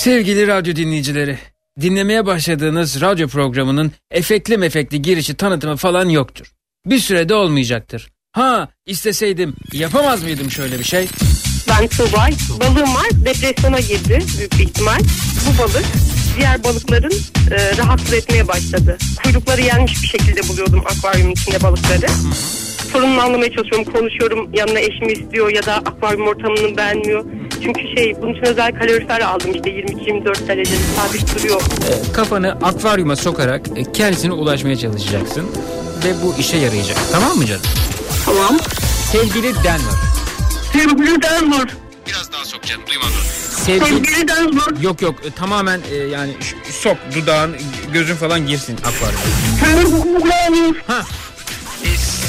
Sevgili radyo dinleyicileri, dinlemeye başladığınız radyo programının efekli mefekli girişi tanıtımı falan yoktur. Bir sürede olmayacaktır. Ha isteseydim yapamaz mıydım şöyle bir şey? Ben Tuğbay. Balığım var. Depresyona girdi büyük bir ihtimal. Bu balık diğer balıkların e, rahatsız etmeye başladı. Kuyrukları yenmiş bir şekilde buluyordum akvaryumun içinde balıkları. Sorununu anlamaya çalışıyorum. Konuşuyorum. Yanına eşimi istiyor ya da akvaryum ortamını beğenmiyor. Çünkü şey bunun için özel kalorifer aldım işte 22-24 derecede sabit duruyor. E, kafanı akvaryuma sokarak e, kendisine ulaşmaya çalışacaksın. Ve bu işe yarayacak. Tamam mı canım? Tamam. Sevgili Denver. Sevgili Denver. Biraz daha sok canım duymadım. Sevgili Sevgili... Denver. Yok yok e, tamamen e, yani sok dudağın gözün falan girsin akvaryuma. Sevgili Denver. Ha.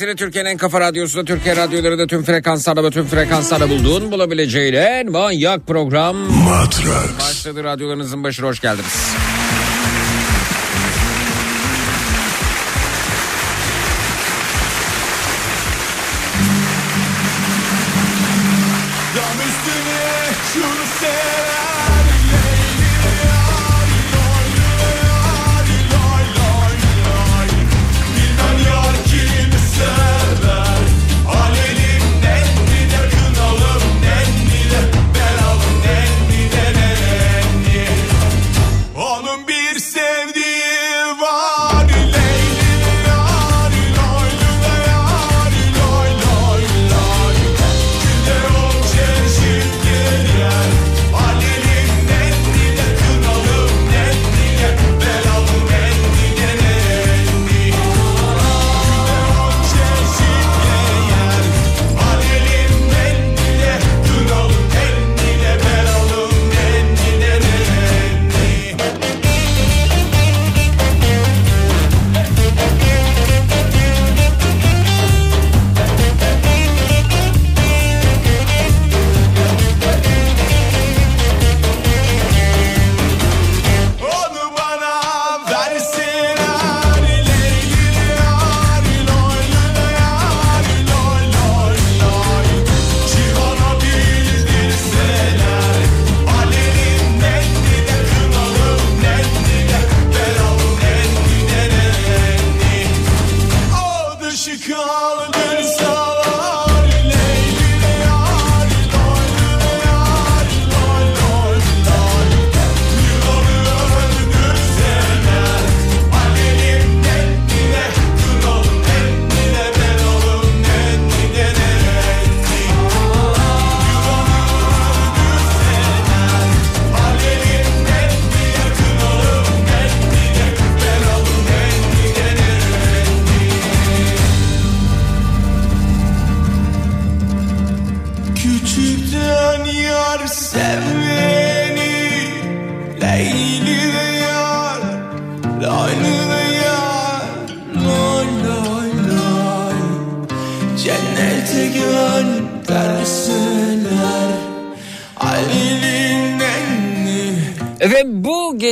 Sesini Türkiye'nin en kafa radyosunda Türkiye radyolarında tüm frekanslarda ve tüm frekanslarda bulduğun bulabileceğin en manyak program Matrax. başladı. Radyolarınızın başına hoş geldiniz.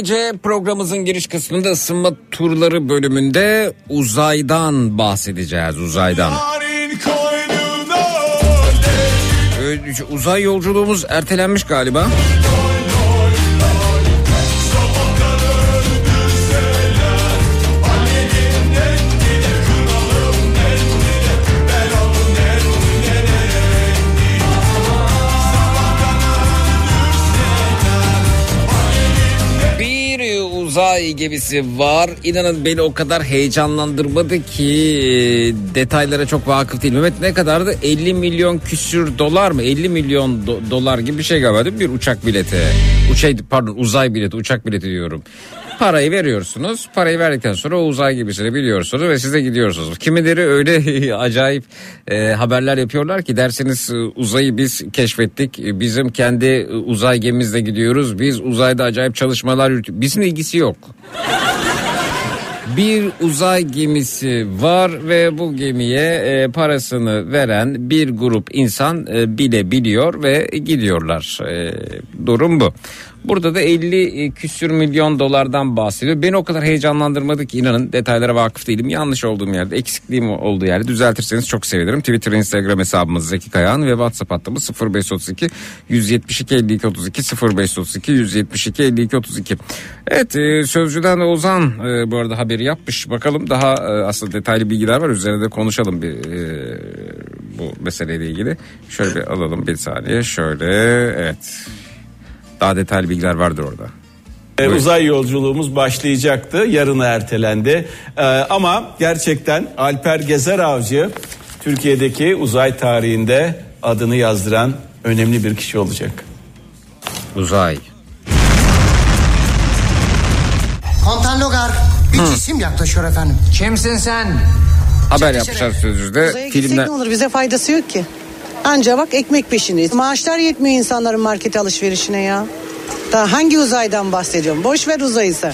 Gece programımızın giriş kısmında ısınma turları bölümünde uzaydan bahsedeceğiz uzaydan. Ee, uzay yolculuğumuz ertelenmiş galiba. Uzay gemisi var. İnanın beni o kadar heyecanlandırmadı ki detaylara çok vakıf değilim. Mehmet ne kadardı? 50 milyon küsür dolar mı? 50 milyon do- dolar gibi bir şey galiba değil mi? Bir uçak bileti. Uçay, pardon uzay bileti, uçak bileti diyorum. Parayı veriyorsunuz. Parayı verdikten sonra o uzay gemisini biliyorsunuz ve siz de gidiyorsunuz. Kimileri öyle acayip e, haberler yapıyorlar ki derseniz e, uzayı biz keşfettik. E, Bizim kendi e, uzay gemimizle gidiyoruz. Biz uzayda acayip çalışmalar yürütüyoruz. Bizim ilgisi yok. Bir uzay gemisi var ve bu gemiye e, parasını veren bir grup insan e, bilebiliyor ve gidiyorlar. E, durum bu. Burada da 50 küsür milyon dolardan bahsediyor. Beni o kadar heyecanlandırmadı ki inanın detaylara vakıf değilim. Yanlış olduğum yerde, eksikliğim olduğu yerde düzeltirseniz çok sevinirim. Twitter, Instagram hesabımız Zeki Kayağan ve WhatsApp hattımız 0532 172 52 32 0532 172 52 32. Evet e, Sözcü'den Ozan e, bu arada haberi yapmış. Bakalım daha e, aslında detaylı bilgiler var. Üzerine de konuşalım bir e, bu meseleyle ilgili. Şöyle bir alalım bir saniye. Şöyle evet. Daha detaylı bilgiler vardır orada. Ee, Uzay yolculuğumuz başlayacaktı. Yarına ertelendi. Ee, ama gerçekten Alper Gezer Avcı Türkiye'deki uzay tarihinde adını yazdıran önemli bir kişi olacak. Uzay. Komutan Logar bir cisim yaklaşıyor efendim. Kimsin sen? Haber yapmışlar Sözcü'de. Uzaya gitsek Filmler... ne olur bize faydası yok ki. Anca bak ekmek peşindeyiz. Maaşlar yetmiyor insanların market alışverişine ya. Daha hangi uzaydan bahsediyorum? Boş ver uzayı sen.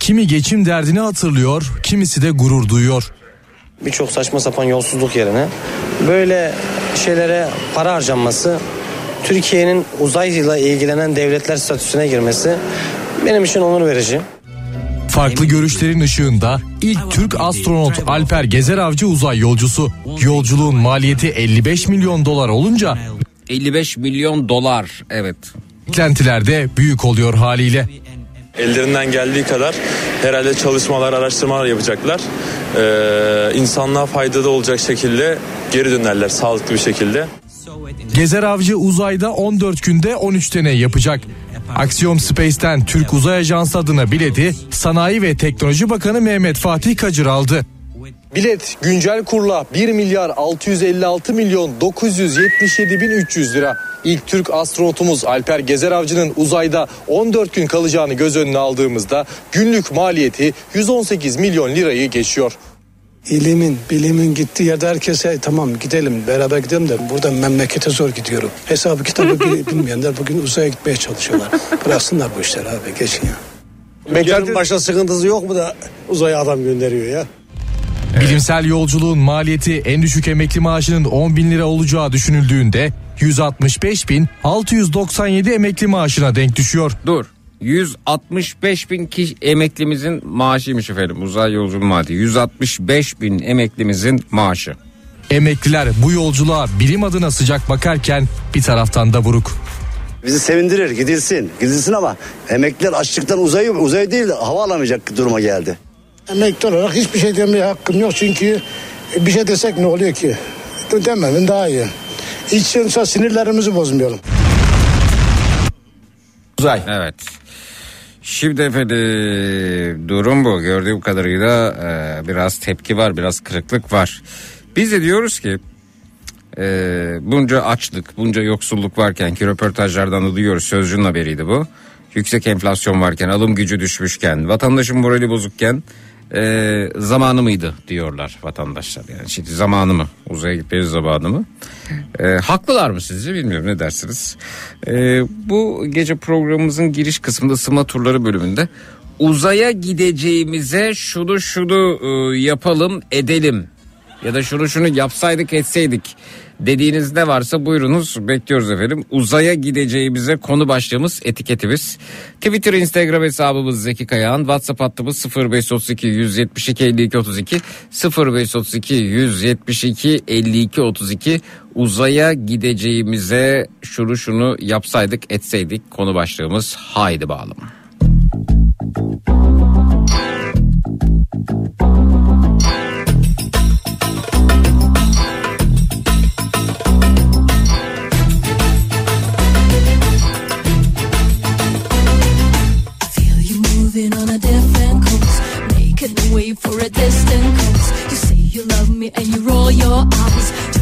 Kimi geçim derdini hatırlıyor, kimisi de gurur duyuyor. Birçok saçma sapan yolsuzluk yerine böyle şeylere para harcanması, Türkiye'nin uzayla ilgilenen devletler statüsüne girmesi benim için onur verici. Farklı görüşlerin ışığında ilk Türk astronot Alper Gezer Avcı uzay yolcusu. Yolculuğun maliyeti 55 milyon dolar olunca 55 milyon dolar evet. beklentiler de büyük oluyor haliyle. Ellerinden geldiği kadar herhalde çalışmalar, araştırmalar yapacaklar. Ee, insanlığa faydalı olacak şekilde geri dönerler sağlıklı bir şekilde. Gezer Avcı uzayda 14 günde 13 deney yapacak. Axiom Space'ten Türk Uzay Ajansı adına bileti Sanayi ve Teknoloji Bakanı Mehmet Fatih Kacır aldı. Bilet güncel kurla 1 milyar 656 milyon 977 bin 300 lira. İlk Türk astronotumuz Alper Gezer Avcı'nın uzayda 14 gün kalacağını göz önüne aldığımızda günlük maliyeti 118 milyon lirayı geçiyor. İlimin, bilimin gittiği yerde herkese tamam gidelim beraber gidelim de buradan memlekete zor gidiyorum. Hesabı kitabı bil- bilmeyenler bugün uzaya gitmeye çalışıyorlar. Bıraksınlar bu işleri abi geçin ya. Bekarın başka sıkıntısı yok mu da uzaya adam gönderiyor ya? Bilimsel yolculuğun maliyeti en düşük emekli maaşının 10 bin lira olacağı düşünüldüğünde 165 bin 697 emekli maaşına denk düşüyor. Dur. 165 bin kişi emeklimizin maaşıymış efendim uzay yolculuğu maliyeti. 165 bin emeklimizin maaşı. Emekliler bu yolculuğa bilim adına sıcak bakarken bir taraftan da buruk. Bizi sevindirir gidilsin gidilsin ama emekliler açlıktan uzayı uzay değil de hava alamayacak duruma geldi. Emekli olarak hiçbir şey demeye hakkım yok çünkü bir şey desek ne oluyor ki? Dememin daha iyi. Yoksa sinirlerimizi bozmayalım. Uzay. Evet. Şimdi efendim durum bu. Gördüğüm kadarıyla e, biraz tepki var, biraz kırıklık var. Biz de diyoruz ki e, bunca açlık, bunca yoksulluk varken ki röportajlardan da duyuyoruz sözcünün haberiydi bu. Yüksek enflasyon varken, alım gücü düşmüşken, vatandaşın morali bozukken e, zamanı mıydı diyorlar vatandaşlar. Yani şimdi zamanı mı? Uzaya gitmeyi zamanı mı? E, haklılar mı sizce bilmiyorum ne dersiniz? E, bu gece programımızın giriş kısmında ısınma turları bölümünde uzaya gideceğimize şunu şunu e, yapalım edelim ya da şunu şunu yapsaydık etseydik dediğiniz ne varsa buyurunuz bekliyoruz efendim. Uzaya gideceğimize konu başlığımız etiketimiz. Twitter Instagram hesabımız Zeki Kayağan. WhatsApp hattımız 0532 172 52 32 0532 172 52 32 uzaya gideceğimize şunu şunu yapsaydık etseydik konu başlığımız haydi bağlım. Your eyes,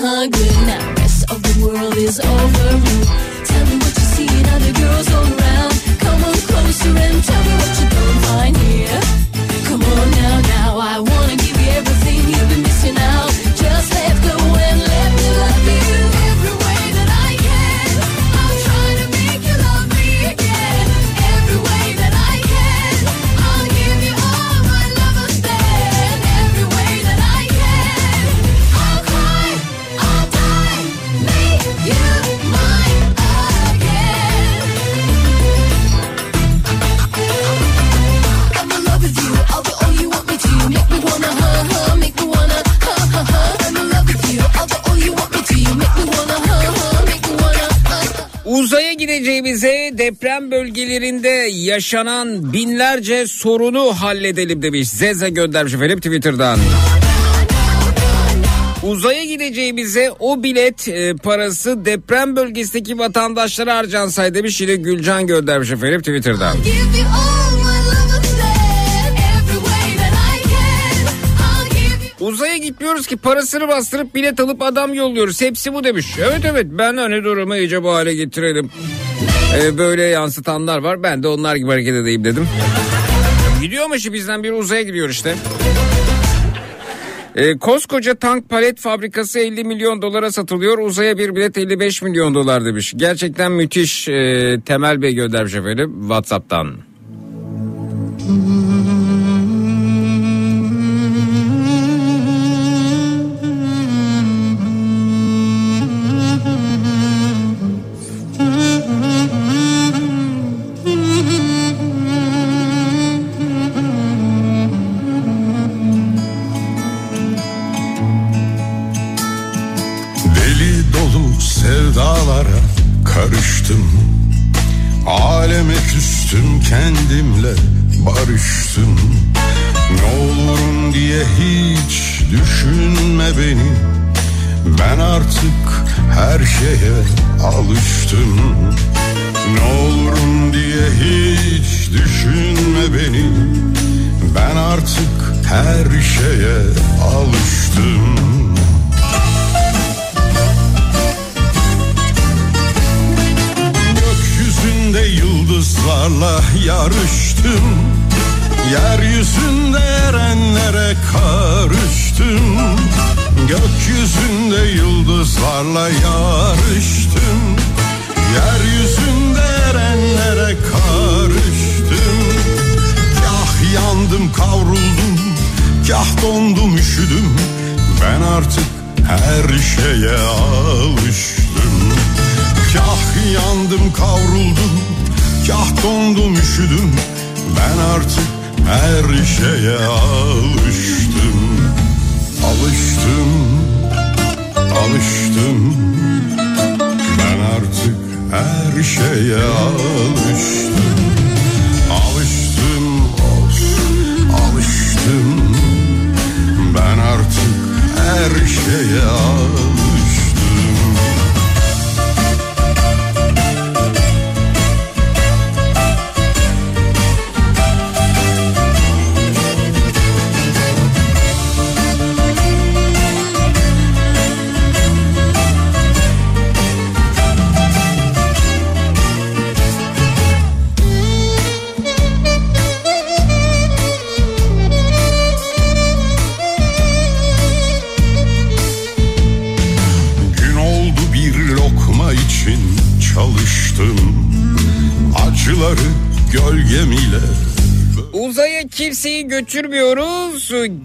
hungry the Rest of the world is overruled. Deprem bölgelerinde yaşanan binlerce sorunu halledelim demiş. Zeze göndermiş efendim Twitter'dan. Uzaya gideceğimize o bilet e, parası deprem bölgesindeki vatandaşlara harcansaydı demiş yine Gülcan göndermiş efendim Twitter'dan. Uzaya gitmiyoruz ki parasını bastırıp bilet alıp adam yolluyoruz. Hepsi bu demiş. Evet evet ben hani durumu iyice bu hale getirelim. Ee, böyle yansıtanlar var. Ben de onlar gibi hareket edeyim dedim. Gidiyormuş bizden bir uzaya gidiyor işte. Ee, koskoca tank palet fabrikası 50 milyon dolara satılıyor. Uzaya bir bilet 55 milyon dolar demiş. Gerçekten müthiş e, Temel Bey göndermiş efendim Whatsapp'tan.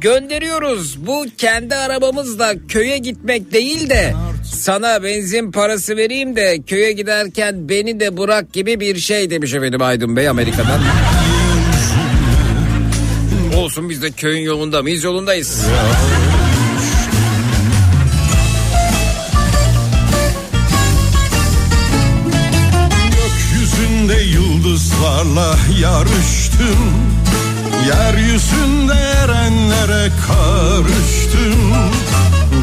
Gönderiyoruz. Bu kendi arabamızla köye gitmek değil de sana benzin parası vereyim de köye giderken beni de bırak gibi bir şey demiş efendim Aydın Bey Amerika'dan. Olsun biz de köyün yolunda mıyız yolundayız. Gökyüzünde yıldızlarla yarıştım Yeryüzünde erenlere karıştım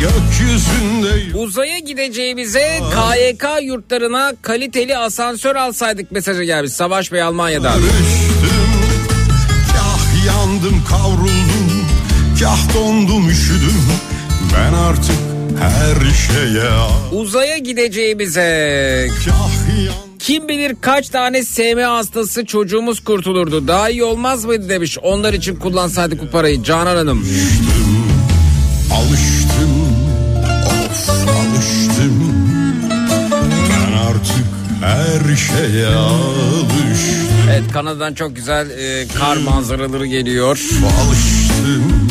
Gökyüzünde Uzaya gideceğimize KYK yurtlarına kaliteli asansör alsaydık mesajı gelmiş. Savaş Bey Almanya'dan. Kah yandım kavruldum. Kah dondum üşüdüm. Ben artık her şeye Uzaya gideceğimize kim bilir kaç tane SM hastası çocuğumuz kurtulurdu. Daha iyi olmaz mıydı demiş. Onlar için kullansaydık bu parayı Canan Hanım. Alıştım Of alıştım Ben artık her şeye alıştım Evet Kanada'dan çok güzel e, kar manzaraları geliyor. Alıştım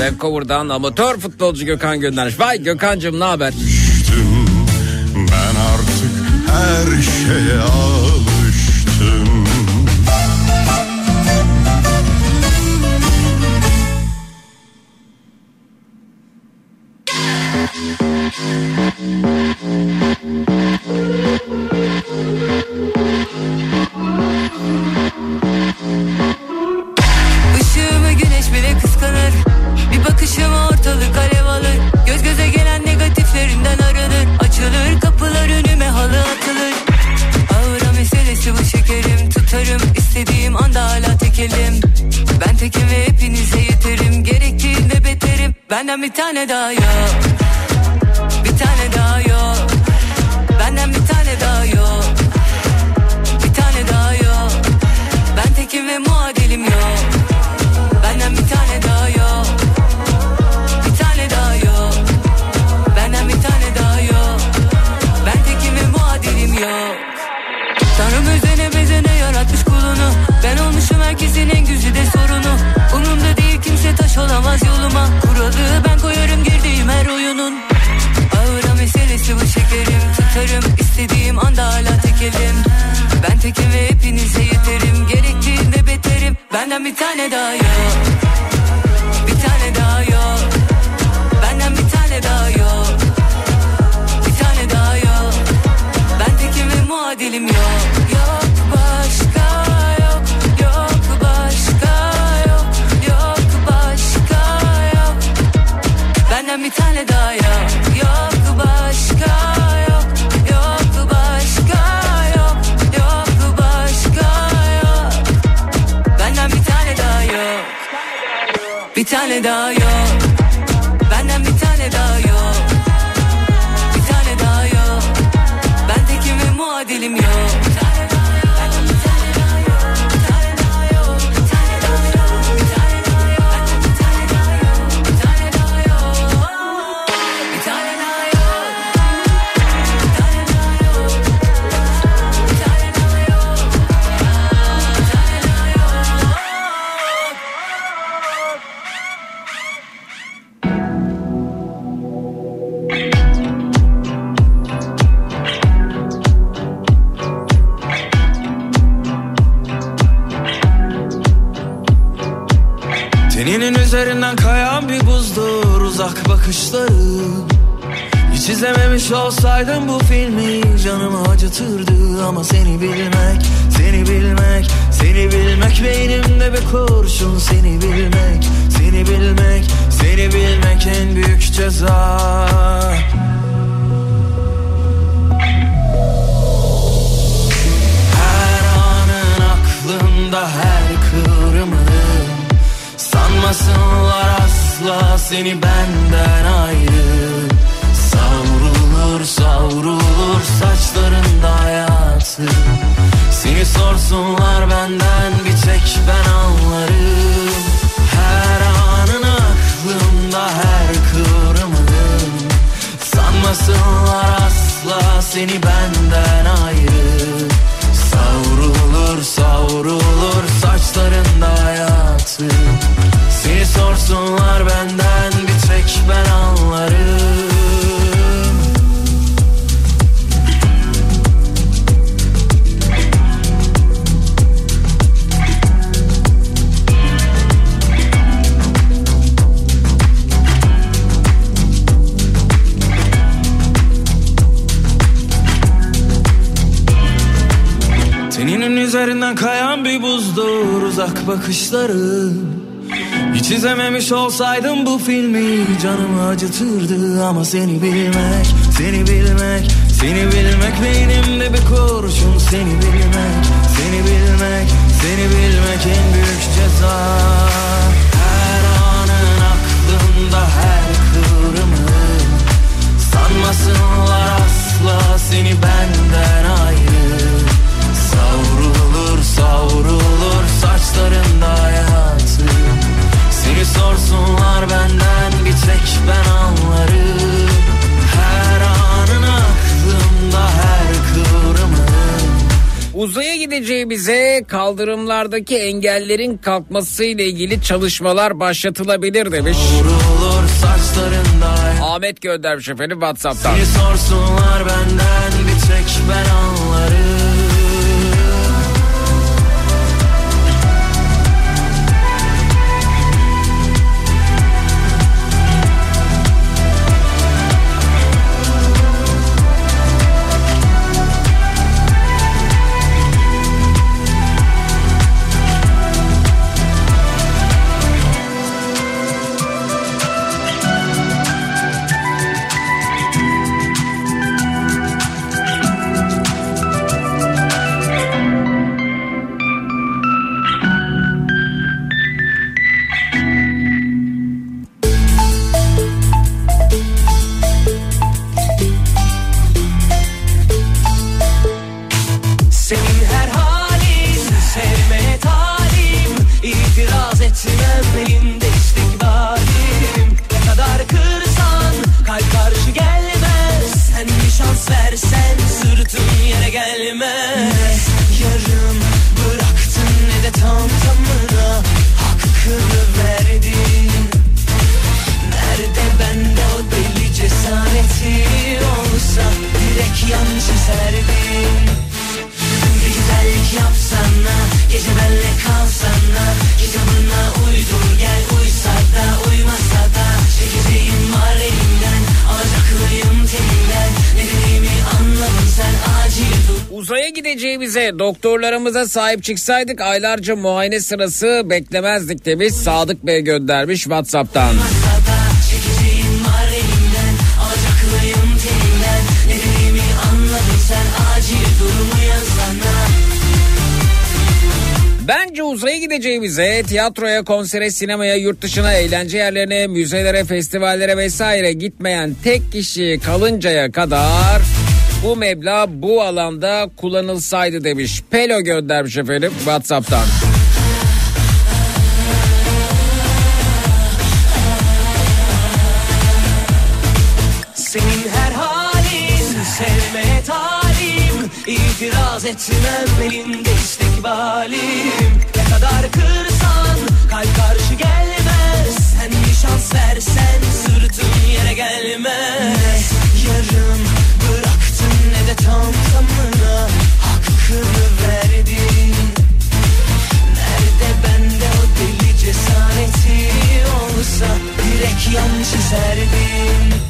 Vancouver'dan amatör futbolcu Gökhan göndermiş. Vay Gökhan'cığım ne haber? Her şeye alıştım Benden bir tane daha yok Benden bir tane daha yok. Bir tane daha yok. Benden bir tane daha yok. Bir tane daha yok. Ben tekim ve muadilim yok. Yok başka yok. Yok başka yok. Yok başka yok. Benden bir tane daha yok tane daha kurşun seni bilmek, seni bilmek, seni bilmek en büyük ceza. Her anın aklımda her kıvrımın Sanmasınlar asla seni benden ayrı. Savrulur savrulur saçlarında hayatı. Seni sorsunlar benden bir tek ben Sanmasınlar asla seni benden ayrı. Savrulur savrulur saçlarında hayatı. Seni sorsunlar benden bir tek ben anlarım buzdur uzak bakışları. Hiç izlememiş olsaydım bu filmi canımı acıtırdı Ama seni bilmek, seni bilmek, seni bilmek Beynimde bir kurşun. Seni bilmek, seni bilmek, seni bilmek en büyük ceza. Her anın aklımda her kıvrımın Sanmasınlar asla seni benden ayrı sorsunlar benden bir tek ben anlarım Her anın aklımda her kıvrımın Uzaya gideceğimize kaldırımlardaki engellerin kalkmasıyla ilgili çalışmalar başlatılabilir demiş. Ahmet göndermiş efendim Whatsapp'tan. Seni sorsunlar benden bir tek ben anlarım gideceğimize doktorlarımıza sahip çıksaydık aylarca muayene sırası beklemezdik demiş Sadık Bey göndermiş Whatsapp'tan. Bence uzaya gideceğimize tiyatroya, konsere, sinemaya, yurt dışına, eğlence yerlerine, müzelere, festivallere vesaire gitmeyen tek kişi kalıncaya kadar bu meblağ bu alanda kullanılsaydı demiş. Pelo göndermiş efendim Whatsapp'tan. Senin her halin sevmeye talim İtiraz etmem elinde istikbalim Ne kadar kırsan kalp karşı gelmez Sen bir şans versen sırtın yere gelmez yarım de tam tamına Hakkını verdin. Nerede bende o deli cesareti olsa Direkt yan çizerdin. bir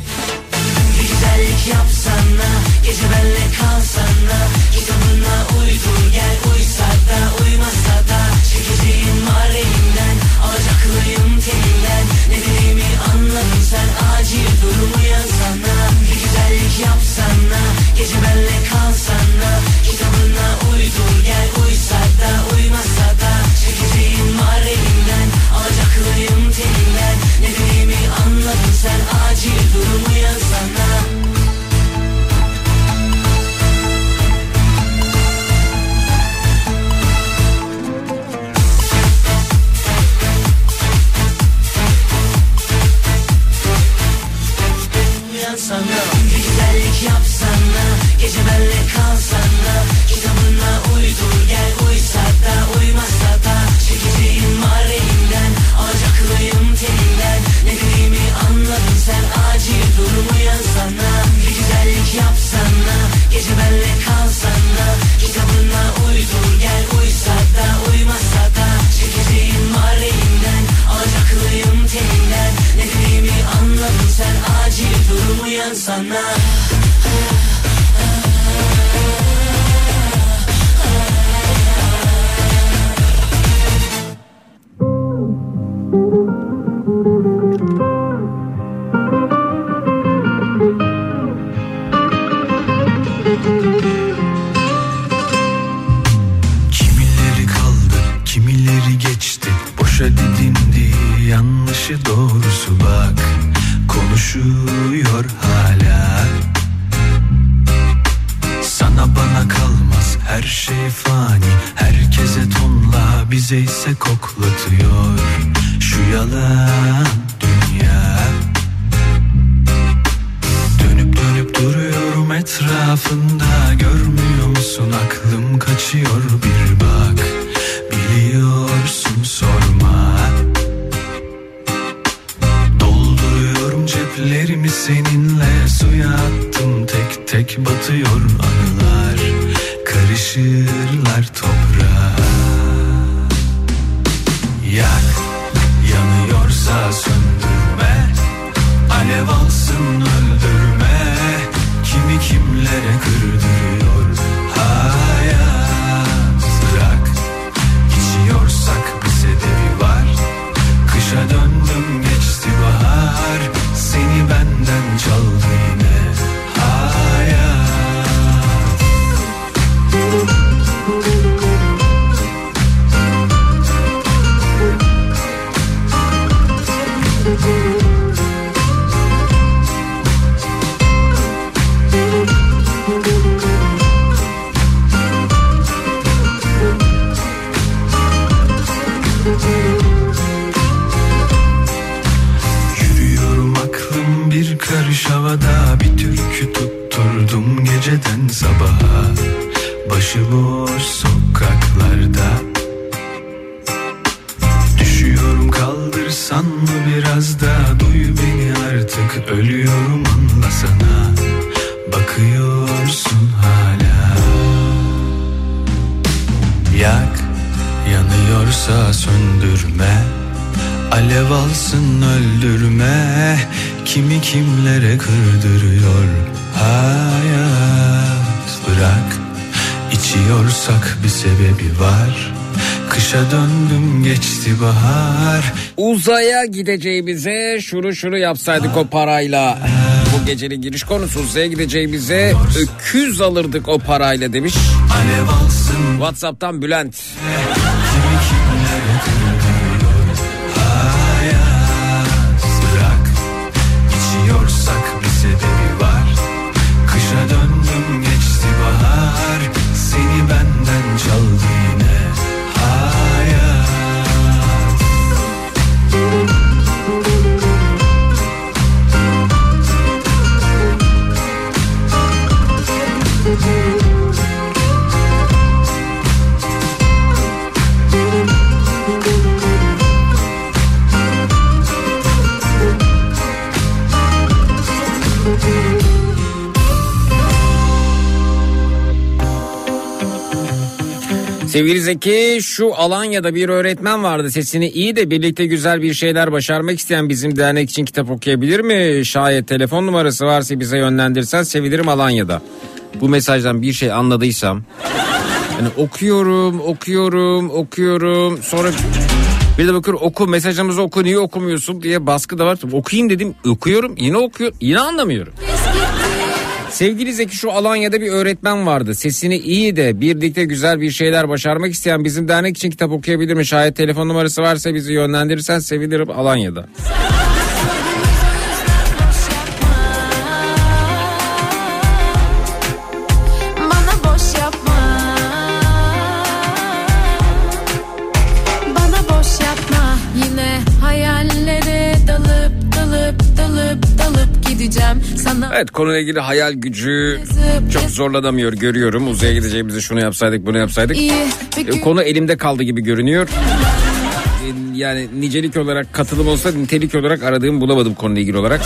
güzellik yapsana Gece benle kalsana. Kitabına uydur gel Uysa da uymasa da. Çekeceğim var elimden Alacaklıyım telinden. Ne dediğimi anladın sen Acil durumu yazana. Bir güzellik yapsana Gece benle kalsana. Kitabına uydur gel Uysa da uymasa da. Çekeceğim var elimden Alacaklıyım telinden. Ne dediğimi anladın sen Acil durumu yazana sen Acil durumu yazana Bir güzellik yapsana Gece benle kalsana. Kitabına uydur gel Uysa da uymasa da. Çekeceğim var elimden Alacaklıyım telinden. Ne dediğimi anladın sen Acil durumu yazana Boşa didindi, yanlışı doğrusu bak Konuşuyor hala. Sana bana kalmaz her şey fani. Herkese tonla bize ise koklatıyor Şu yalan dünya. Dönüp dönüp duruyorum etrafında Görmüyor musun? Aklım kaçıyor bir bak. Biliyorsun sorma. Dolduruyorum ceplerimi seninle. Suya attım tek tek batıyor anılar. Karışırlar toprağa. Yak yanıyorsa söndürme. Alev alsın öldürme. Kimi kimlere kırdırıyor ölüyorum anlasana Bakıyorsun hala. Yak yanıyorsa söndürme. Alev alsın öldürme. Kimi kimlere kırdırıyor Hayat? Bırak İçiyorsak bir sebebi var Kışa döndüm geçti bahar Uzaya gideceğimize şuru şuru yapsaydık o parayla. Bu gecenin giriş konusu uzaya gideceğimize öküz alırdık o parayla demiş. WhatsApp'tan Bülent. Sevgili Zeki şu Alanya'da bir öğretmen vardı sesini iyi de birlikte güzel bir şeyler başarmak isteyen bizim dernek için kitap okuyabilir mi? Şayet telefon numarası varsa bize yönlendirsen sevinirim Alanya'da. Bu mesajdan bir şey anladıysam yani okuyorum okuyorum okuyorum sonra bir de bakıyorum oku mesajımızı oku niye okumuyorsun diye baskı da var. Okuyayım dedim okuyorum yine okuyor yine anlamıyorum. Sevgili Zeki şu Alanya'da bir öğretmen vardı. Sesini iyi de birlikte güzel bir şeyler başarmak isteyen bizim dernek için kitap okuyabilir mi? Şayet telefon numarası varsa bizi yönlendirirsen sevinirim Alanya'da. Evet konuyla ilgili hayal gücü çok zorlanamıyor görüyorum. Uzaya gideceğimizi şunu yapsaydık bunu yapsaydık. E, Konu elimde kaldı gibi görünüyor. E, Yani nicelik olarak katılım olsa nitelik olarak aradığımı bulamadım konuyla ilgili olarak.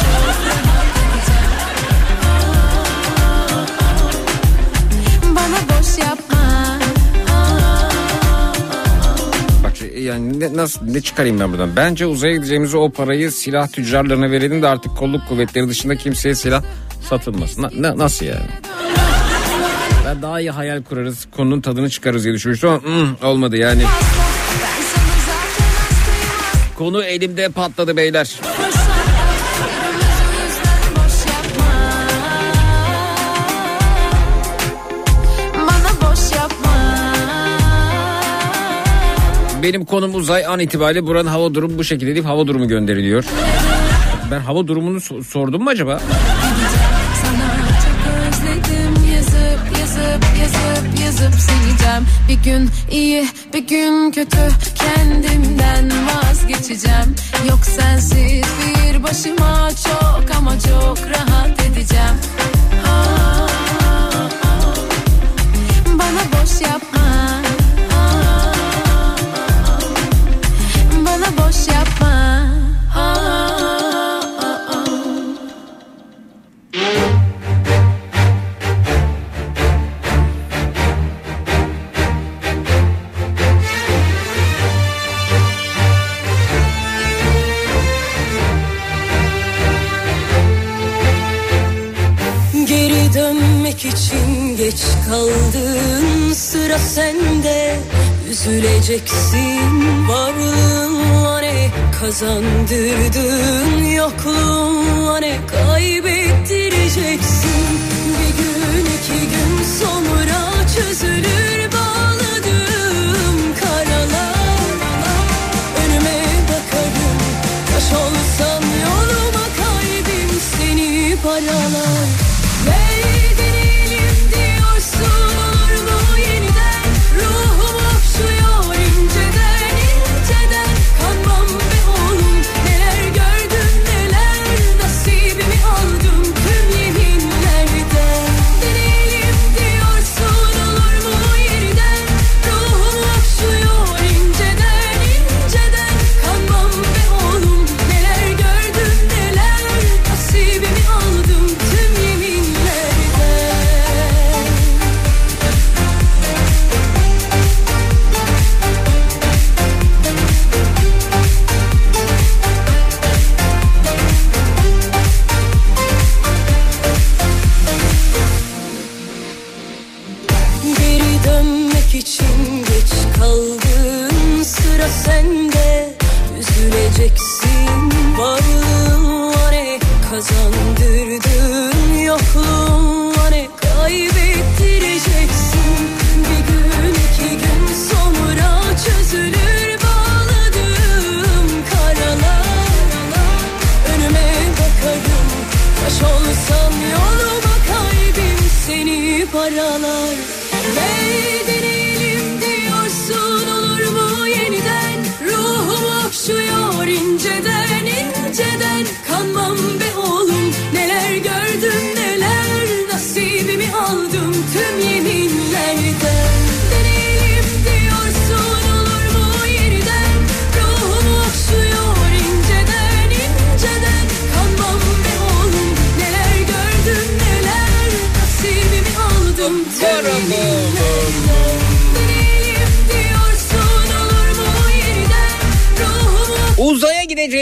Ne, nasıl ne çıkarayım ben buradan? Bence uzaya gideceğimizi o parayı silah tüccarlarına verelim de artık kolluk kuvvetleri dışında kimseye silah satılmasın. Na- na- nasıl yani? Ben daha iyi hayal kurarız, konunun tadını çıkarız diye düşünmüştüm ama hmm, olmadı yani. Konu elimde patladı beyler. Benim konum uzay an itibariyle buranın hava durumu bu şekilde deyip hava durumu gönderiliyor. Ben hava durumunu so- sordum mu acaba? Sileceğim. Bir gün iyi bir gün kötü. Kendimden vazgeçeceğim. Yok sensiz bir başıma çok ama çok rahat edeceğim. Aa, Bana boş yapma kaldın sıra sende. Üzüleceksin varlığınla ne kazandırdın. Yokluğunla ne kaybettireceksin. Bir gün iki gün sonra çözülür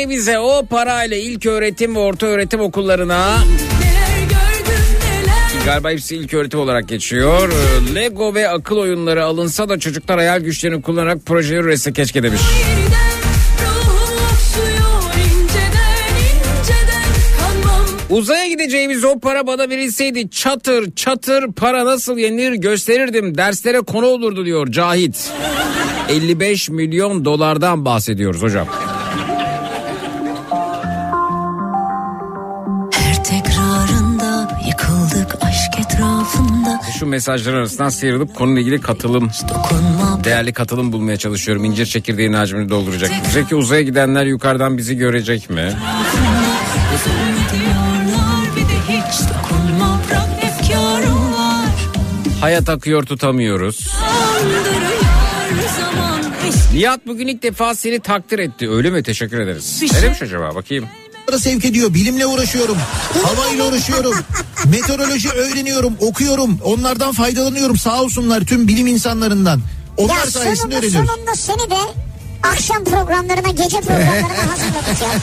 Gideceğimize o parayla ilk öğretim ve orta öğretim okullarına galiba hepsi ilk öğretim olarak geçiyor. Lego ve akıl oyunları alınsa da çocuklar hayal güçlerini kullanarak projeleri üretse keşke demiş. Uzaya gideceğimiz o para bana verilseydi çatır çatır para nasıl yenilir gösterirdim. Derslere konu olurdu diyor Cahit. 55 milyon dolardan bahsediyoruz hocam. Şu mesajların arasından sıyrılıp konuyla ilgili katılım, değerli katılım bulmaya çalışıyorum. İncir çekirdeğinin hacmini dolduracak. Peki uzaya gidenler yukarıdan bizi görecek mi? Hayat akıyor tutamıyoruz. Nihat bugün ilk defa seni takdir etti. Öyle mi? Teşekkür ederiz. Ne demiş acaba? Bakayım. Sevk ediyor. Bilimle uğraşıyorum. Havayla uğraşıyorum. Meteoroloji öğreniyorum, okuyorum. Onlardan faydalanıyorum. Sağ olsunlar tüm bilim insanlarından. Onlar ya sayesinde sonunda, öğreniyoruz. sonunda seni de akşam programlarına gece programlarına hazırladık ya.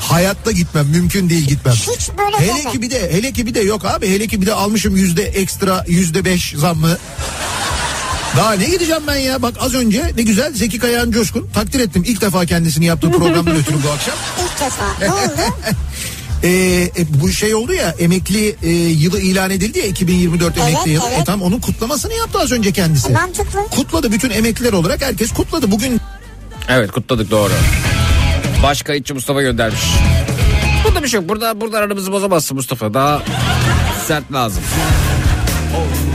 Hayatta gitmem mümkün değil gitmem. Hiç böyle hele deme. ki bir de hele ki bir de yok abi hele ki bir de almışım yüzde ekstra yüzde beş zammı. Daha ne gideceğim ben ya bak az önce ne güzel Zeki Kayağan Coşkun takdir ettim ilk defa kendisini yaptığı programdan ötürü bu akşam. İlk defa. Ne oldu? Ee, e, bu şey oldu ya emekli e, yılı ilan edildi ya 2024 Evet, emekli yılı. evet. E, tam onun kutlamasını yaptı az önce kendisi. Mantıklı. Kutladı bütün emekliler olarak herkes kutladı. Bugün Evet kutladık doğru. Baş kayıtçı Mustafa göndermiş. Burada bir şey yok. Burada, burada aramızı bozamazsın Mustafa. Daha sert lazım. Öyle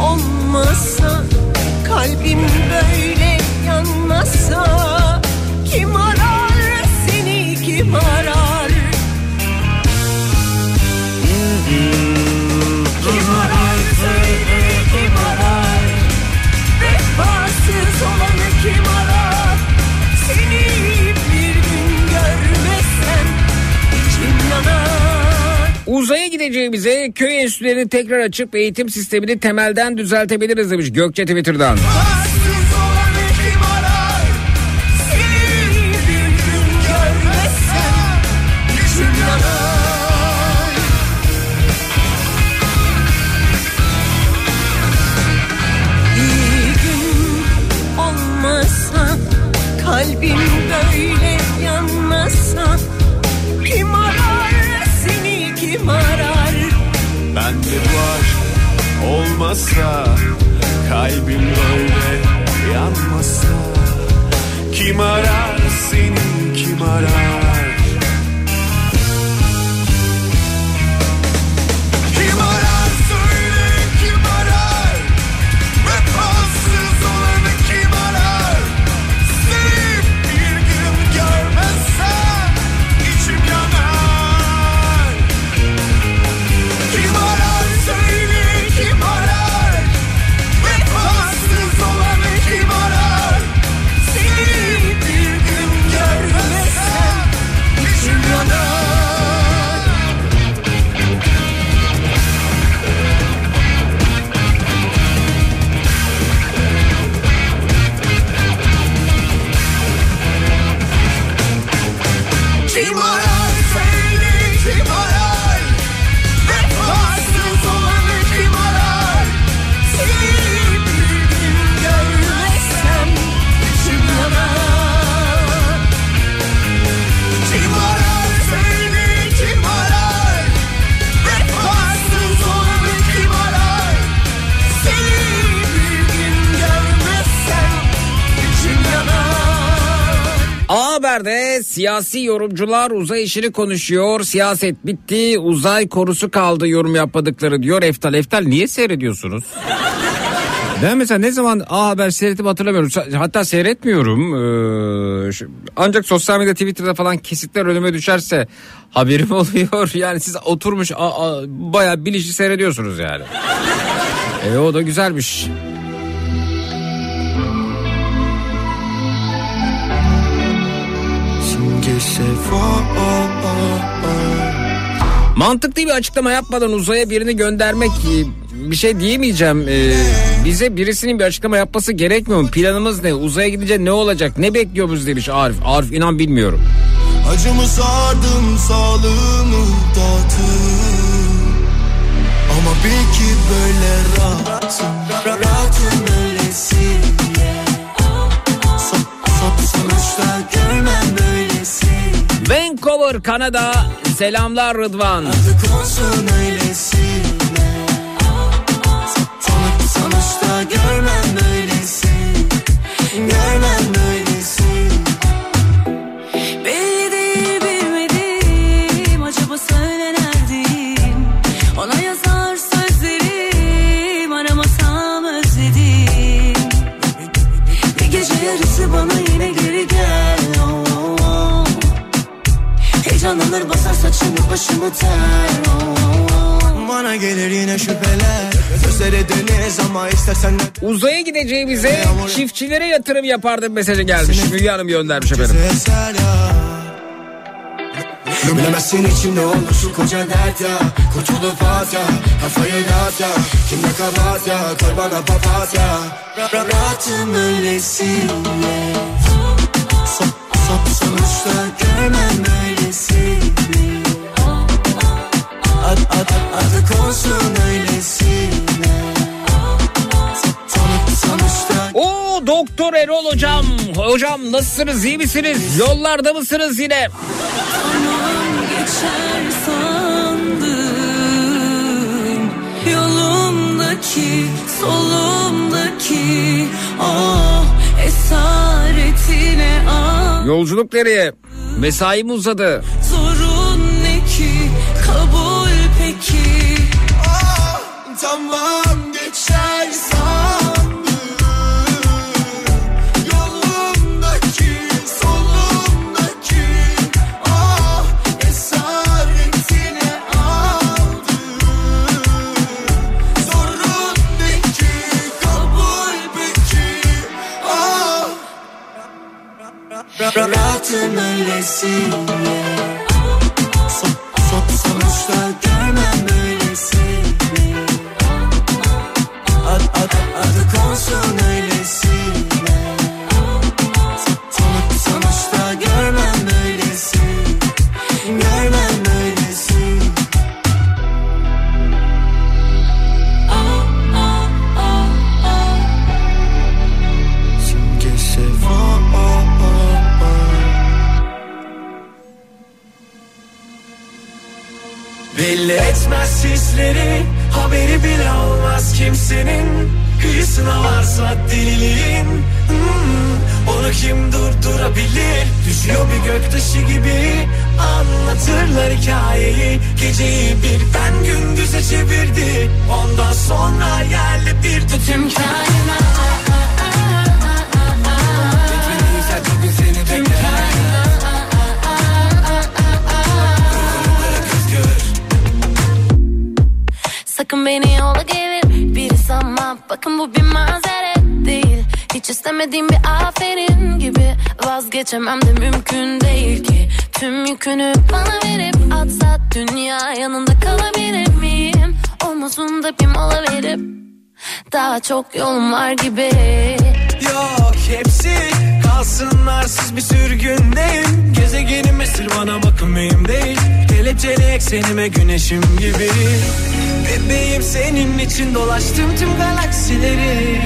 olmasa Kalbim böyle yanmasa gideceğimize köy enstitülerini tekrar açıp eğitim sistemini temelden düzeltebiliriz demiş Gökçe Twitter'dan. Vefasız olmasa Kalbim böyle yanmasa Kim arar seni kim arar siyasi yorumcular uzay işini konuşuyor. Siyaset bitti uzay konusu kaldı yorum yapmadıkları diyor Eftal. Eftal niye seyrediyorsunuz? Ben mesela ne zaman A Haber seyretip hatırlamıyorum. Hatta seyretmiyorum. Ee, ancak sosyal medya Twitter'da falan kesitler önüme düşerse haberim oluyor. Yani siz oturmuş a, a, bayağı bilinçli seyrediyorsunuz yani. E o da güzelmiş. Mantıklı bir açıklama yapmadan uzaya birini göndermek e, bir şey diyemeyeceğim. Ee, bize birisinin bir açıklama yapması gerekmiyor mu? Planımız ne? Uzaya gidince ne olacak? Ne bekliyoruz demiş Arif. Arif inan bilmiyorum. Acımı sardım sağlığımı dağıttım Ama bil ki böyle rahatım Ra- Rahatım son, Sonuçta görmem böylesi Vancouver, Kanada. Selamlar Rıdvan. Son, Sonuçta görmem Heyecanlanır basar saçımı başımı ter oh. Bana gelir yine şüpheler Uzaya gideceğimize çiftçilere yatırım yapardım mesajı gelmiş. Müge Hanım göndermiş efendim. Bilemezsin içimde olur şu koca dert ya Kurtulup at ya Kafayı dağıt ya Kimde kabahat ya Koy bana papatya Ra- ra- Rahatım öylesiye Son, son, Sonuçta görmem öylesini Ad, ad, adı olsun öylesine Son, Sonuçta Oo Doktor Erol hocam. Hocam nasılsınız iyi misiniz? Yollarda mısınız yine? geçer sandım Yolumdaki, solumdaki ah Yolculuk nereye? Mesaim uzadı. Zorun ne ki, kabul peki Tamam Rahatım öylesine. Son, son, sonuçta görmem böylesini Ad, ad, adı konsun öylesine Belli etmez hisleri Haberi bile olmaz kimsenin. Kıyısına varsa deliliğin. Hmm, Onu kim durdurabilir? Düşüyor bir göktaşı gibi. Anlatırlar hikayeyi. Geceyi bir ben gündüze çevirdi. Ondan sonra yerle bir tüm kainat Sakın beni yola gelir. Biri sanma Bakın bu bir mazeret değil. Hiç istemediğim bir aferin gibi Vazgeçemem de mümkün değil ki. Tüm yükünü bana verip atsa Dünya yanında kalabilir miyim? Omuzunda bir mola verip Daha çok yolum var gibi. Yok hepsi kalsınlarsız bir sürgündeyim Gezegenim esir bana bakın mühim değil. Kelepçeli eksenime güneşim gibi. Bebeğim senin için dolaştım tüm galaksileri.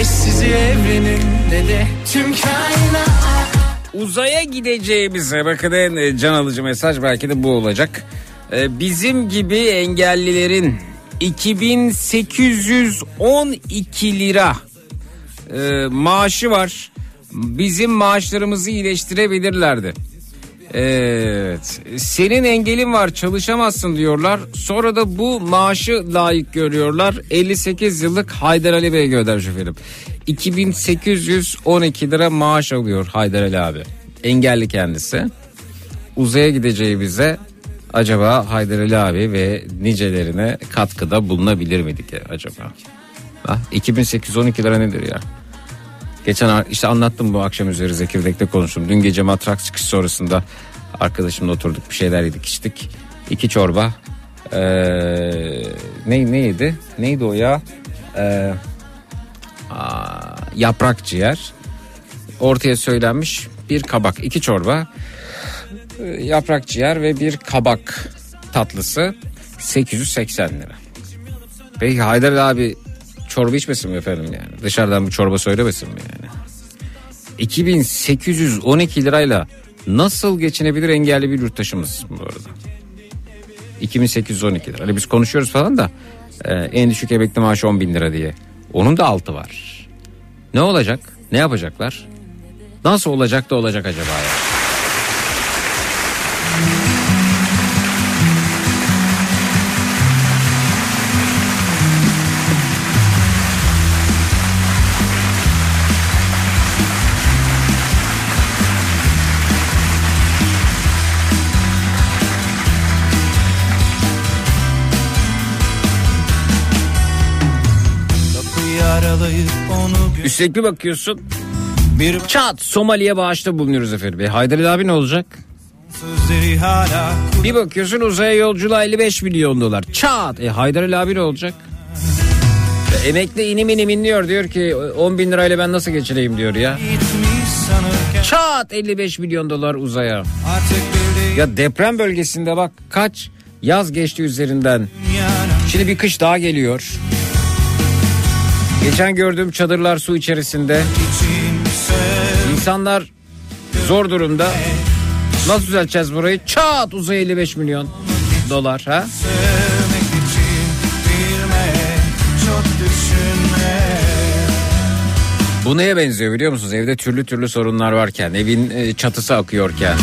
Eşsiz evrenin de tüm kainat. Uzaya gideceğimize bakın en e, can alıcı mesaj belki de bu olacak. Ee, Bizim gibi engellilerin 2812 lira e, maaşı var. bizim maaşlarımızı iyileştirebilirlerdi. Evet. Senin engelin var çalışamazsın diyorlar. Sonra da bu maaşı layık görüyorlar. 58 yıllık Haydar Ali Bey göndermiş efendim. 2812 lira maaş alıyor Haydar Ali abi. Engelli kendisi. Uzaya gideceği bize acaba Haydar Ali abi ve nicelerine katkıda bulunabilir miydik ya acaba? Ha? 2812 lira nedir ya? Geçen işte anlattım bu akşam üzeri Zekirdek'te konuştum. Dün gece matrak çıkış sonrasında arkadaşımla oturduk bir şeyler yedik içtik. İki çorba. Ee, ne, neydi? Neydi o ya? Ee, aa, yaprak ciğer. Ortaya söylenmiş bir kabak. iki çorba. Ee, yaprak ciğer ve bir kabak tatlısı 880 lira. Peki Haydar abi çorba içmesin mi efendim yani? Dışarıdan bir çorba söylemesin mi yani? 2812 lirayla nasıl geçinebilir engelli bir yurttaşımız bu arada? 2812 lira. Hani biz konuşuyoruz falan da e, en düşük emekli maaşı 10 bin lira diye. Onun da altı var. Ne olacak? Ne yapacaklar? Nasıl olacak da olacak acaba ya? Kapıyı Üstelik bir bakıyorsun. Bir çat Somali'ye bağışta bulunuyoruz efendim. E, Haydar abi ne olacak? hala Bir bakıyorsun uzaya yolculuğa 55 milyon dolar. Çat. E, Haydar abi ne olacak? E, emekli inim inim inliyor diyor ki 10 bin lirayla ben nasıl geçireyim diyor ya. Çat 55 milyon dolar uzaya. Ya deprem bölgesinde bak kaç yaz geçti üzerinden. Şimdi bir kış daha geliyor. Geçen gördüğüm çadırlar su içerisinde. İnsanlar zor durumda. Nasıl düzelteceğiz burayı? Çat uzay 55 milyon dolar ha? Bu neye benziyor biliyor musunuz? Evde türlü türlü sorunlar varken, evin e, çatısı akıyorken,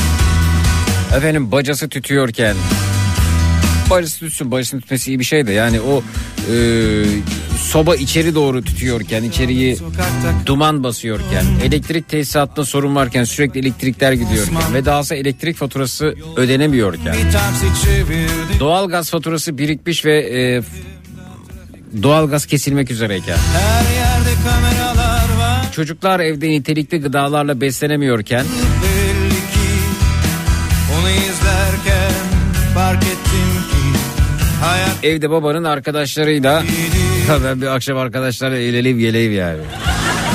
efendim bacası tütüyorken, bacası tütsün, bacasının tütmesi iyi bir şey de. Yani o e, soba içeri doğru tütüyorken, içeriği duman basıyorken, elektrik tesisatında sorun varken, sürekli elektrikler gidiyorken ve dahası elektrik faturası ödenemiyorken, doğal gaz faturası birikmiş ve e, doğal gaz kesilmek üzereyken, Çocuklar evde nitelikli gıdalarla beslenemiyorken fark ettim hayat evde babanın arkadaşlarıyla Ya ben bir akşam arkadaşlarla eğleneyim geleyim yani.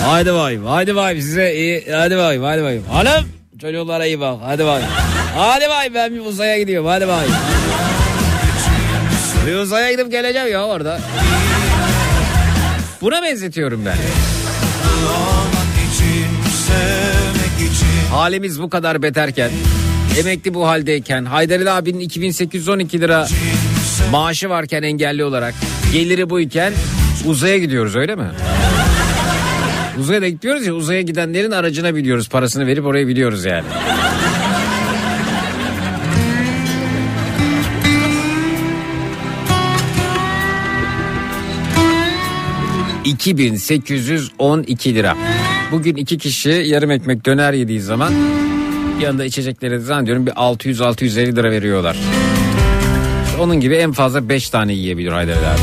Haydi bakayım haydi bakayım size iyi hadi bakayım hadi bakayım. Hanım çocuklara iyi bak hadi bakayım. Hadi bakayım ben bir uzaya gidiyorum hadi bakayım. Bir uzaya gidip geleceğim ya orada. Buna benzetiyorum ben. Halimiz bu kadar beterken emekli bu haldeyken Haydar abinin 2812 lira maaşı varken engelli olarak geliri buyken uzaya gidiyoruz öyle mi? Uzaya da gidiyoruz ya uzaya gidenlerin aracına biliyoruz parasını verip oraya biliyoruz yani. ...2812 lira. Bugün iki kişi yarım ekmek döner yediği zaman... ...yanında içecekleri zannediyorum bir 600-650 lira veriyorlar. Onun gibi en fazla 5 tane yiyebilir Haydar abi.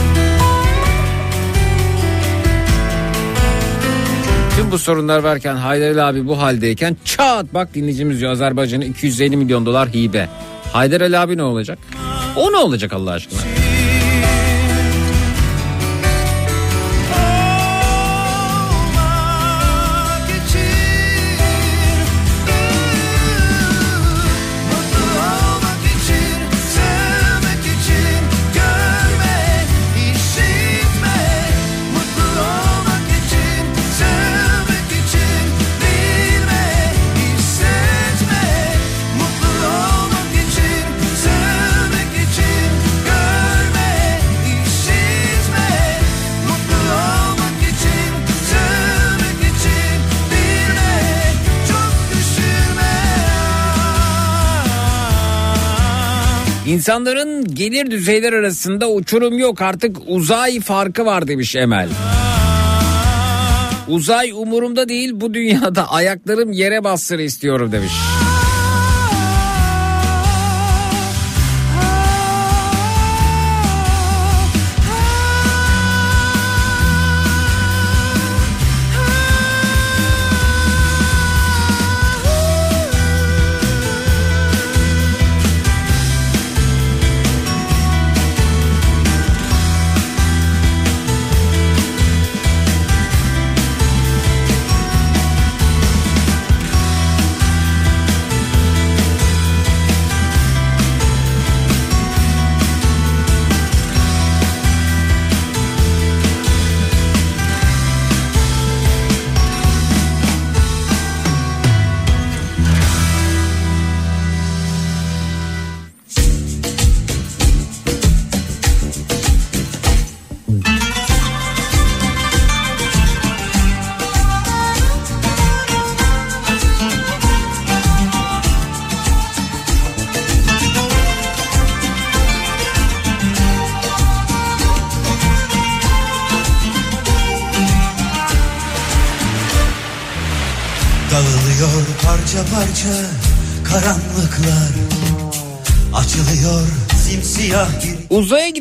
Tüm bu sorunlar varken Haydar abi bu haldeyken çat bak dinleyicimiz diyor Azerbaycan'a 250 milyon dolar hibe. Haydar abi ne olacak? O ne olacak Allah aşkına? İnsanların gelir düzeyler arasında uçurum yok artık uzay farkı var demiş Emel. Uzay umurumda değil bu dünyada ayaklarım yere bassın istiyorum demiş.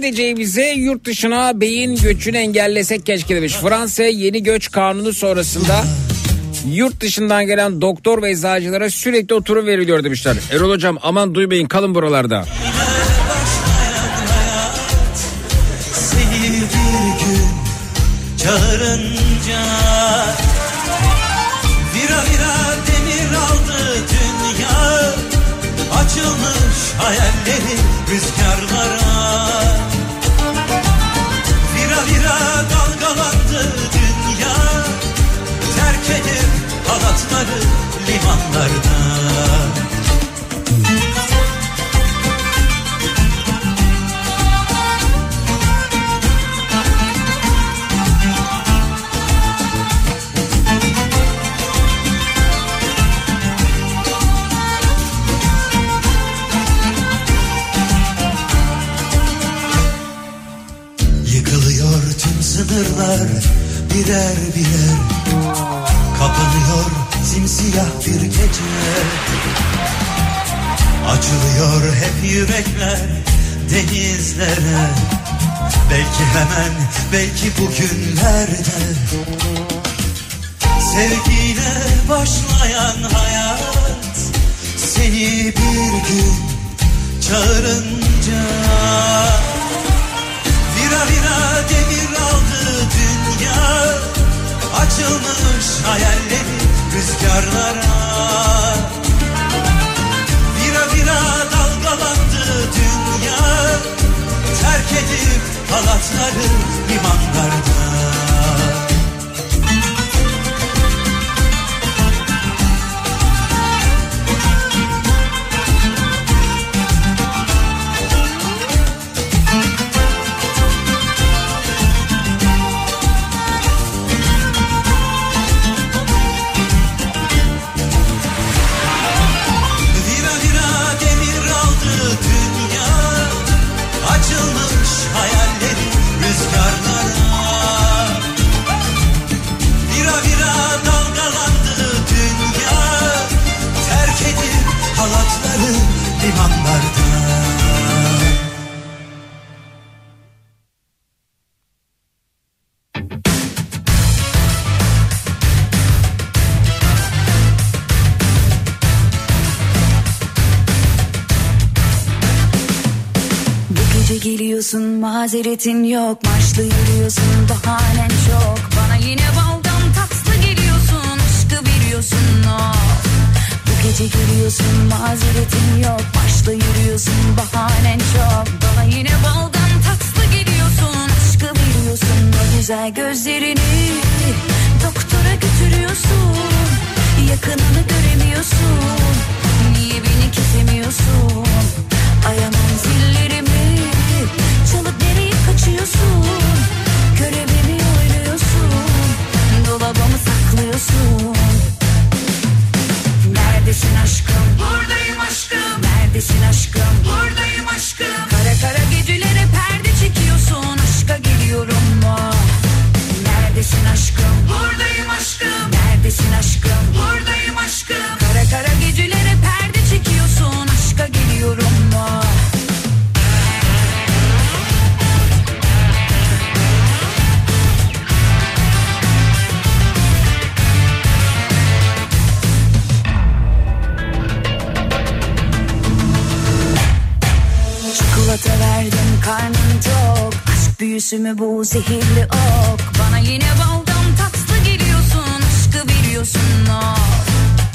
Gideceğimize yurt dışına beyin göçünü engellesek keşke demiş. Fransa yeni göç kanunu sonrasında yurt dışından gelen doktor ve eczacılara sürekli oturum veriliyor demişler. Erol hocam aman duymayın kalın buralarda. Çağırınca Vira vira demir aldı dünya Açılmış hayalleri halatları limanlarda Yıkılıyor tüm sınırlar birer birer. Kapanıyor simsiyah bir gece. Açılıyor hep yürekler denizlere. Belki hemen belki bugünlerde. Sevgiyle başlayan hayat Seni bir gün çağırınca. Vira vira demir aldı dünya Açılmış hayalleri rüzgarlara. Vira vira dalgalandı dünya Terk edip halatları limanlarda mazeretin yok Maçlı yürüyorsun bahanen çok. Bana yine baldan tatlı geliyorsun Aşkı veriyorsun of. Bu gece geliyorsun mazeretin yok Maçlı yürüyorsun bahanen çok. Bana yine baldan tatlı geliyorsun Aşkı veriyorsun o güzel gözlerini Doktora götürüyorsun. Yakınını göremiyorsun Niye beni kesemiyorsun? Ayamam zillerimi Çalıp kaçıyorsun Körebimi oynuyorsun Dolabamı saklıyorsun Neredesin aşkım? Buradayım aşkım Neredesin aşkım? Buradayım aşkım Kara kara gecelere perde çekiyorsun Aşka geliyorum mu? Neredesin aşkım? Buradayım aşkım Neredesin aşkım? Buradayım aşkım Kara kara gecelere perde çekiyorsun Aşka geliyorum mu? Karnım tok. Aşk büyüsü mü bu zehirli ok? Bana yine baldan tatlı geliyorsun Aşkı biliyorsun of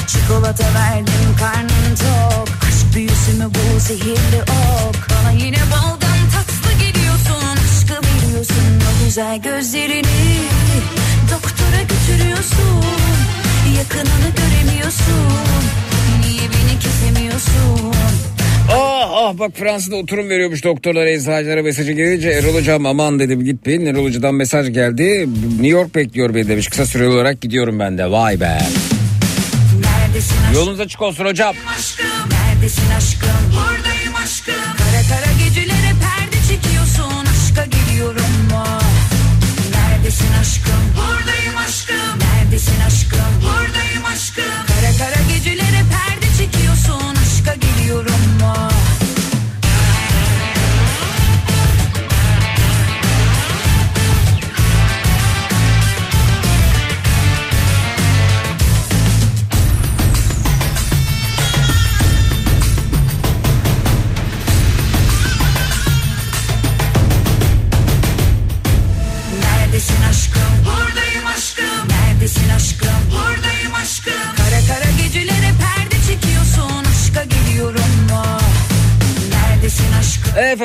Çikolata verdim karnım tok. Aşk büyüsü mü bu zehirli ok? Bana yine baldan tatlı geliyorsun Aşkı biliyorsun o. Güzel gözlerini Doktora götürüyorsun. Yakınını göremiyorsun. Niye beni kesemiyorsun Ah ah bak Fransa'da oturum veriyormuş doktorlar eczacılara mesajı gelince Erol hocam aman dedim gitmeyin. Erol hocadan mesaj geldi. New York bekliyor beni demiş. Kısa süreli olarak gidiyorum ben de. Vay be. Neredesin aşkım? Yolunuz açık olsun hocam. Neredesin aşkım? Buradayım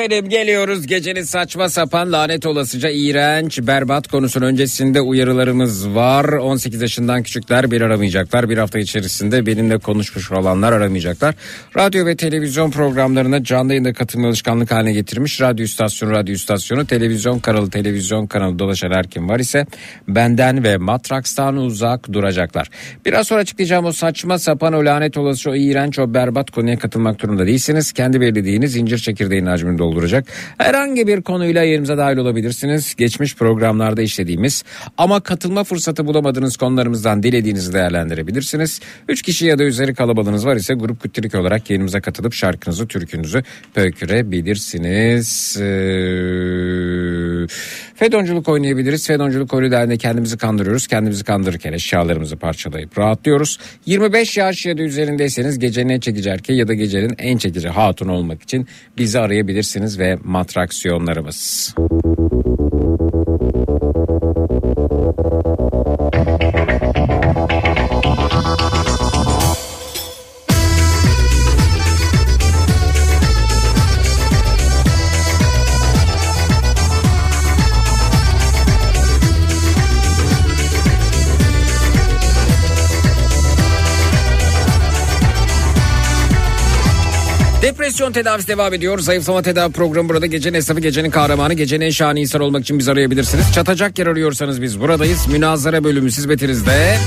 Efendim geliyoruz gecenin saçma sapan lanet olasıca iğrenç berbat konusunun öncesinde uyarılarımız var. 18 yaşından küçükler bir aramayacaklar. Bir hafta içerisinde benimle konuşmuş olanlar aramayacaklar. Radyo ve televizyon programlarına canlı yayında katılma alışkanlık haline getirmiş. Radyo istasyonu, radyo istasyonu, televizyon kanalı, televizyon kanalı dolaşan her kim var ise benden ve Matraks'tan uzak duracaklar. Biraz sonra açıklayacağım o saçma sapan o lanet olası o iğrenç o berbat konuya katılmak durumunda değilsiniz. Kendi belirlediğiniz zincir çekirdeğin hacmini dolduracak. Herhangi bir konuyla yerimize dahil olabilirsiniz. Geçmiş programlarda işlediğimiz ama katılma fırsatı bulamadığınız konularımızdan dilediğinizi değerlendirebilirsiniz. 3 kişi ya da üzeri kalabalığınız var ise grup kütürük olarak yayınımıza katılıp şarkınızı, türkünüzü pöykürebilirsiniz. Ee, fedonculuk oynayabiliriz. Fedonculuk oyunu kendimizi kandırıyoruz. Kendimizi kandırırken eşyalarımızı parçalayıp rahatlıyoruz. 25 yaş ya da üzerindeyseniz gecenin en çekici erkeği ya da gecenin en çekici hatun olmak için bizi arayabilirsiniz ve matraksiyonlarımız. Depresyon tedavisi devam ediyor. Zayıflama tedavi programı burada. Gecenin esnafı, gecenin kahramanı, gecenin en şahane insan olmak için bizi arayabilirsiniz. Çatacak yer arıyorsanız biz buradayız. Münazara bölümü hizmetinizde.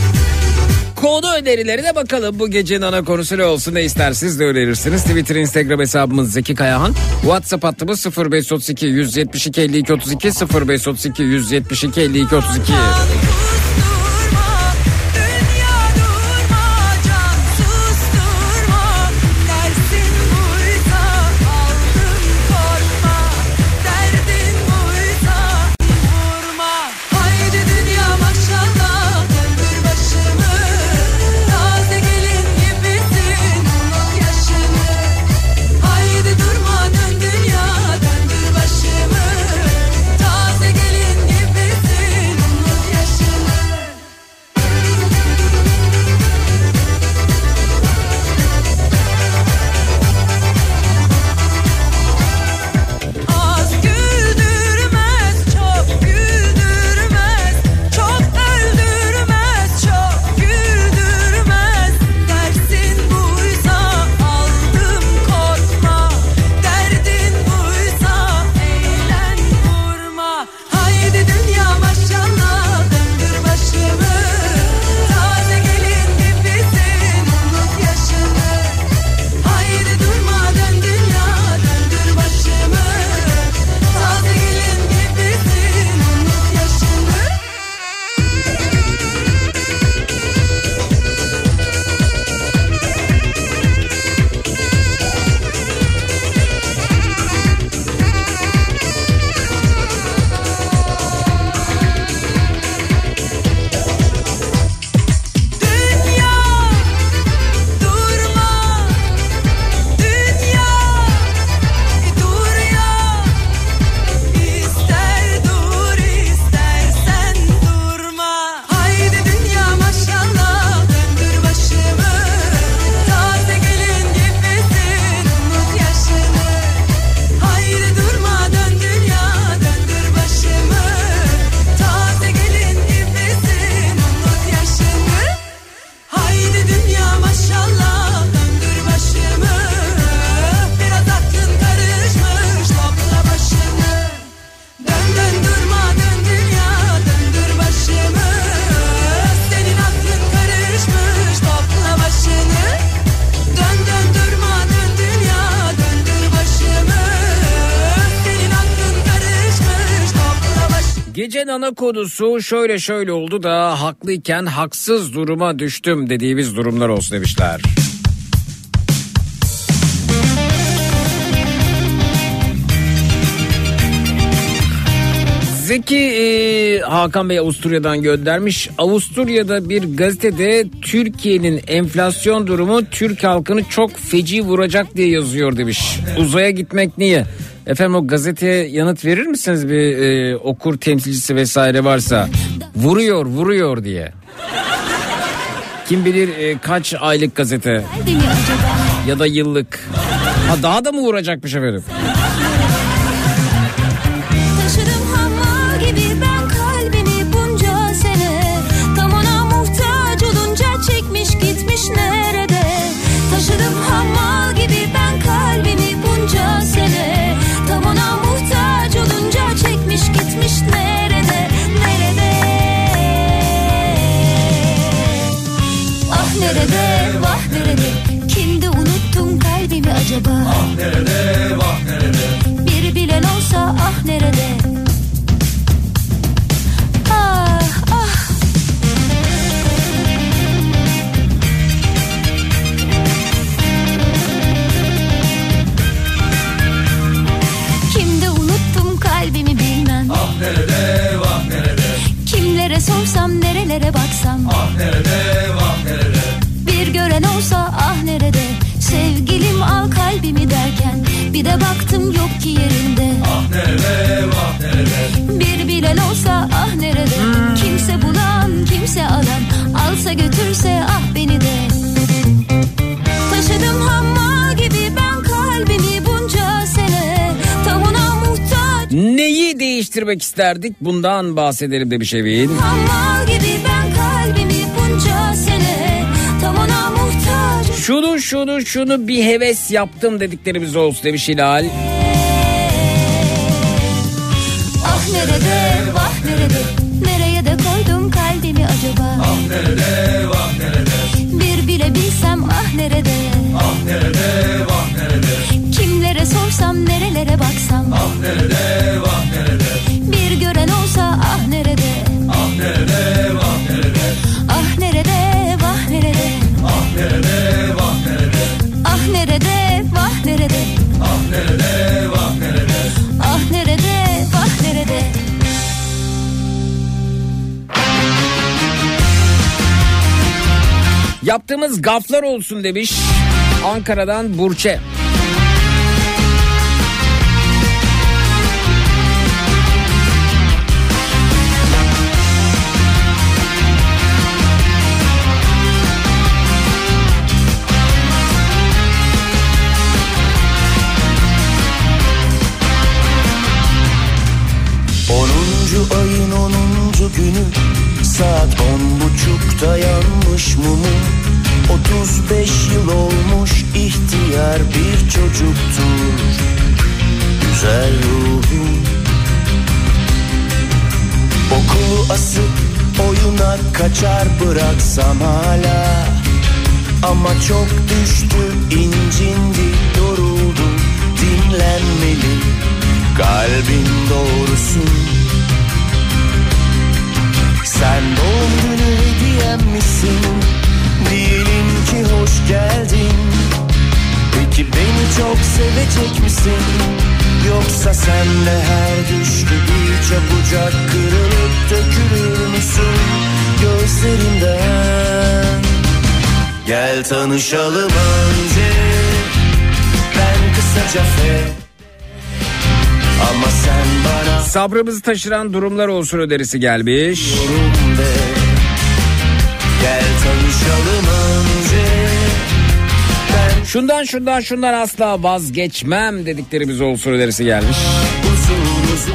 Konu önerilerine bakalım. Bu gecenin ana konusu ne olsun ne istersiniz de önerirsiniz. Twitter, Instagram hesabımız Zeki Kayahan. WhatsApp hattımız 0532 172 52 32 0532 172 52 32. Nana konusu şöyle şöyle oldu da haklıyken haksız duruma düştüm dediğimiz durumlar olsun demişler. Zeki e, Hakan Bey Avusturya'dan göndermiş. Avusturya'da bir gazetede Türkiye'nin enflasyon durumu Türk halkını çok feci vuracak diye yazıyor demiş. Uzaya gitmek niye? Efendim o gazeteye yanıt verir misiniz bir e, okur temsilcisi vesaire varsa? Vuruyor vuruyor diye. Kim bilir e, kaç aylık gazete ya da yıllık. Ha daha da mı vuracakmış efendim? Nerelere baksam Ah nerede vah nerede? Bir gören olsa ah nerede? Sevgilim al kalbimi derken Bir de baktım yok ki yerinde. Ah nerede vah nerede? Bir bilen olsa ah nerede? Kimse bulan kimse alan Alsa götürse değiştirmek isterdik. Bundan bahsedelim demiş Evin. Şunu şunu şunu bir heves yaptım dediklerimiz olsun demiş Hilal. Ah nerede vah nerede? Nereye de koydum kalbimi acaba? Ah nerede vah nerede? Bir bile bilsem ah nerede? Ah nerede vah nerede? Kimlere sorsam nerelere baksam? Ah nerede vah nerede? Ah nerede vah nerede? Ah nerede vah nerede? Ah nerede vah nerede? Ah nerede vah nerede? Ah nerede vah nerede? Ah nerede vah nerede? Yaptığımız gaflar olsun demiş Ankara'dan Burçe. Ayın onuncu günü Saat on buçukta yanmış mumu. 35 yıl olmuş ihtiyar bir çocuktur. Güzel ruhum Okulu asıp oyuna kaçar bıraksam hala. Ama çok düştü incindi yoruldu dinlenmeli Kalbin doğrusu Sen doğum günü hediyem misin? Diyelim ki hoş geldin. Peki beni çok sevecek misin? Yoksa sen de her düştü bir çabucak kırılıp dökülür müsün? Gözlerimden Gel tanışalım önce. Ben kısaca fe Ama sen bana Sabrımızı taşıran durumlar olsun önerisi gelmiş. de Gel tanışalım önce Şundan şundan şundan asla vazgeçmem dediklerimiz olsun önerisi gelmiş.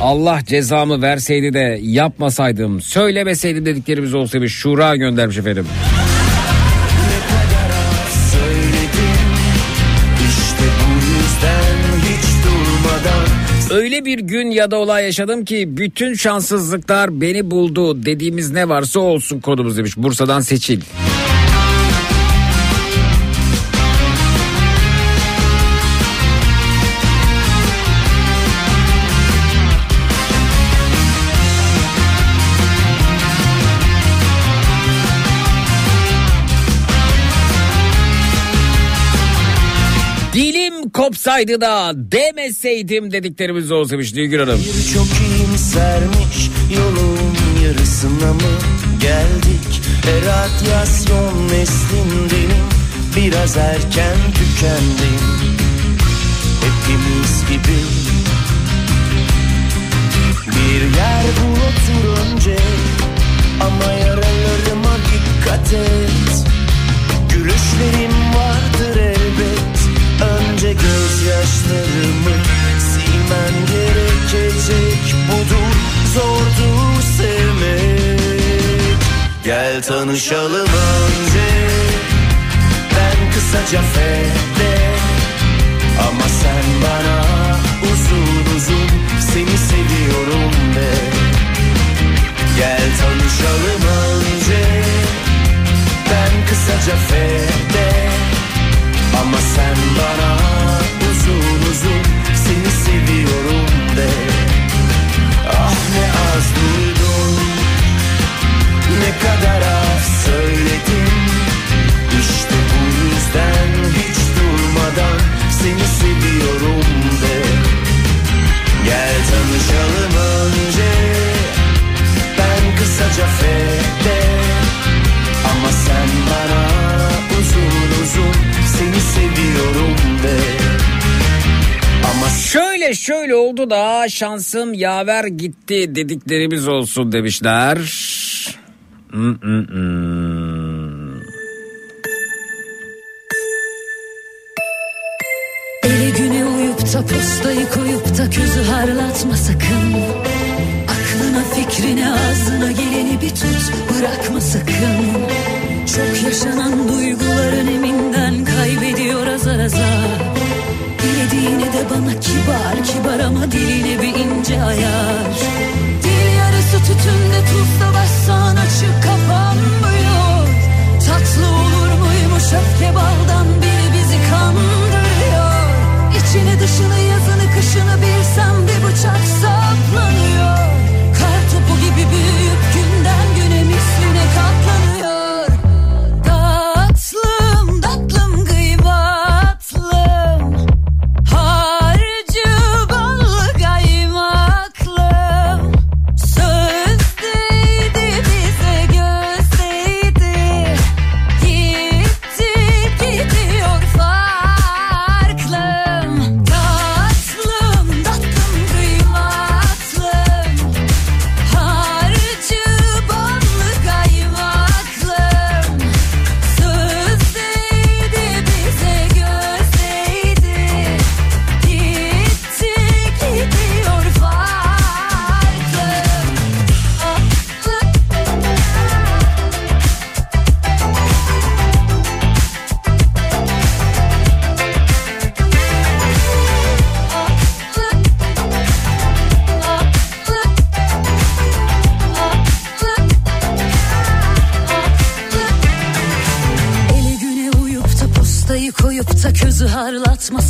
Allah cezamı verseydi de yapmasaydım, söylemeseydim dediklerimiz olsaydı Şura göndermiş efendim. Öyle bir gün ya da olay yaşadım ki bütün şanssızlıklar beni buldu dediğimiz ne varsa olsun kodumuz demiş. Bursa'dan Seçil. Kopsaydı da demeseydim dediklerimiz olsa demiş Nilgün Hanım. Çok iyimsermiş yolun yarısına mı geldik? E, radyasyon neslindenim biraz erken tükendim. Hepimiz gibi bir yer bul gözyaşlarımı silmen gerekecek Budur zordur sevmek. Gel tanışalım önce Ben kısaca fede Ama sen bana uzun uzun Seni seviyorum de. Gel tanışalım önce ben kısaca fede Ama sen bana Ne kadar az söyledim İşte bu yüzden hiç durmadan Seni seviyorum de Gel tanışalım önce Ben kısaca fede ama sen bana uzun uzun seni seviyorum de. Şöyle şöyle oldu da şansım yaver gitti dediklerimiz olsun demişler. Güne uyup da postayı koyup da közü harlatma sakın. Aklına fikrine ağzına geleni bir tut bırakma sakın. Çok yaşanan duygular öneminden kaybediyor azar azar. Dilediğine de bana kibar kibar ama diline bir ince ayar Yarısı tütünde tuzla bassan açık kapanmıyor Tatlı olur muymuş öfke baldan biri bizi kandırıyor. İçini dışını yazını kışını bilsem bir bıçak saplanıyor. Kar topu gibi büyüyüp harlatma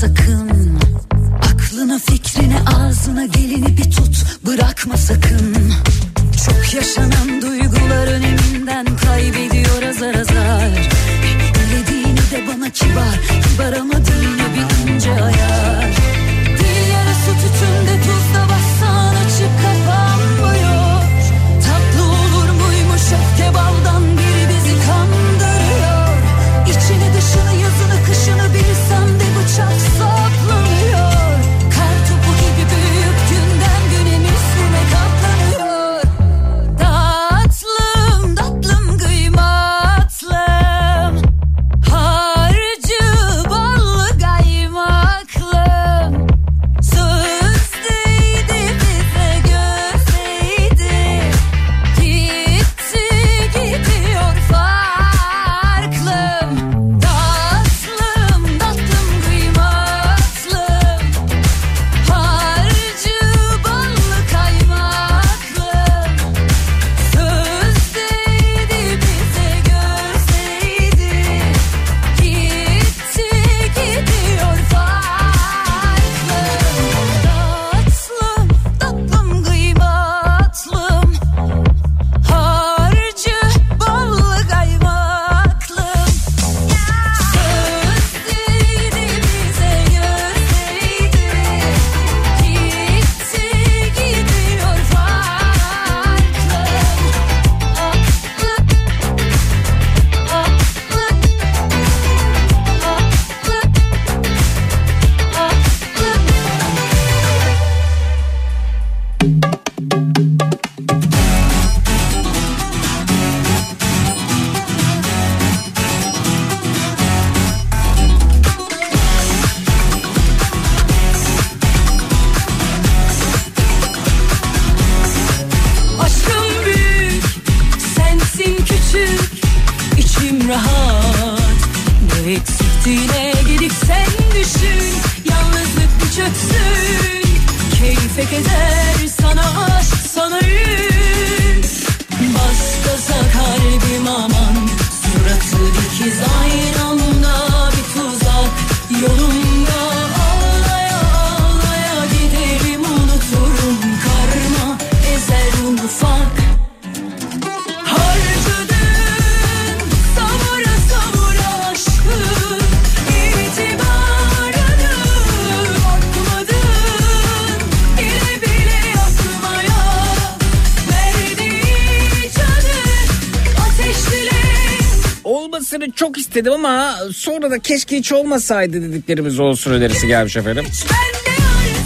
da keşke hiç olmasaydı dediklerimiz olsun önerisi gelmiş efendim.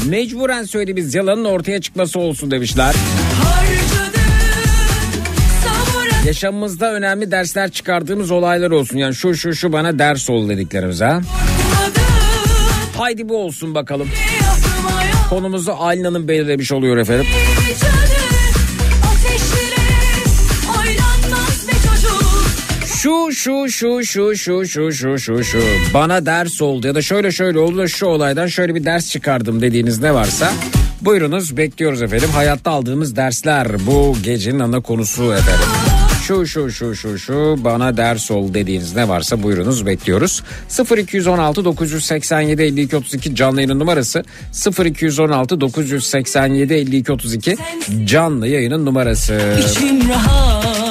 Mecburen söylediğimiz yalanın ortaya çıkması olsun demişler. Yaşamımızda önemli dersler çıkardığımız olaylar olsun. Yani şu şu şu bana ders ol dediklerimiz ha. Haydi bu olsun bakalım. Konumuzu Aylin belirlemiş oluyor efendim. Şu şu şu şu şu şu şu şu şu bana ders oldu ya da şöyle şöyle oldu da şu olaydan şöyle bir ders çıkardım dediğiniz ne varsa buyurunuz bekliyoruz efendim. Hayatta aldığımız dersler bu gecenin ana konusu efendim. Şu şu şu şu şu bana ders ol dediğiniz ne varsa buyurunuz bekliyoruz. 0216 987 52 32 canlı yayının numarası 0216 987 52 32 canlı yayının numarası. İçim rahat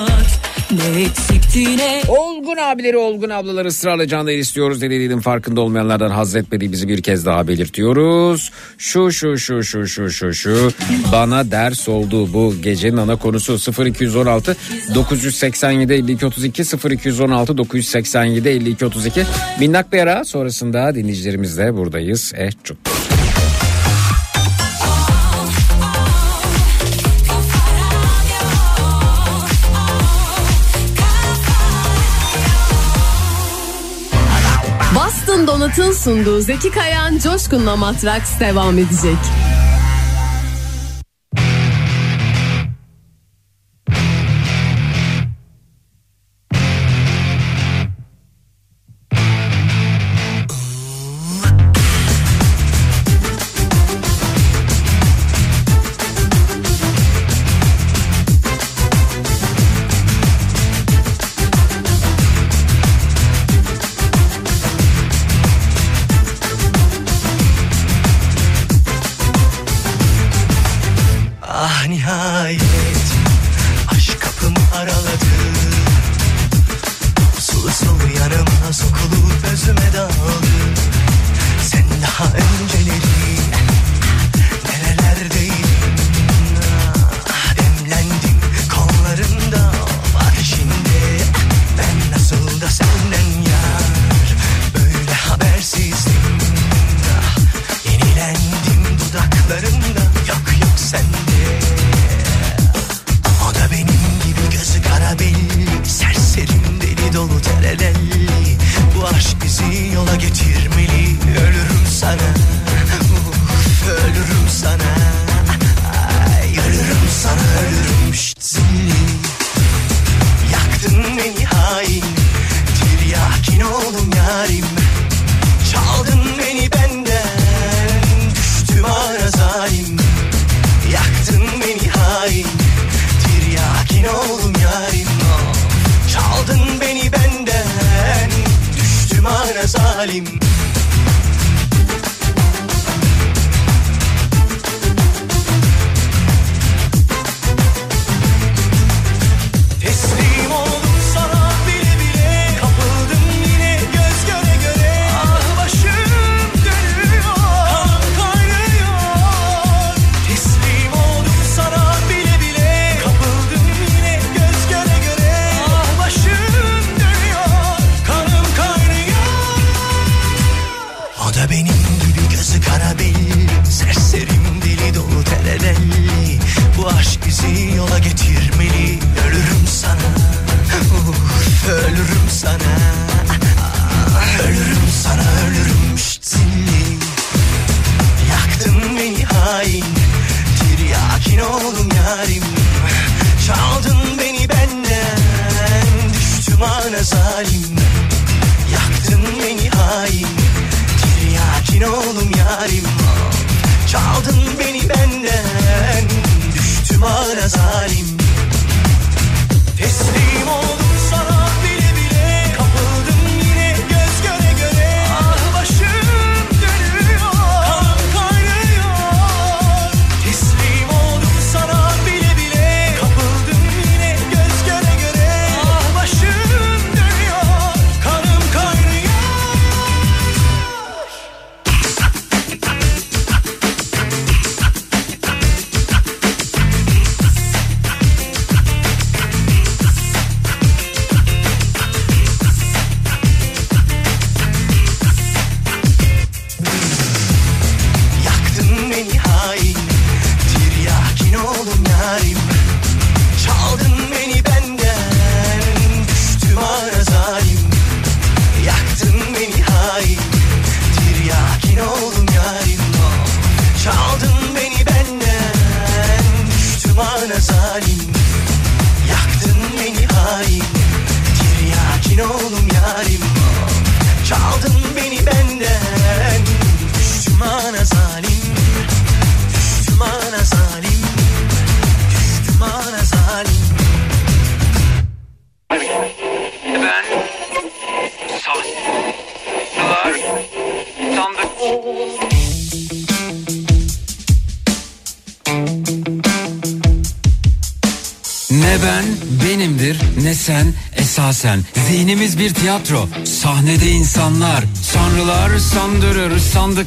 Olgun abileri, olgun ablaları ısrarla canlı istiyoruz dediğinin farkında olmayanlardan haz etmediğimizi bir kez daha belirtiyoruz. Şu şu şu şu şu şu şu bana ders oldu bu gecenin ana konusu 0216 987 52 32 0216 987 52 32 minnak bir ara sonrasında dinleyicilerimizle buradayız. Eh çok. Donut'un sunduğu Zeki Kayan Coşkun'la Matraks devam edecek.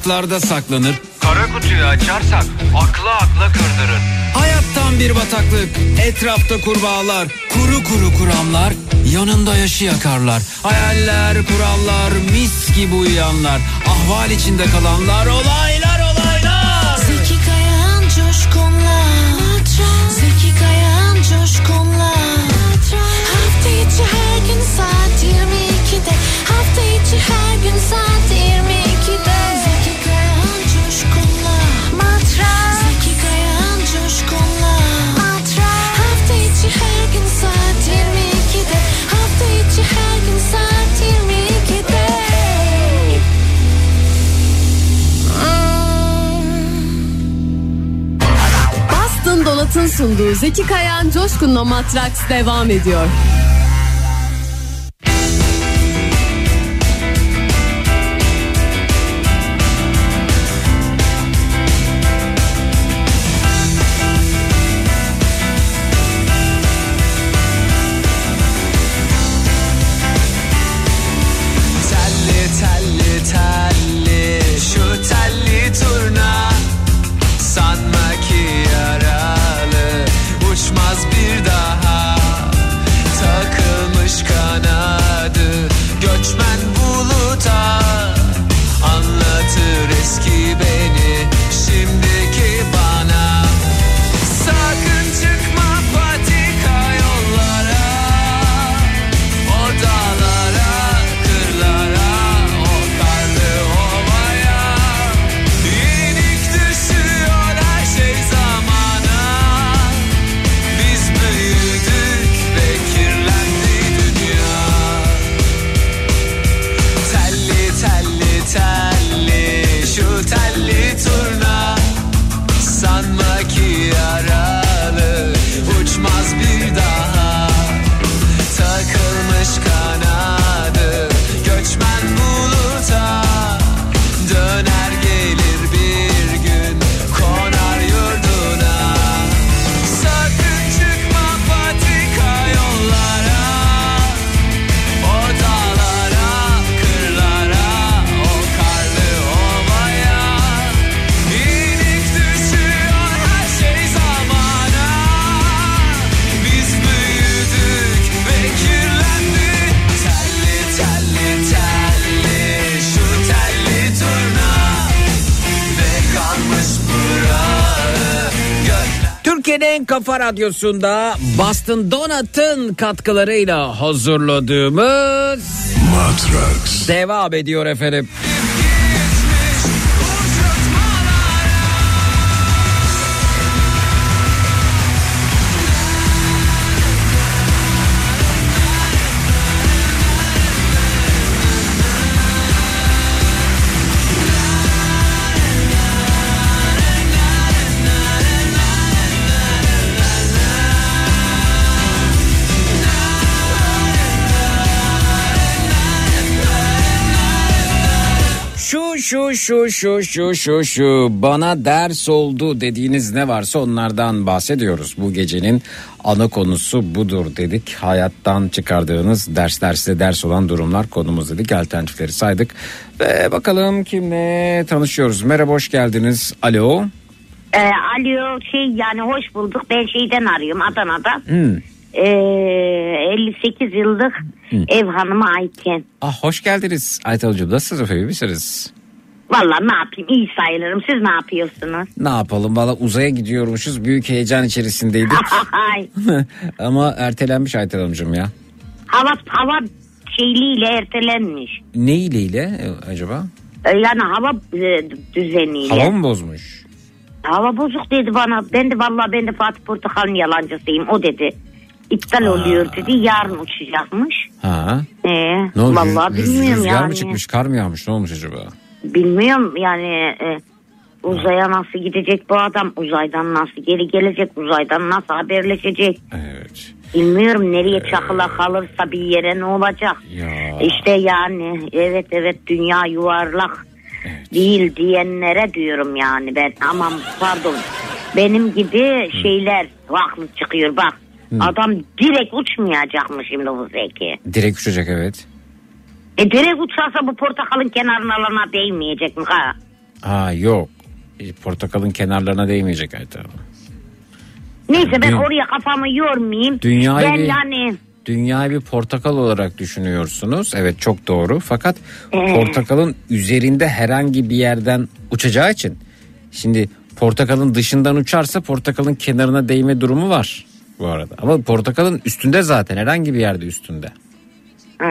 sandıklarda saklanır. Kara kutuyu açarsak akla akla kırdırır. Hayattan bir bataklık, etrafta kurbağalar, kuru kuru kuramlar, yanında yaşı yakarlar. Hayaller, kurallar, mis gibi uyuyanlar, ahval içinde kalanlar, olaylar olaylar. Zeki Kayan coşkunla, Zeki Kayan coşkunla. Hafta içi her gün saat 22'de, hafta içi her gün saat 22'de. Bastın Dolat'ın sunduğu Zeki Kayan Coşkun'la Matraks devam ediyor. Kafa Radyosu'nda Boston Donut'ın katkılarıyla hazırladığımız Matrax devam ediyor efendim. Şu şu şu şu şu bana ders oldu dediğiniz ne varsa onlardan bahsediyoruz. Bu gecenin ana konusu budur dedik. Hayattan çıkardığınız dersler size ders olan durumlar konumuz dedik. Alternatifleri saydık ve bakalım kimle tanışıyoruz. Merhaba hoş geldiniz. Alo. Ee, alo şey yani hoş bulduk. Ben şeyden arıyorum Adana'dan. Hmm. Ee, 58 yıllık ev hanımı Ayten. Ah hoş geldiniz Ayten Hocam. Nasılsınız efendim? Misiniz? Valla ne yapayım iyi sayılırım. Siz ne yapıyorsunuz? Ne yapalım valla uzaya gidiyormuşuz. Büyük heyecan içerisindeydik. Ama ertelenmiş Ayten Hanımcığım ya. hava hava şeyliğiyle ertelenmiş. Ne ileyle e, acaba? Ee, yani hava e, düzeniyle. Hava mı bozmuş? Hava bozuk dedi bana. Ben de valla ben de Fatih Portakal'ın yalancısıyım. O dedi. İptal oluyor dedi. Yarın uçacakmış. Ha. Ee, Ne oldu? vallahi Rüz- bilmiyorum rüzgar yani. mı çıkmış kar mı yağmış ne olmuş acaba? Bilmiyorum yani e, uzaya nasıl gidecek bu adam? Uzaydan nasıl geri gelecek? Uzaydan nasıl haberleşecek? Evet. Bilmiyorum nereye çakıla kalırsa bir yere ne olacak? Ya. İşte yani evet evet dünya yuvarlak değil diyenlere diyorum yani ben aman pardon benim gibi şeyler haklı çıkıyor bak Hı. adam direkt uçmayacakmış şimdi bu zeki. Direkt uçacak evet. E direkt uçarsa bu portakalın kenarlarına değmeyecek mi ha? Ha yok. E, Portakalın kenarlarına değmeyecek Hanım. Neyse ben Dü- oraya kafamı yormayayım. Dünyayı ben bir- yani Dünyayı bir portakal olarak düşünüyorsunuz. Evet çok doğru. Fakat Ee. portakalın üzerinde herhangi bir yerden uçacağı için şimdi portakalın dışından uçarsa portakalın kenarına değme durumu var bu arada. Ama portakalın üstünde zaten herhangi bir yerde üstünde. Hı.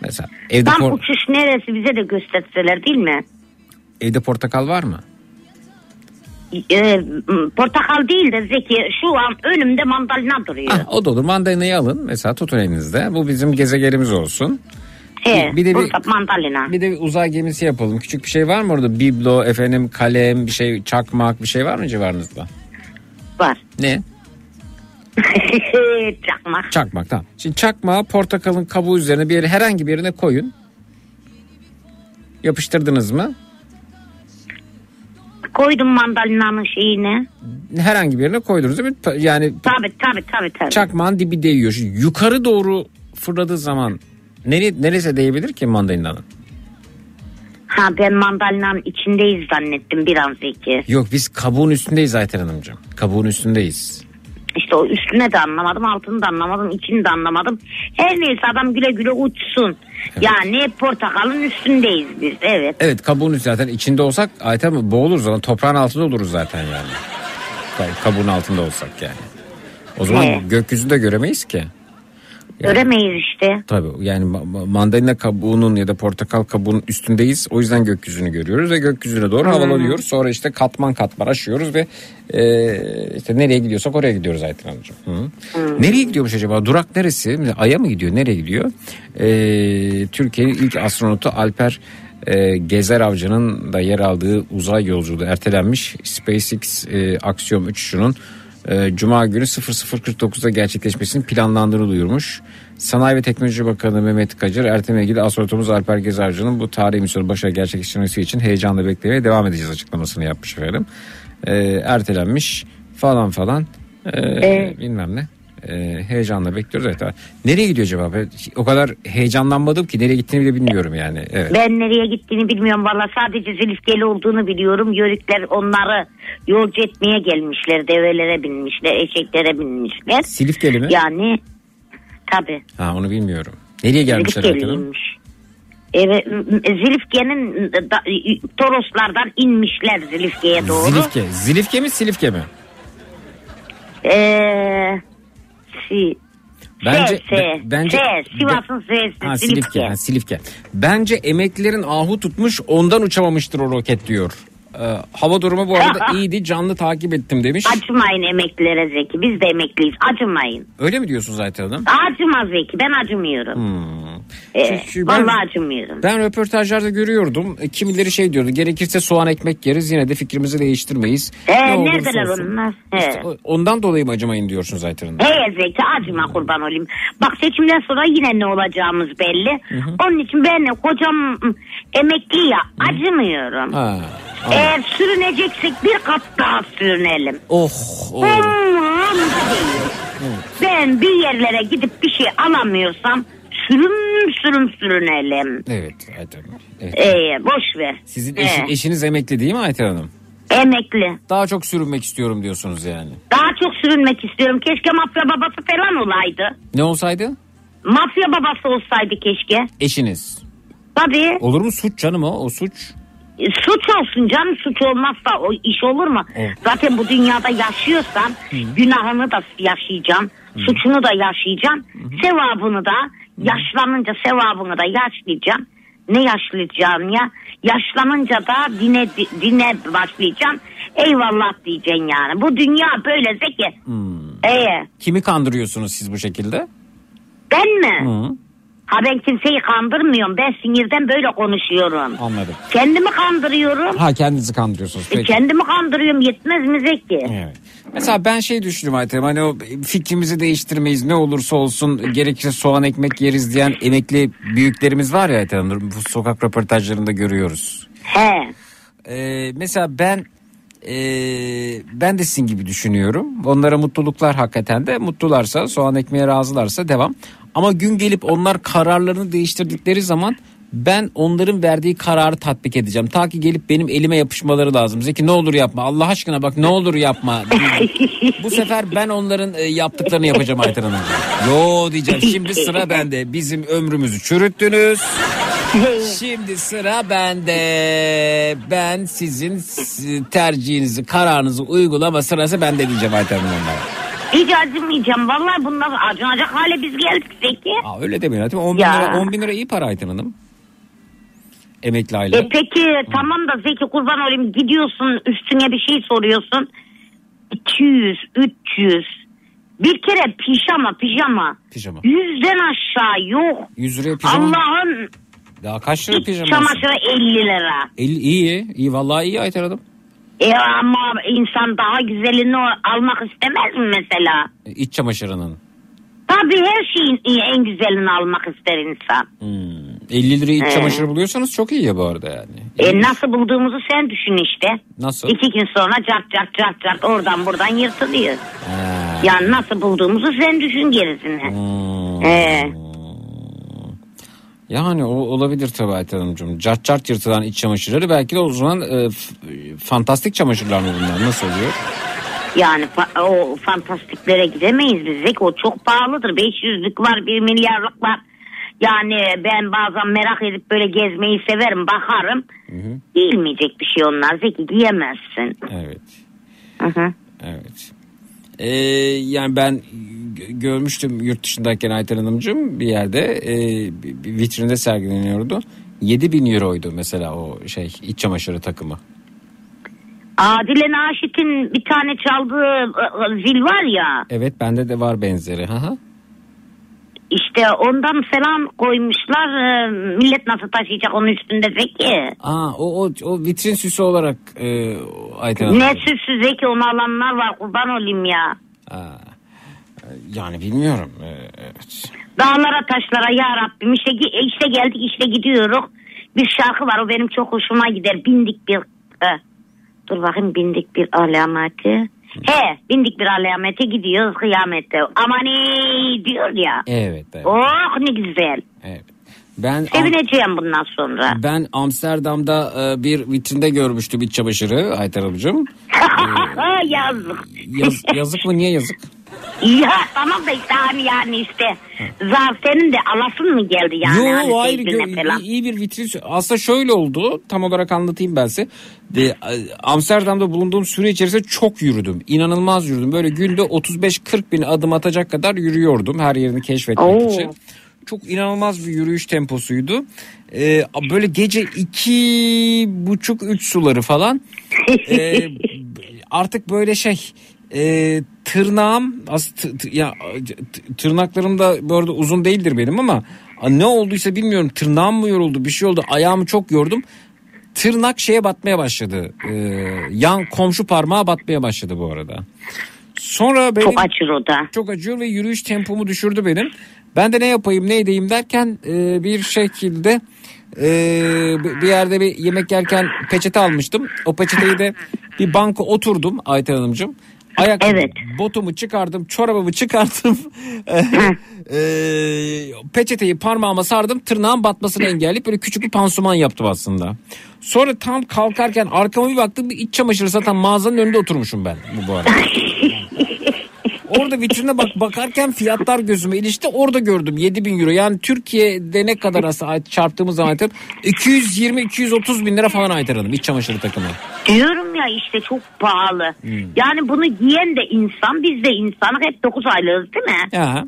Mesela evde tam por- uçuş neresi bize de gösterseler değil mi? evde portakal var mı? E, m, portakal değil de Zeki şu an önümde mandalina duruyor. Ah, o da olur. Mandalinayı alın. Mesela tutun elinizde. Bu bizim gezegenimiz olsun. He, bir de bir- mandalina. Bir de bir uzay gemisi yapalım. Küçük bir şey var mı orada? Biblo, efendim kalem, bir şey çakmak bir şey var mı civarınızda? Var. Ne? Çakmak. Çakmak tamam. Şimdi çakmağı portakalın kabuğu üzerine bir yere herhangi bir yerine koyun. Yapıştırdınız mı? Koydum mandalinanın şeyine. Herhangi bir yerine koydunuz değil mi? Yani Tabi tabi tabi tabi. çakmağın dibi değiyor. Şimdi yukarı doğru fırladığı zaman nereye, neresi değebilir ki mandalinanın? Ha ben mandalinanın içindeyiz zannettim bir an Zeki. Yok biz kabuğun üstündeyiz Ayten Hanımcığım. Kabuğun üstündeyiz. İşte o üstüne de anlamadım altını da anlamadım içini de anlamadım. Her neyse adam güle güle uçsun. Yani portakalın üstündeyiz biz evet. Evet kabuğun üstü zaten içinde olsak Ayten boğuluruz zaman toprağın altında oluruz zaten yani. Ka- Kabuğun altında olsak yani. O zaman He. gökyüzünde göremeyiz ki. Göremeyiz işte. Tabii yani ma- ma- mandalina kabuğunun ya da portakal kabuğunun üstündeyiz. O yüzden gökyüzünü görüyoruz ve gökyüzüne doğru Hmm. havalanıyoruz. Sonra işte katman katman aşıyoruz ve e, işte nereye gidiyorsak oraya gidiyoruz Ayten Hanımcığım. Hı. Hmm. Nereye gidiyormuş acaba? Durak neresi? Ay'a mı gidiyor? Nereye gidiyor? E, Türkiye'nin ilk astronotu Alper e, Gezer Avcı'nın da yer aldığı uzay yolculuğu ertelenmiş. SpaceX e, Aksiyon uçuşunun e, Cuma günü 00.49'da gerçekleşmesinin planlandığını duyurmuş. Sanayi ve Teknoloji Bakanı Mehmet Kacır erteleme ilgili astronotumuz Alper Gezerci'nin bu tarihi misyonu başarı gerçekleştirmesi için heyecanla beklemeye devam edeceğiz açıklamasını yapmış efendim. E, ertelenmiş falan falan e, Evet. bilmem ne. E, heyecanla bekliyoruz. Evet. Nereye gidiyor acaba? Ben o kadar heyecanlanmadım ki nereye gittiğini bile bilmiyorum yani. Evet. Ben nereye gittiğini bilmiyorum valla sadece Zülifkeli olduğunu biliyorum. Yörükler onları yolcu etmeye gelmişler. Develere binmişler, eşeklere binmişler. Silifkeli mi? Yani tabi. Ha onu bilmiyorum. Nereye gelmişler? Zilifkeliymiş. Evet, Zilifke'nin da- Toroslardan inmişler Zilifke'ye doğru. Zilifke. Zilifke mi Silifke mi? Ee, si, Bence, S, S, be- bence S, Sivas'ın S'si, ha, Silifke. Silifke, ha, Silifke. Bence emeklilerin ahu tutmuş ondan uçamamıştır o roket diyor. Ee, hava durumu bu arada iyiydi canlı takip ettim demiş. Acımayın emeklilere Zeki. Biz de emekliyiz. Acımayın. Öyle mi diyorsun zaten hanım? Acıma Zeki. Ben acımıyorum. Hmm. Ee, Çünkü ben- vallahi acımıyorum. Ben röportajlarda görüyordum. E, Kimileri şey diyordu. Gerekirse soğan ekmek yeriz yine de fikrimizi değiştirmeyiz. Ee, Ne neredeler olsun. onlar? He. İşte ondan dolayı mı acımayın diyorsunuz Ayten Hanım? Hey Zeki acıma kurban olayım. Bak seçimden sonra yine ne olacağımız belli. Onun için ben kocam emekli ya acımıyorum. Ha, Eğer sürüneceksek bir kat daha sürünelim. Oh. oh. Değil. Ben bir yerlere gidip bir şey alamıyorsam sürüm sürüm sürünelim. Evet Ayten Hanım. Evet. Ee, boş ver. Sizin Ee, eşi- eşiniz emekli değil mi Ayten Hanım? emekli. Daha çok sürünmek istiyorum diyorsunuz yani. Daha çok sürünmek istiyorum. Keşke mafya babası falan olaydı. Ne olsaydı? Mafya babası olsaydı keşke. Eşiniz. Tabii. Olur mu suç canım o? O suç. E, Suç olsun canım suç olmazsa o iş olur mu? Evet. Zaten bu dünyada yaşıyorsan günahını da yaşayacaksın. Suçunu da yaşayacaksın. Sevabını da yaşlanınca sevabını da yaşlayacaksın. Ne yaşlayacaksın ya? Yaşlanınca da dine dine başlayacaksın. Eyvallah diyeceksin yani. Bu dünya böyle zeki. Ee, Kimi kandırıyorsunuz siz bu şekilde? ben mi? Hı. Ha ben kimseyi kandırmıyorum. Ben sinirden böyle konuşuyorum. Anladım. Kendimi kandırıyorum. Ha kendinizi kandırıyorsunuz. E, Peki. kendimi kandırıyorum yetmez mi Zeki? Evet. Mesela ben şey düşünüyorum Ayten hani o fikrimizi değiştirmeyiz ne olursa olsun gerekirse soğan ekmek yeriz diyen emekli büyüklerimiz var ya Ayten Hanım bu sokak röportajlarında görüyoruz. He. Ee, mesela ben e, ben de sizin gibi düşünüyorum. Onlara mutluluklar hakikaten de mutlularsa soğan ekmeğe razılarsa devam. Ama gün gelip onlar kararlarını değiştirdikleri zaman ben onların verdiği kararı tatbik edeceğim. Ta ki gelip benim elime yapışmaları lazım. Zeki ne olur yapma Allah aşkına bak ne olur yapma. Bu sefer ben onların e, yaptıklarını yapacağım Ayten Hanım. Yo diyeceğim şimdi sıra bende. Bizim ömrümüzü çürüttünüz. Şimdi sıra bende. Ben sizin s- tercihinizi, kararınızı uygulama sırası bende diyeceğim Ayten Hanım. Hiç acımayacağım. Vallahi bunlar acınacak hale biz geldik Zeki. Aa, öyle demeyin Ayten. 10 bin, Ya. lira, 10 bin lira iyi para Ayten Hanım. Emekli aile. E peki tamam da Zeki kurban olayım gidiyorsun üstüne bir şey soruyorsun. 200, 300. Bir kere pijama pijama. Pijama. Yüzden aşağı yok. 100 liraya pijama. Allah'ın Daha kaç lira iç pijama? çamaşırı 50 lira. 50, iyi. iyi vallahi iyi Ayten Hanım. E ama insan daha güzelini almak istemez mi mesela? E, İç çamaşırının. Tabii her şeyin en güzelini almak ister insan. 50 liraya iç Ee. çamaşırı bulıyorsanız çok iyi ya bu arada yani. E nasıl bulduğumuzu sen düşün işte. Nasıl? İki gün sonra cart cart cart cart oradan buradan yırtılıyor. Yani nasıl bulduğumuzu sen düşün gerisini. Hmm. Ee, Yani o olabilir tabii Ayten Hanımcığım. Cart cart yırtılan iç çamaşırları belki de o zaman e, f- fantastik çamaşırlar mı bunlar? Nasıl oluyor? yani fa- o fantastiklere gidemeyiz biz. O çok pahalıdır. 500'lük var, 1 milyarlık var. Yani ben bazen merak edip böyle gezmeyi severim, bakarım. Giyilmeyecek bir şey onlar. Zeki giyemezsin. Evet. Hı hı. Evet. Ee, yani ben gö- görmüştüm yurt dışındayken Ayten Hanımcığım bir yerde e, bir- vitrinde sergileniyordu. 7000 euroydu mesela o şey iç çamaşırı takımı. Adile Naşit'in bir tane çaldığı ı, ı, zil var ya. Evet bende de var benzeri. Hı hı. İşte ondan falan koymuşlar. Ee, Millet nasıl taşıyacak onun üstünde Zeki? Aa o, o, o vitrin süsü olarak e, Ayten Hanım. Ne süsü Zeki onu alanlar var kurban olayım ya. Yani bilmiyorum. Ee, evet. Dağlara taşlara ya Rabbim işte, gi- işte geldik işte gidiyoruz. Bir şarkı var o benim çok hoşuma gider. Bindik bir e, dur bakayım bindik bir alameti. He bindik bir alamete gidiyoruz kıyamette. Aman ey diyor ya. Evet, evet. Oh ne güzel. Ben Sevineceğim bundan sonra. ben Amsterdam'da e, bir vitrinde görmüştüm iç çamaşırı Ayten Hanımcığım. Yazık. Yaz, yazık mı niye yazık? Ya tamam da işte hani yani işte zar senin de alasın mı geldi yani? hani Yo hayır sevgiline gö- iyi bir vitrin. Aslında şöyle oldu. Tam olarak anlatayım ben size. De, e, Amsterdam'da bulunduğum süre içerisinde çok yürüdüm. İnanılmaz yürüdüm. Böyle günde 35-40 bin adım atacak kadar yürüyordum her yerini keşfetmek Oo. için. Çok inanılmaz bir yürüyüş temposuydu. Ee, böyle gece iki buçuk üç suları falan. Ee, artık böyle şey e, tırnağım ya tırnaklarım da bu arada uzun değildir benim ama Ne olduysa bilmiyorum tırnağım mı yoruldu bir şey oldu ayağımı çok yordum. Tırnak şeye batmaya başladı. Ee, yan komşu parmağa batmaya başladı bu arada. Sonra benim, Çok acır o da. Çok acıyor ve yürüyüş tempomu düşürdü benim. Ben de ne yapayım ne edeyim derken e, bir şekilde e, bir yerde bir yemek yerken peçete almıştım. O peçeteyi de bir banka oturdum Ayten Hanımcığım. Ayak botumu çıkardım, çorabımı çıkardım. E, peçeteyi parmağıma sardım, tırnağın batmasını engelleyip böyle küçük bir pansuman yaptım aslında. Sonra tam kalkarken arkama bir baktım bir iç çamaşırı satan mağazanın önünde oturmuşum ben bu, bu arada. Orada vitrine bak bakarken fiyatlar gözüme ilişti. Orada gördüm 7000 euro. Yani Türkiye'de ne kadar aslında çarptığımız zaman 220-230 bin lira falan Ayten Hanım iç çamaşırı takımı. Diyorum ya işte çok pahalı. Hmm. Yani bunu giyen de insan biz de insanız hep 9 aylığız değil mi? Ya.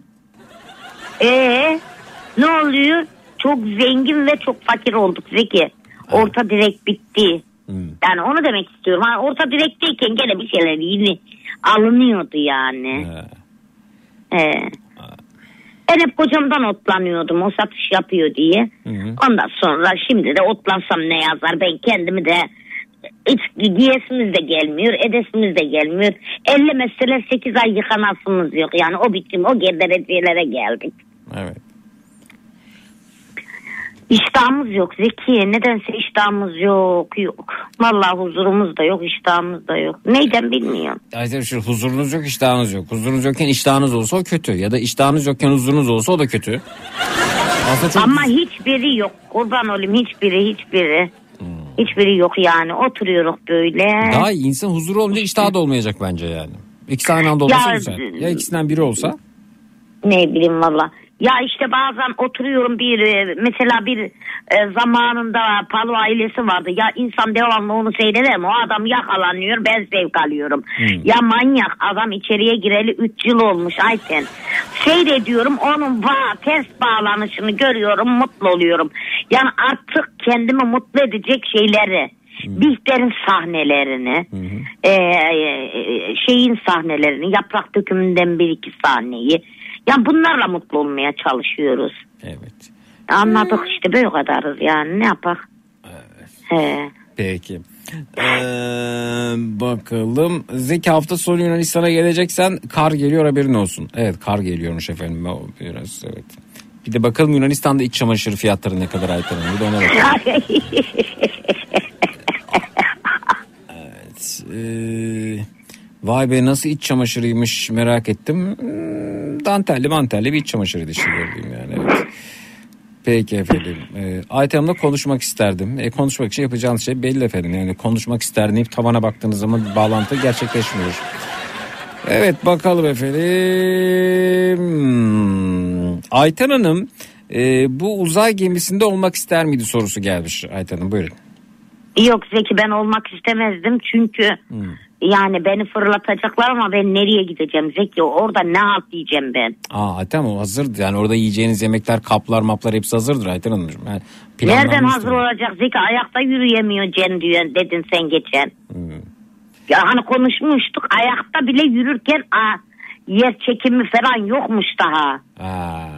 Ee, ne oluyor? Çok zengin ve çok fakir olduk Zeki. Orta direk bitti. Yani onu demek istiyorum. Ha, orta direkteyken gene bir şeyler yeni alınıyordu yani. Ee, ben hep kocamdan otlanıyordum o satış yapıyor diye. Ondan sonra şimdi de otlansam ne yazar ben kendimi de hiç giyesimiz de gelmiyor, edesimiz de gelmiyor. Ellemeseler 8 ay yıkanasımız yok. Yani o bitim, o derecelere geldik. Evet. İştahımız yok Zekiye. Nedense iştahımız yok, yok. Vallahi huzurumuz da yok, iştahımız da yok. Neyden bilmiyorum. Ayten şu huzurunuz yok iştahınız yok. Huzurunuz yokken iştahınız olsa o kötü. Ya da iştahınız yokken huzurunuz olsa o da kötü. Aslında çok Ama hiçbiri yok. Kurban olayım hiçbiri, hiçbiri. Hiçbiri yok yani. Oturuyoruz böyle. daha iyi insan huzuru olunca iştahı da olmayacak bence yani. İkisi aynı anda olması Ya, güzel. Ya ikisinden biri olsa. Ne bileyim valla. Ya işte bazen oturuyorum bir e, mesela bir e, zamanında Palo ailesi vardı. Ya insan devamlı onu seyreder mi? O adam yakalanıyor ben zevk alıyorum. Ya manyak adam içeriye gireli 3 yıl olmuş Ayten. Seyrediyorum onun bağ, ters bağlanışını görüyorum mutlu oluyorum. Yani artık kendimi mutlu edecek şeyleri. Bihter'in sahnelerini, e, e, şeyin sahnelerini, yaprak dökümünden bir iki sahneyi. Ya bunlarla mutlu olmaya çalışıyoruz. Evet. Anladık işte böyle kadarız yani ne yapak? He. Peki. Ee, bakalım. Zeki hafta sonu Yunanistan'a geleceksen kar geliyor haberin olsun. Evet kar geliyormuş efendim. Biraz evet. Bir de bakalım Yunanistan'da iç çamaşır fiyatları ne kadar Hanım. Bir de ona bakalım. Evet. ee, vay be nasıl iç çamaşırıymış merak ettim. Hmm, dantelli mantelli bir iç çamaşırıydı işte gördüğüm yani. Evet. Peki efendim. Ayten Hanım'la konuşmak isterdim. E, konuşmak için yapacağınız şey belli efendim. Yani konuşmak isterdim deyip tavana baktığınız zaman bir bağlantı gerçekleşmiyor. Evet bakalım efendim. Hmm, Ayten Hanım e, bu uzay gemisinde olmak ister miydi sorusu gelmiş Ayten Hanım buyurun. Yok Zeki ben olmak istemezdim çünkü yani beni fırlatacaklar ama ben nereye gideceğim Zeki orada ne halt diyeceğim ben. Aa Ayten o hazırdı yani orada yiyeceğiniz yemekler kaplar maplar hepsi hazırdır Ayten Hanımcığım. Yani Nereden hazır olacak Zeki ayakta yürüyemiyor Cem diyor dedin sen geçen. Ya hani konuşmuştuk ayakta bile yürürken aa, yer çekimi falan yokmuş daha. Aa,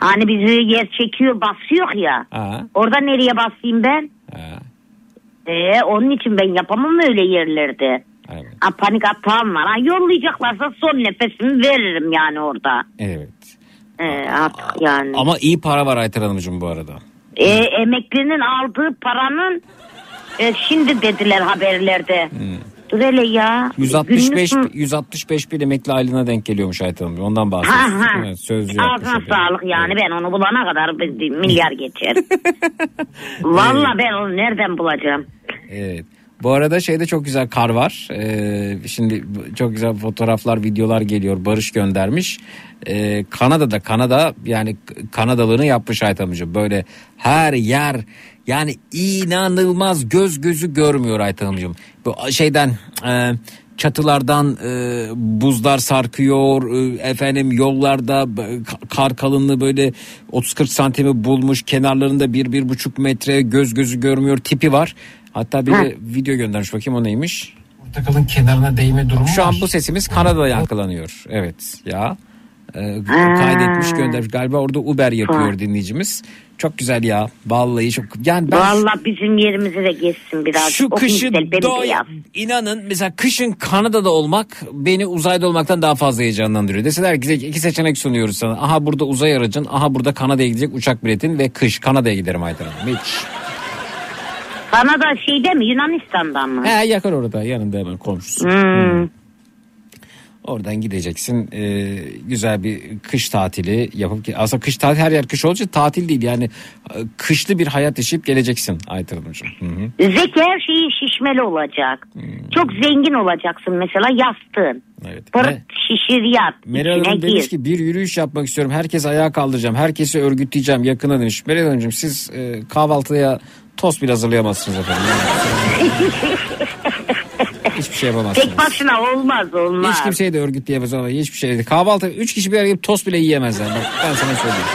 Hani bizi yer çekiyor basıyor ya. aa, Orada nereye basayım ben? Ee, onun için ben yapamam öyle yerlerde. Ha, panik atağım var. Ha, yollayacaklarsa son nefesimi veririm yani orada. evet. Ee, artık yani. Ama iyi para var Ayten Hanımcığım bu arada. Ee, emeklinin aldığı paranın e, şimdi dediler haberlerde. Dur hele ya. 165 Günlük mü? 165 bir emekli aylığına denk geliyormuş Ayten Hanım. Ondan Ha bahsediyorsunuz. ha. Evet, sözlü Ağzına sağlık yani ben onu bulana kadar milyar geçer. Valla ben onu nereden bulacağım? Evet. Bu arada şeyde çok güzel kar var. Ee, şimdi çok güzel fotoğraflar, videolar geliyor. Barış göndermiş. Ee, Kanada'da, Kanada yani Kanadalığını yapmış Ayten Hanımcığım. Böyle her yer yani inanılmaz göz gözü görmüyor Ayten Hanımcığım. Bu şeyden e, çatılardan e, buzlar sarkıyor. E, efendim yollarda ka- kar kalınlığı böyle 30-40 santimi bulmuş. Kenarlarında bir, bir buçuk metre göz gözü görmüyor tipi var. Hatta bir de video göndermiş bakayım o neymiş. Portakalın kenarına değme durumu Şu an var. bu sesimiz Kanada'da yankılanıyor. Evet ya. Ee, kaydetmiş göndermiş. Galiba orada Uber yapıyor dinleyicimiz. Çok güzel ya. Vallahi çok. Yani ben Vallahi bizim yerimize de geçsin biraz. şu O kışı doy- inanın mesela kışın Kanada'da olmak beni uzayda olmaktan daha fazla heyecanlandırıyor. Deseler ki iki seçenek sunuyoruz sana. Aha burada uzay aracın, aha burada Kanada'ya gidecek uçak biletin ve kış Kanada'ya giderim Ayten Hanım. Hiç. Kanada şeyde mi Yunanistan'dan mı? He yakın orada yanında hemen komşusu. Hmm. Oradan gideceksin e, güzel bir kış tatili yapıp ki aslında kış tatil her yer kış olunca tatil değil yani e, kışlı bir hayat yaşayıp geleceksin Ayten Hanımcığım. Zeki her şeyi şişmeli olacak. Çok zengin olacaksın mesela yastığın. Hmm. Evet. Pırt Me- şişir yat. Meral Hanım demiş gir. ki bir yürüyüş yapmak istiyorum. Herkes ayağa kaldıracağım. Herkesi örgütleyeceğim yakına demiş. Meral Hanımcığım siz e, kahvaltıya tost bile hazırlayamazsınız efendim. Hiçbir şey yapamazsınız. Tek başına olmaz olmaz. Hiç kimseyi de örgütleyemez ama hiçbir şey. Kahvaltı üç kişi bir araya gelip tost bile yiyemezler. Bak ben sana söyleyeyim.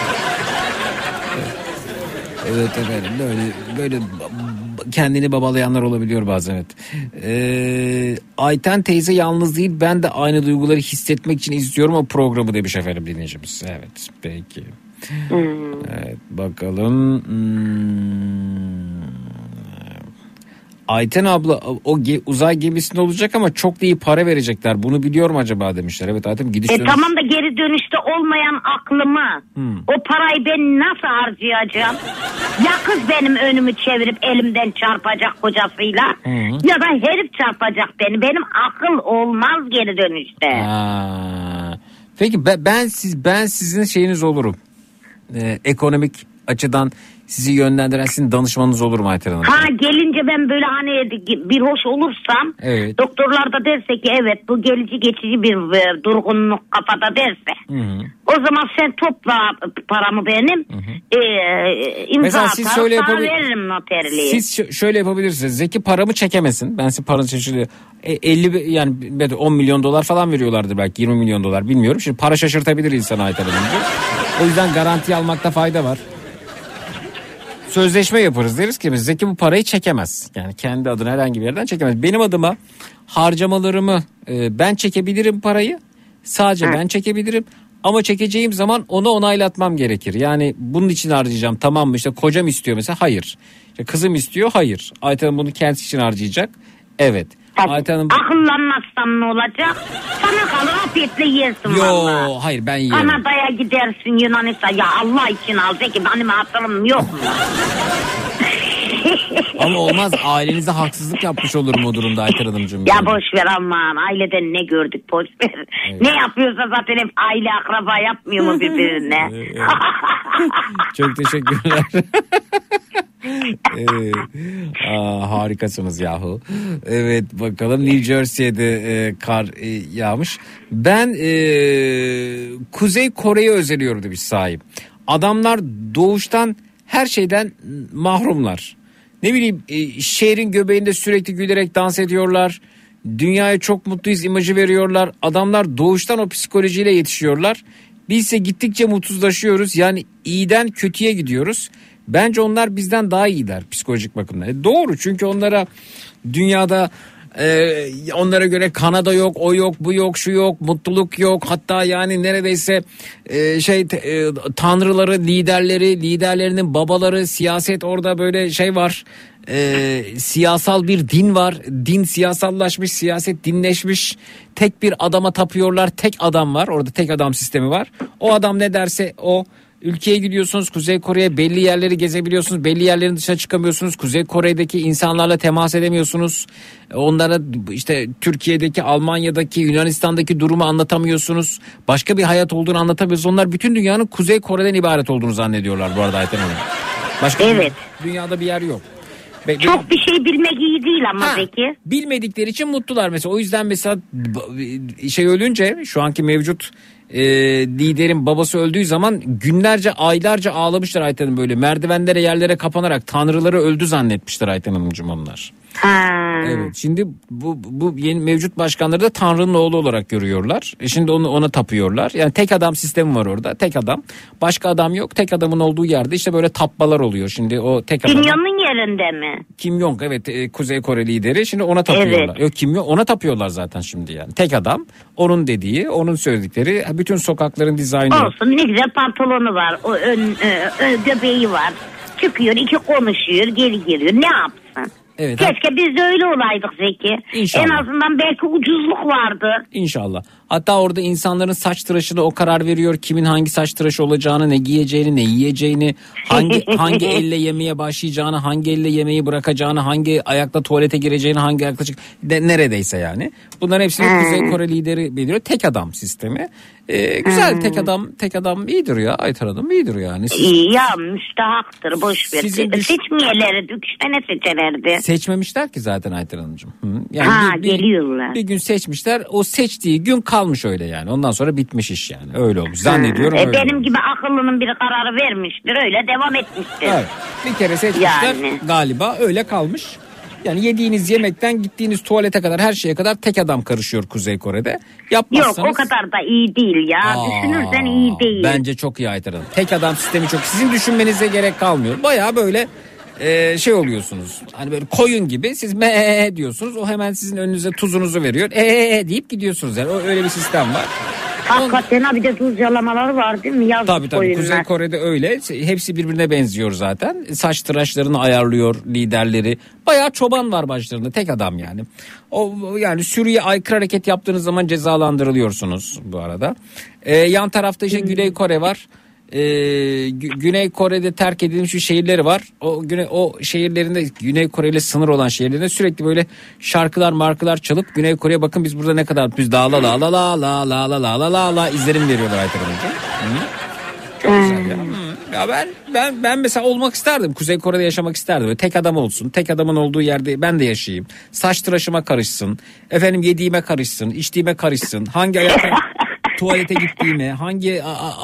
Evet efendim böyle böyle kendini babalayanlar olabiliyor bazen evet. Ee, Ayten teyze yalnız değil ben de aynı duyguları hissetmek için izliyorum o programı demiş efendim dinleyicimiz. Evet peki. Evet bakalım. Hmm. Ayten abla o ge- uzay gemisinde olacak ama çok da iyi para verecekler. Bunu biliyor mu acaba demişler. Evet Ayten gidiş E dönüş. tamam da geri dönüşte olmayan aklımı Hmm. o parayı ben nasıl harcayacağım? Ya kız benim önümü çevirip elimden çarpacak kocasıyla ya da herif çarpacak beni. Benim akıl olmaz geri dönüşte. Ha. Peki ben, ben siz ben sizin şeyiniz olurum. Ee, ekonomik açıdan sizi yönlendiren sizin danışmanınız olurum Ayten Hanım. Ha gelince ben böyle hani bir hoş olursam Evet. doktorlar da derse ki evet bu gelici geçici bir e, durgunluk kafada derse Hı hı. o zaman sen topla paramı benim e, imza Mesela atar siz şöyle sana yapabil- veririm noterliği. Siz şöyle yapabilirsiniz. Zeki paramı çekemesin. Ben size paranızı şaşırıyor. E, 50 bi- yani belki 10 milyon dolar falan veriyorlardır belki 20 milyon dolar bilmiyorum. Şimdi para şaşırtabilir insanı Ayten Hanımcığım. O yüzden garanti almakta fayda var. Sözleşme yaparız deriz ki biz Zeki bu parayı çekemez. Yani kendi adına herhangi bir yerden çekemez. Benim adıma harcamalarımı e, ben çekebilirim parayı. Sadece ben çekebilirim. Ama çekeceğim zaman onu onaylatmam gerekir. Yani bunun için harcayacağım tamam mı? İşte kocam istiyor mesela hayır. İşte kızım istiyor hayır. Ayten bunu kendisi için harcayacak. Evet. Ayten Hanım Akıllanmazsam ne olacak? Sana kalır afiyetle yersin Yo valla. hayır ben yerim. Kanada'ya gidersin Yunanistan. Ya Allah için al de ki benim hatırım yok mu? Ama olmaz ailenize haksızlık yapmış olurum o durumda Ayten Hanımcığım. ya boş ver aman aileden ne gördük boş ver. Ne yapıyorsa zaten hep aile akraba yapmıyor mu birbirine? Çok teşekkürler. Ee, aa, harikasınız yahu. Evet bakalım New Jersey'de e, kar e, yağmış. Ben e, Kuzey Kore'yi özeniyorum demiş sahip. Adamlar doğuştan her şeyden mahrumlar. Ne bileyim e, şehrin göbeğinde sürekli gülerek dans ediyorlar. Dünyaya çok mutluyuz imajı veriyorlar. Adamlar doğuştan o psikolojiyle yetişiyorlar. Biz ise gittikçe mutsuzlaşıyoruz. Yani iyiden kötüye gidiyoruz. Bence onlar bizden daha iyiler psikolojik bakımdan. E, doğru çünkü onlara dünyada e, onlara göre Kanada yok, o yok, bu yok, şu yok, mutluluk yok. Hatta yani neredeyse e, şey e, tanrıları, liderleri, liderlerinin babaları, siyaset orada böyle şey var. E, siyasal bir din var. Din siyasallaşmış, siyaset dinleşmiş. Tek bir adama tapıyorlar. Tek adam var. Orada tek adam sistemi var. O adam ne derse o Ülkeye gidiyorsunuz Kuzey Kore'ye belli yerleri gezebiliyorsunuz. Belli yerlerin dışına çıkamıyorsunuz. Kuzey Kore'deki insanlarla temas edemiyorsunuz. Onlara işte Türkiye'deki, Almanya'daki, Yunanistan'daki durumu anlatamıyorsunuz. Başka bir hayat olduğunu anlatamıyorsunuz. Onlar bütün dünyanın Kuzey Kore'den ibaret olduğunu zannediyorlar bu arada Ayten Hanım. Başka Evet. dünyada bir yer yok. Be- Çok bir şey bilmek iyi değil ama Ha, Zeki. Bilmedikleri için mutlular mesela. O yüzden mesela şey ölünce şu anki mevcut e, liderin babası öldüğü zaman günlerce aylarca ağlamışlar Ayten Hanım böyle merdivenlere yerlere kapanarak tanrıları öldü zannetmişler Ayten Hanımcığım onlar. Evet şimdi bu, bu yeni mevcut başkanları da Tanrı'nın oğlu olarak görüyorlar. E şimdi onu ona tapıyorlar. Yani tek adam sistemi var orada. Tek adam. Başka adam yok. Tek adamın olduğu yerde işte böyle tapmalar oluyor. Şimdi o tek adam. Kim Jong'un yerinde mi? Kim Jong evet e, Kuzey Kore lideri. Şimdi ona tapıyorlar. Evet. Yok Kim Jong ona tapıyorlar zaten şimdi yani. Tek adam onun dediği, onun söyledikleri bütün sokakların dizaynı. Olsun ne güzel pantolonu var. O ön, e, ö- göbeği var. Çıkıyor iki konuşuyor geri geliyor. Ne yapsın? Evet. Keşke biz de öyle olaydık Zeki. İnşallah. En azından belki ucuzluk vardı. İnşallah. Hatta orada insanların saç tıraşına o karar veriyor. Kimin hangi saç tıraşı olacağını, ne giyeceğini, ne yiyeceğini, hangi hangi elle yemeye başlayacağını, hangi elle yemeği bırakacağını, hangi ayakla tuvalete gireceğini, hangi ayakla çık de, neredeyse yani. Bunların hepsini Hmm. Kuzey Kore lideri biliyor. Tek adam sistemi. Ee, güzel Hmm. tek adam tek adam iyidir ya. Aytar Hanım iyidir yani. Siz- İyi ya müstahaktır boş ver. Sizin düş- Seçmeyelerdi. Üç tane seçerlerdi. Seçmemişler ki zaten Aytar Hanımcığım. Yani Ha, bir, bir- geliyorlar. Bir gün seçmişler. O seçtiği gün kalmış öyle yani. Ondan sonra bitmiş iş yani. Öyle olmuş. Zannediyorum E, öyle. benim gibi akıllının bir kararı vermiştir. Öyle devam etmiştir. Evet. Bir kere seçmişler Yani. galiba öyle kalmış. Yani yediğiniz yemekten gittiğiniz tuvalete kadar her şeye kadar tek adam karışıyor Kuzey Kore'de. Yok Yapmazsanız... o kadar da iyi değil ya. Aa, Düşünürsen iyi değil. Bence çok iyi Aytar Hanım. Tek adam sistemi çok. Sizin düşünmenize gerek kalmıyor. Baya böyle e, şey oluyorsunuz. Hani böyle koyun gibi siz me diyorsunuz. O hemen sizin önünüze tuzunuzu veriyor. E deyip gidiyorsunuz yani. O, öyle bir sistem var. Hakikaten ha bir de tuz yalamaları var değil mi? Yazık Tabii tabii koyunlar. Kuzey Kore'de öyle. Hepsi birbirine benziyor zaten. Saç tıraşlarını ayarlıyor liderleri. Bayağı çoban var başlarında tek adam yani. O yani sürüye aykırı hareket yaptığınız zaman cezalandırılıyorsunuz bu arada. Ee, yan tarafta işte Güney Kore var. Ee, Gü- Güney Kore'de terk edilmiş bir şehirleri var. O güne o şehirlerinde Güney Kore ile sınır olan şehirlerinde sürekli böyle şarkılar markalar çalıp Güney Kore'ye bakın biz burada ne kadar biz la la la la la la la la la la la izlerim veriyorlar Aytar. Hı. Çok güzel ya. Ya ben ben ben mesela olmak isterdim. Kuzey Kore'de yaşamak isterdim. Böyle tek adam olsun. Tek adamın olduğu yerde ben de yaşayayım. Saç tıraşıma karışsın. Efendim yediğime karışsın, içtiğime karışsın. Hangi ayakla tuvalete gittiğime, hangi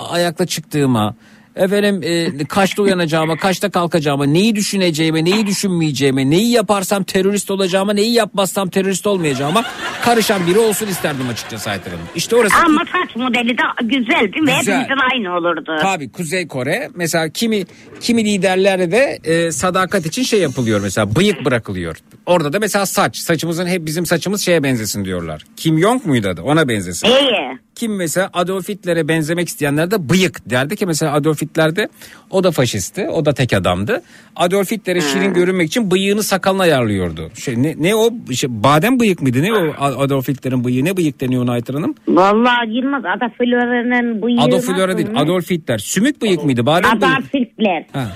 ayakla çıktığıma, efendim e, kaçta uyanacağıma, kaçta kalkacağıma, neyi düşüneceğime, neyi düşünmeyeceğime, neyi yaparsam terörist olacağıma, neyi yapmazsam terörist olmayacağıma karışan biri olsun isterdim açıkçası Aytar Hanım. İşte orası Ama saç modeli de güzel değil mi? Güzel. Hepimizin aynı olurdu. Tabii Kuzey Kore mesela kimi kimi liderlerde de e, sadakat için şey yapılıyor mesela bıyık bırakılıyor. Orada da mesela saç saçımızın hep bizim saçımız şeye benzesin diyorlar. Kim Jong muydu adı ona benzesin. İyi. Kim mesela Adolf Hitler'e benzemek isteyenler de bıyık derdi ki mesela Adolf Hitler'de o da faşisti o da tek adamdı. Adolf Hitler'e şirin görünmek için bıyığını sakalına ayarlıyordu. Şey, ne, ne o şey, badem bıyık mıydı ne o Adolf Hitler'in bıyığı ne bıyık deniyor ona Aytar Hanım? Vallahi Yılmaz Adolf Hitler'in bıyığı Adolf Hitler değil? Adolf Hitler sümük bıyık mıydı badem bıyık? Adolf Hitler. Ha.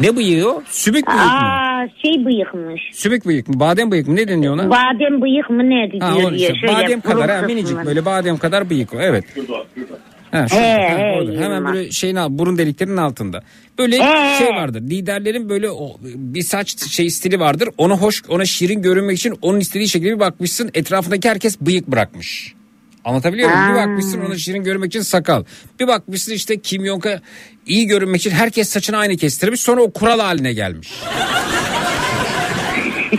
Ne bıyığı o? Sümük bıyık mı? Aa şey bıyıkmış. Sümük bıyık mı? Badem bıyık mı? Ne deniyor ona? Badem bıyık mı ne diyor Ha, o diye. işte, Şöyle badem kadar ha, minicik kısmı. böyle badem kadar bıyık o evet. Ha, şu- He, ha, he, orada. Hemen böyle şeyin al- burun deliklerinin altında. Böyle He. şey vardır. Liderlerin böyle o, bir saç şey stili vardır. Ona hoş ona şirin görünmek için onun istediği şekilde bir bakmışsın etrafındaki herkes bıyık bırakmış. Anlatabiliyor muyum? Bir bakmışsın ona şirin görünmek için sakal. Bir bakmışsın işte Kim Jong'a iyi görünmek için herkes saçını aynı kestirmiş. Sonra o kural haline gelmiş.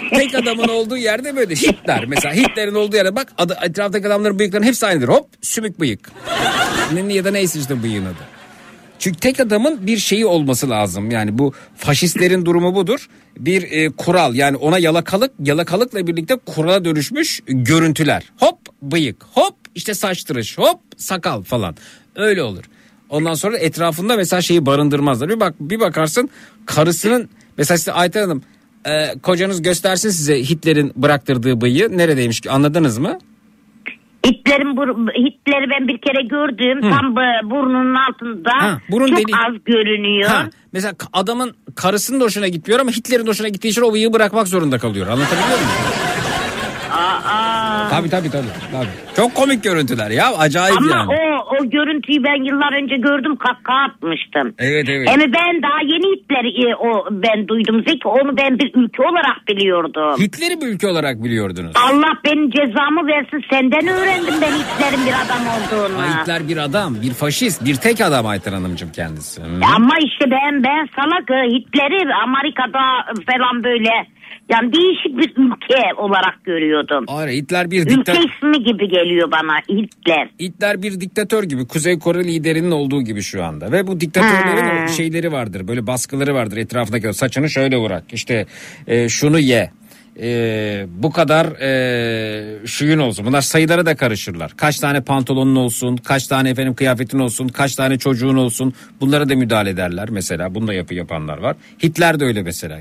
Tek adamın olduğu yerde böyle Hitler mesela Hitler'in olduğu yerde bak adı, etraftaki adamların bıyıklarının hepsi aynıdır hop sümük bıyık ya da neyse işte bıyığın adı. Çünkü tek adamın bir şeyi olması lazım. Yani bu faşistlerin durumu budur. Bir e, kural. Yani ona yalakalık yalakalıkla birlikte kurala dönüşmüş görüntüler. Hop bıyık. Hop işte saç tıraş. Hop sakal falan. Öyle olur. Ondan sonra etrafında mesela şeyi barındırmazlar. Bir bak bir bakarsın karısının mesela size Ayten Hanım e, kocanız göstersin size Hitler'in bıraktırdığı bıyığı. Neredeymiş anladınız mı? Hitler'in bur- Hitler'i ben bir kere gördüm. Tam bu- burnunun altında. Ha, burun çok deliği. az görünüyor. Ha, mesela adamın karısının da hoşuna gitmiyor ama Hitler'in hoşuna gittiği için o bıyığı bırakmak zorunda kalıyor. Anlatabiliyor muyum? Aa. Tabii tabii tabii. tabii. Çok komik görüntüler ya acayip Ama yani. o o görüntüyü ben yıllar önce gördüm kahkaha atmıştım. Evet evet. Ama ben daha yeni Hitler'i e, o ben duydum Zeki onu ben bir ülke olarak biliyordum. Hitler'i bir ülke olarak biliyordunuz. Allah benim cezamı versin senden öğrendim ben Hitler'in bir adam olduğunu. Ha, Hitler bir adam, bir faşist, bir tek adam Ayten Hanımcığım kendisi. Hı. Ama işte ben ben salak e, Hitler'i Amerika'da falan böyle yani değişik bir ülke olarak görüyordum. Hayır Hitler bir Ülke diktatör. ismi gibi geliyor bana Hitler. Hitler bir diktatör gibi Kuzey Kore liderinin olduğu gibi şu anda ve bu diktatörlerin Ha. şeyleri vardır böyle baskıları vardır etrafındaki saçını şöyle bırak işte e, şunu ye e, bu kadar e, şuyun olsun. Bunlar sayılara da karışırlar. Kaç tane pantolonun olsun, kaç tane efendim kıyafetin olsun, kaç tane çocuğun olsun. Bunlara da müdahale ederler mesela. Bunu da yapı yapanlar var. Hitler de öyle mesela.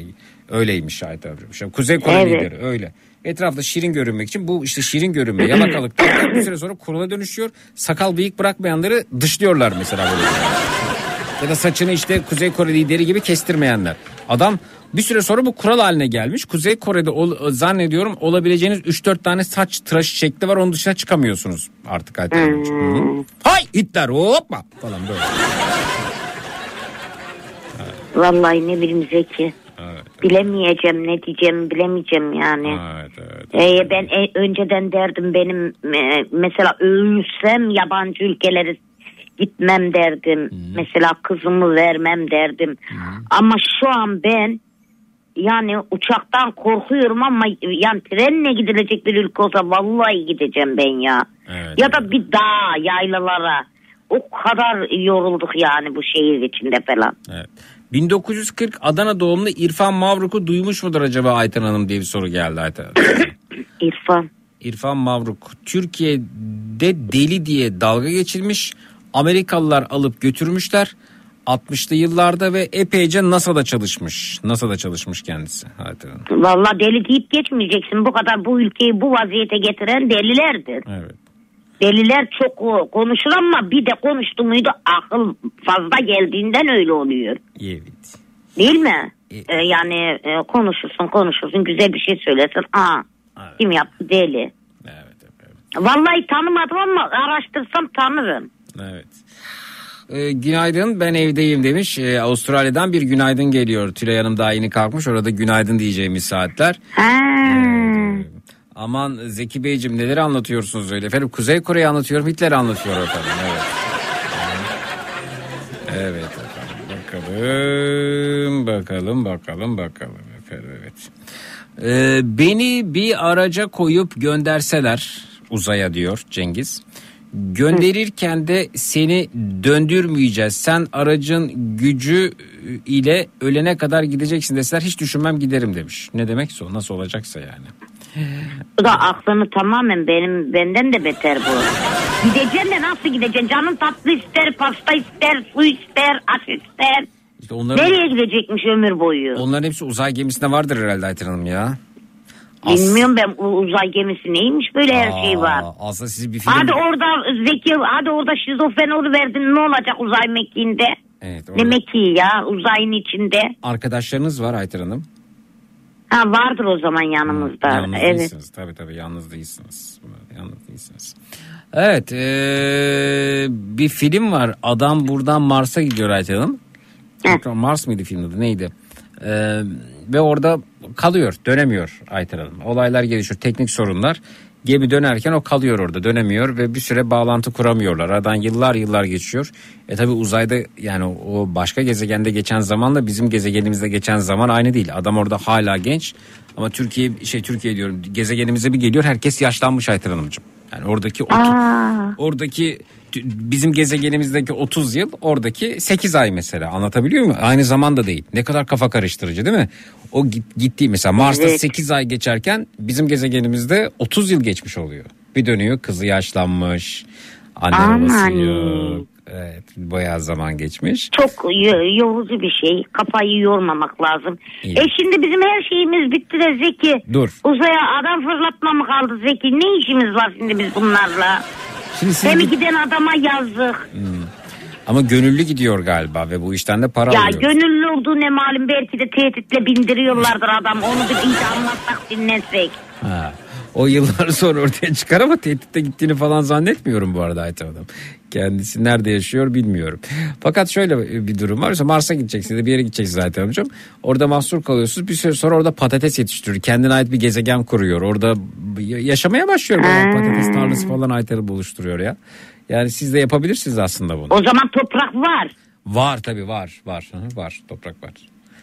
Öyleymiş şahit. İşte Kuzey Kore Evet. lideri öyle. Etrafta şirin görünmek için bu işte şirin görünme yalakalık bir süre sonra kurala dönüşüyor. Sakal bıyık bırakmayanları dışlıyorlar mesela böyle. Ya da saçını işte Kuzey Kore lideri gibi kestirmeyenler. Adam bir süre sonra bu kural haline gelmiş. Kuzey Kore'de ol- zannediyorum olabileceğiniz 3-4 tane saç tıraşı şekli var. Onun dışına çıkamıyorsunuz artık. Hmm. Hay Hitler hoppa falan böyle. Vallahi ne bileyim Zeki. Bilemeyeceğim ne diyeceğim bilemeyeceğim yani. Ee, ben e, önceden derdim benim e, mesela ölsem yabancı ülkelere gitmem derdim. Mesela kızımı vermem derdim. Ama şu an ben yani uçaktan korkuyorum ama yani trenle gidilecek bir ülke olsa vallahi gideceğim ben ya. ya da bir dağ yaylalara. O kadar yorulduk yani bu şehir içinde falan. Evet. 1940 Adana doğumlu İrfan Mavruk'u duymuş mudur acaba Ayten Hanım diye bir soru geldi Ayten Hanım. İrfan. İrfan Mavruk Türkiye'de deli diye dalga geçilmiş. Amerikalılar alıp götürmüşler. 60'lı yıllarda ve epeyce NASA'da çalışmış. NASA'da çalışmış kendisi. Hanım. Vallahi deli deyip geçmeyeceksin. Bu kadar bu ülkeyi bu vaziyete getiren delilerdir. Evet. Deliler çok konuşur ama bir de konuştu muydu akıl fazla geldiğinden öyle oluyor. Evet. Değil mi? Ee, yani e, konuşursun konuşursun güzel bir şey söylersin. Aa kim yaptı deli. Vallahi tanımadım ama araştırsam tanırım. Evet. Ee, günaydın ben evdeyim demiş. Ee, Avustralya'dan bir günaydın geliyor. Tülay Hanım daha yeni kalkmış. Orada günaydın diyeceğimiz saatler. Ee, aman Zeki Beyciğim neler anlatıyorsunuz öyle? Efendim Kuzey Kore'yi anlatıyorum Hitler anlatıyor efendim. Evet. Evet efendim bakalım bakalım bakalım bakalım efendim evet. Ee, beni bir araca koyup gönderseler uzaya diyor Cengiz. Gönderirken de seni döndürmeyeceğiz. Sen aracın gücü ile ölene kadar gideceksin deseler hiç düşünmem giderim demiş. Ne demekse o nasıl olacaksa yani. Bu da aklını tamamen benim benden de beter bu. Gideceksin de nasıl gideceksin? Canın tatlı ister, pasta ister, su ister, aş ister. İşte onların, Nereye gidecekmiş ömür boyu? onların hepsi uzay gemisinde vardır herhalde Ayten Hanım ya. As- Bilmiyorum ben uzay gemisi neymiş böyle her şey var. Aslında sizi bir film... Hadi orada Zeki, hadi orada şizofren oluverdin ne olacak uzay mekiğinde? Evet, Ne orada mekiği ya uzayın içinde? arkadaşlarınız var Ayten Hanım. Ha vardır o zaman yanımızda. Yalnız evet. değilsiniz. Tabii tabii yalnız değilsiniz. Yalnız değilsiniz. Evet eee, bir film var. Adam buradan Mars'a gidiyor Ayten Hanım. Mars mıydı filmin adı neydi? Eee, ve orada kalıyor dönemiyor Ayten Hanım. Olaylar gelişiyor teknik sorunlar. Gemi dönerken o kalıyor orada dönemiyor ve bir süre bağlantı kuramıyorlar. Aradan yıllar yıllar geçiyor. E tabi uzayda yani o başka gezegende geçen zamanla bizim gezegenimizde geçen zaman aynı değil. Adam orada hala genç ama Türkiye şey Türkiye diyorum gezegenimize bir geliyor herkes yaşlanmış Ayten Hanımcığım. Yani oradaki otu- oradaki bizim gezegenimizdeki 30 yıl oradaki 8 ay mesela anlatabiliyor muyum? Aynı zamanda değil. Ne kadar kafa karıştırıcı değil mi? O git, gittiği mesela Mars'ta Evet. 8 ay geçerken bizim gezegenimizde 30 yıl geçmiş oluyor. Bir dönüyor kızı yaşlanmış. Anne babası yok. Evet bayağı zaman geçmiş. Çok yorucu bir şey. Kafayı yormamak lazım. İyi. E şimdi bizim her şeyimiz bitti de Zeki. Dur. Uzaya adam fırlatma mı kaldı Zeki? Ne işimiz var şimdi biz bunlarla? Şimdi siz Hem giden adama yazık. Hmm. Ama gönüllü gidiyor galiba ve bu işten de para Ya alıyor. gönüllü olduğu ne malum belki de tehditle bindiriyorlardır adam. Onu bir iyice anlatsak dinlesek. Ha. O yıllar sonra ortaya çıkar ama tehditte gittiğini falan zannetmiyorum bu arada Ayten Hanım. Kendisi nerede yaşıyor bilmiyorum. Fakat şöyle bir durum var. Mesela Mars'a gideceksiniz bir yere gideceksiniz zaten hocam. Orada mahsur kalıyorsunuz. Bir süre sonra orada patates yetiştiriyor. Kendine ait bir gezegen kuruyor. Orada yaşamaya başlıyor. Böyle patates tarlası falan Ayten Hanım oluşturuyor ya. Yani siz de yapabilirsiniz aslında bunu. O zaman toprak var. Var tabii var. Var. Var. Toprak var.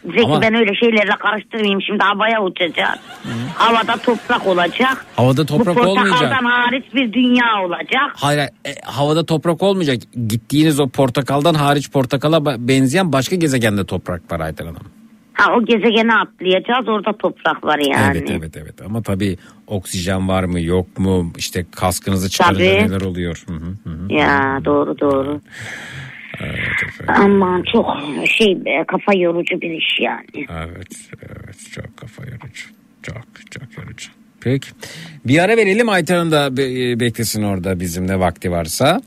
Zeki Ama- ben öyle şeylerle karıştırmayayım. Şimdi havaya uçacak. Havada toprak olacak. Havada toprak Bu olmayacak. portakaldan hariç bir dünya olacak. Hayır e, havada toprak olmayacak. Gittiğiniz o portakaldan hariç portakala benzeyen başka gezegende toprak var Ayten Hanım. Ha o gezegene atlayacağız orada toprak var yani. Evet evet evet ama tabii oksijen var mı yok mu işte kaskınızı çıkarınca neler oluyor. Hı hı, hı hı. Ya doğru doğru. Evet efendim. Aman çok şey be, kafa yorucu bir iş yani. Evet evet çok kafa yorucu. Çok çok yorucu. Peki. Bir ara verelim Aytan'ın da be- beklesin orada bizimle vakti varsa.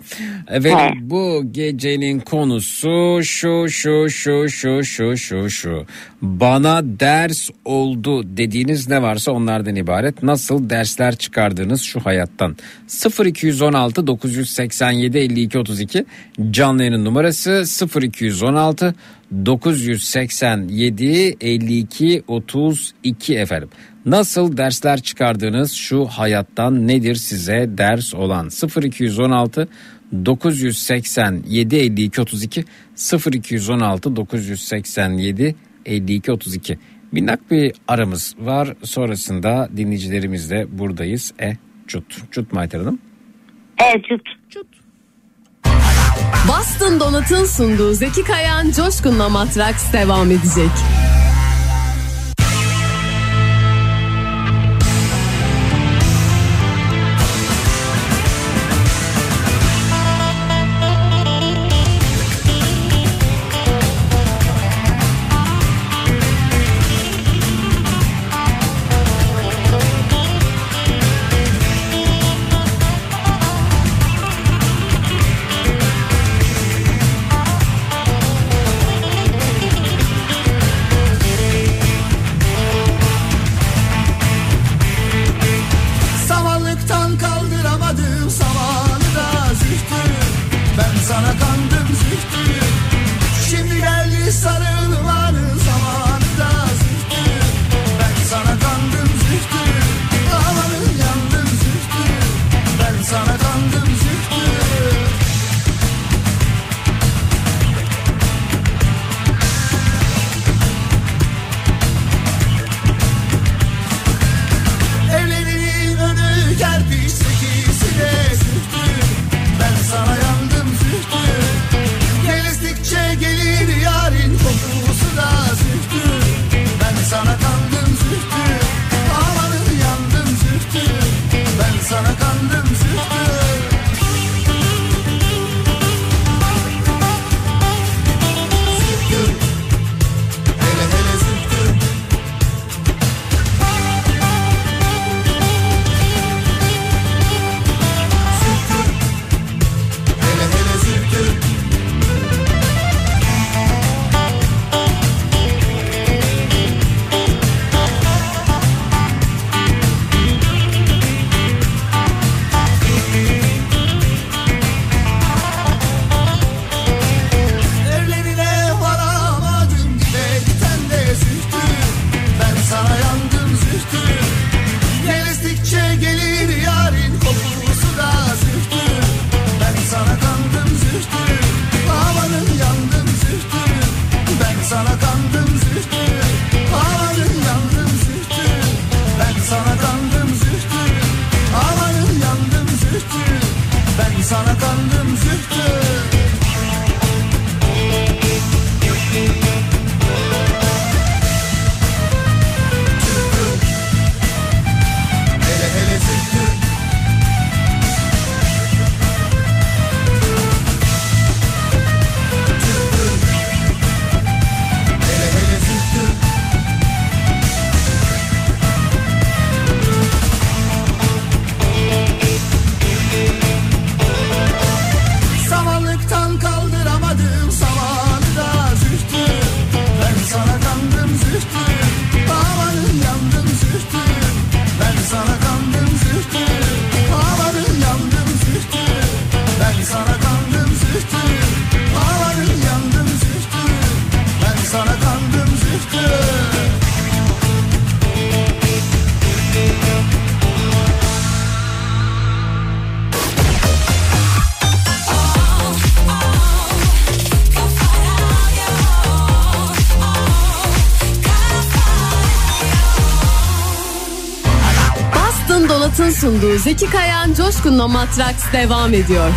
Efendim He. bu gecenin konusu şu şu şu şu şu şu şu. Bana ders oldu dediğiniz ne varsa onlardan ibaret. Nasıl dersler çıkardığınız şu hayattan. 0216 987 52 32 canlı yayının numarası 0216 987 52 32 efendim. Nasıl dersler çıkardığınız şu hayattan nedir size ders olan 0216 987 52 32 0216 987 52 32 Minnak bir aramız var sonrasında dinleyicilerimizle buradayız. E cut. Cut Maytar Hanım. Evet cut. Boston Donat'ın sunduğu Zeki Kayan Coşkun'la Matraks devam edecek. Sana kandım zühtü. Havanın yandım zühtü. Ben sana kandım zühtü sunduğu Zeki Kayan Coşkun'la Matraks devam ediyor.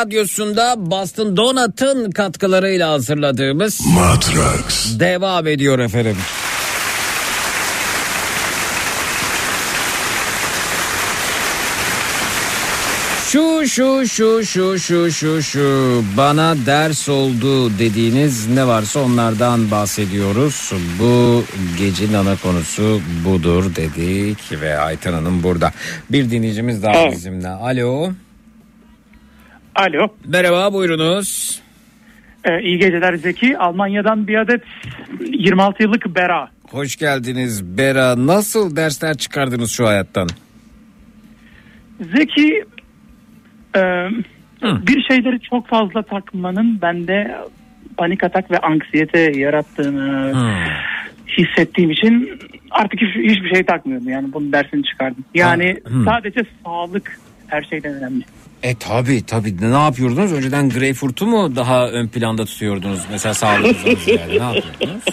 Radyosunda Boston Donut'ın katkılarıyla hazırladığımız Matrax devam ediyor efendim. Şu şu şu şu şu şu şu bana ders oldu dediğiniz ne varsa onlardan bahsediyoruz. Bu gecenin ana konusu budur dedik ve Ayten Hanım burada. Bir dinleyicimiz daha Evet. bizimle. Alo. Alo. Merhaba buyurunuz. Ee, iyi geceler Zeki. Almanya'dan bir adet 26 yıllık Bera. Hoş geldiniz Bera. Nasıl dersler çıkardınız şu hayattan? Zeki e, bir şeyleri çok fazla takmanın bende panik atak ve anksiyete yarattığını hissettiğim için artık hiç- hiçbir şey takmıyorum. Yani bunun dersini çıkardım. Yani hı. sadece sağlık her şeyden önemli. E tabi tabi ne yapıyordunuz? Önceden greyfurtu mu daha ön planda tutuyordunuz? Mesela sağlığınızdan ziyade ne yapıyordunuz?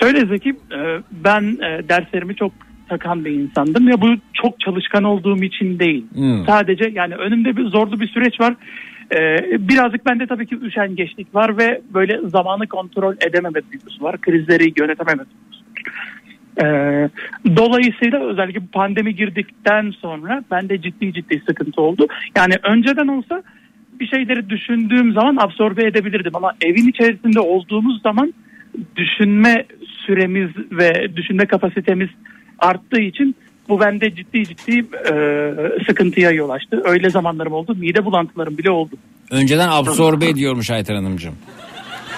Şöyle Zeki e, ben e, derslerimi çok takan bir insandım ya bu çok çalışkan olduğum için değil. Hmm. Sadece yani önümde bir zorlu bir süreç var. E, birazcık bende tabii ki üşengeçlik var ve böyle zamanı kontrol edememe duygusu var. Krizleri yönetememe duygusu var. E, dolayısıyla özellikle pandemi girdikten sonra bende ciddi ciddi sıkıntı oldu. Yani önceden olsa bir şeyleri düşündüğüm zaman absorbe edebilirdim ama evin içerisinde olduğumuz zaman düşünme süremiz ve düşünme kapasitemiz arttığı için bu bende ciddi ciddi e, sıkıntıya yol açtı. Öyle zamanlarım oldu. Mide bulantılarım bile oldu. Önceden absorbe ediyormuş Ayten Hanımcığım.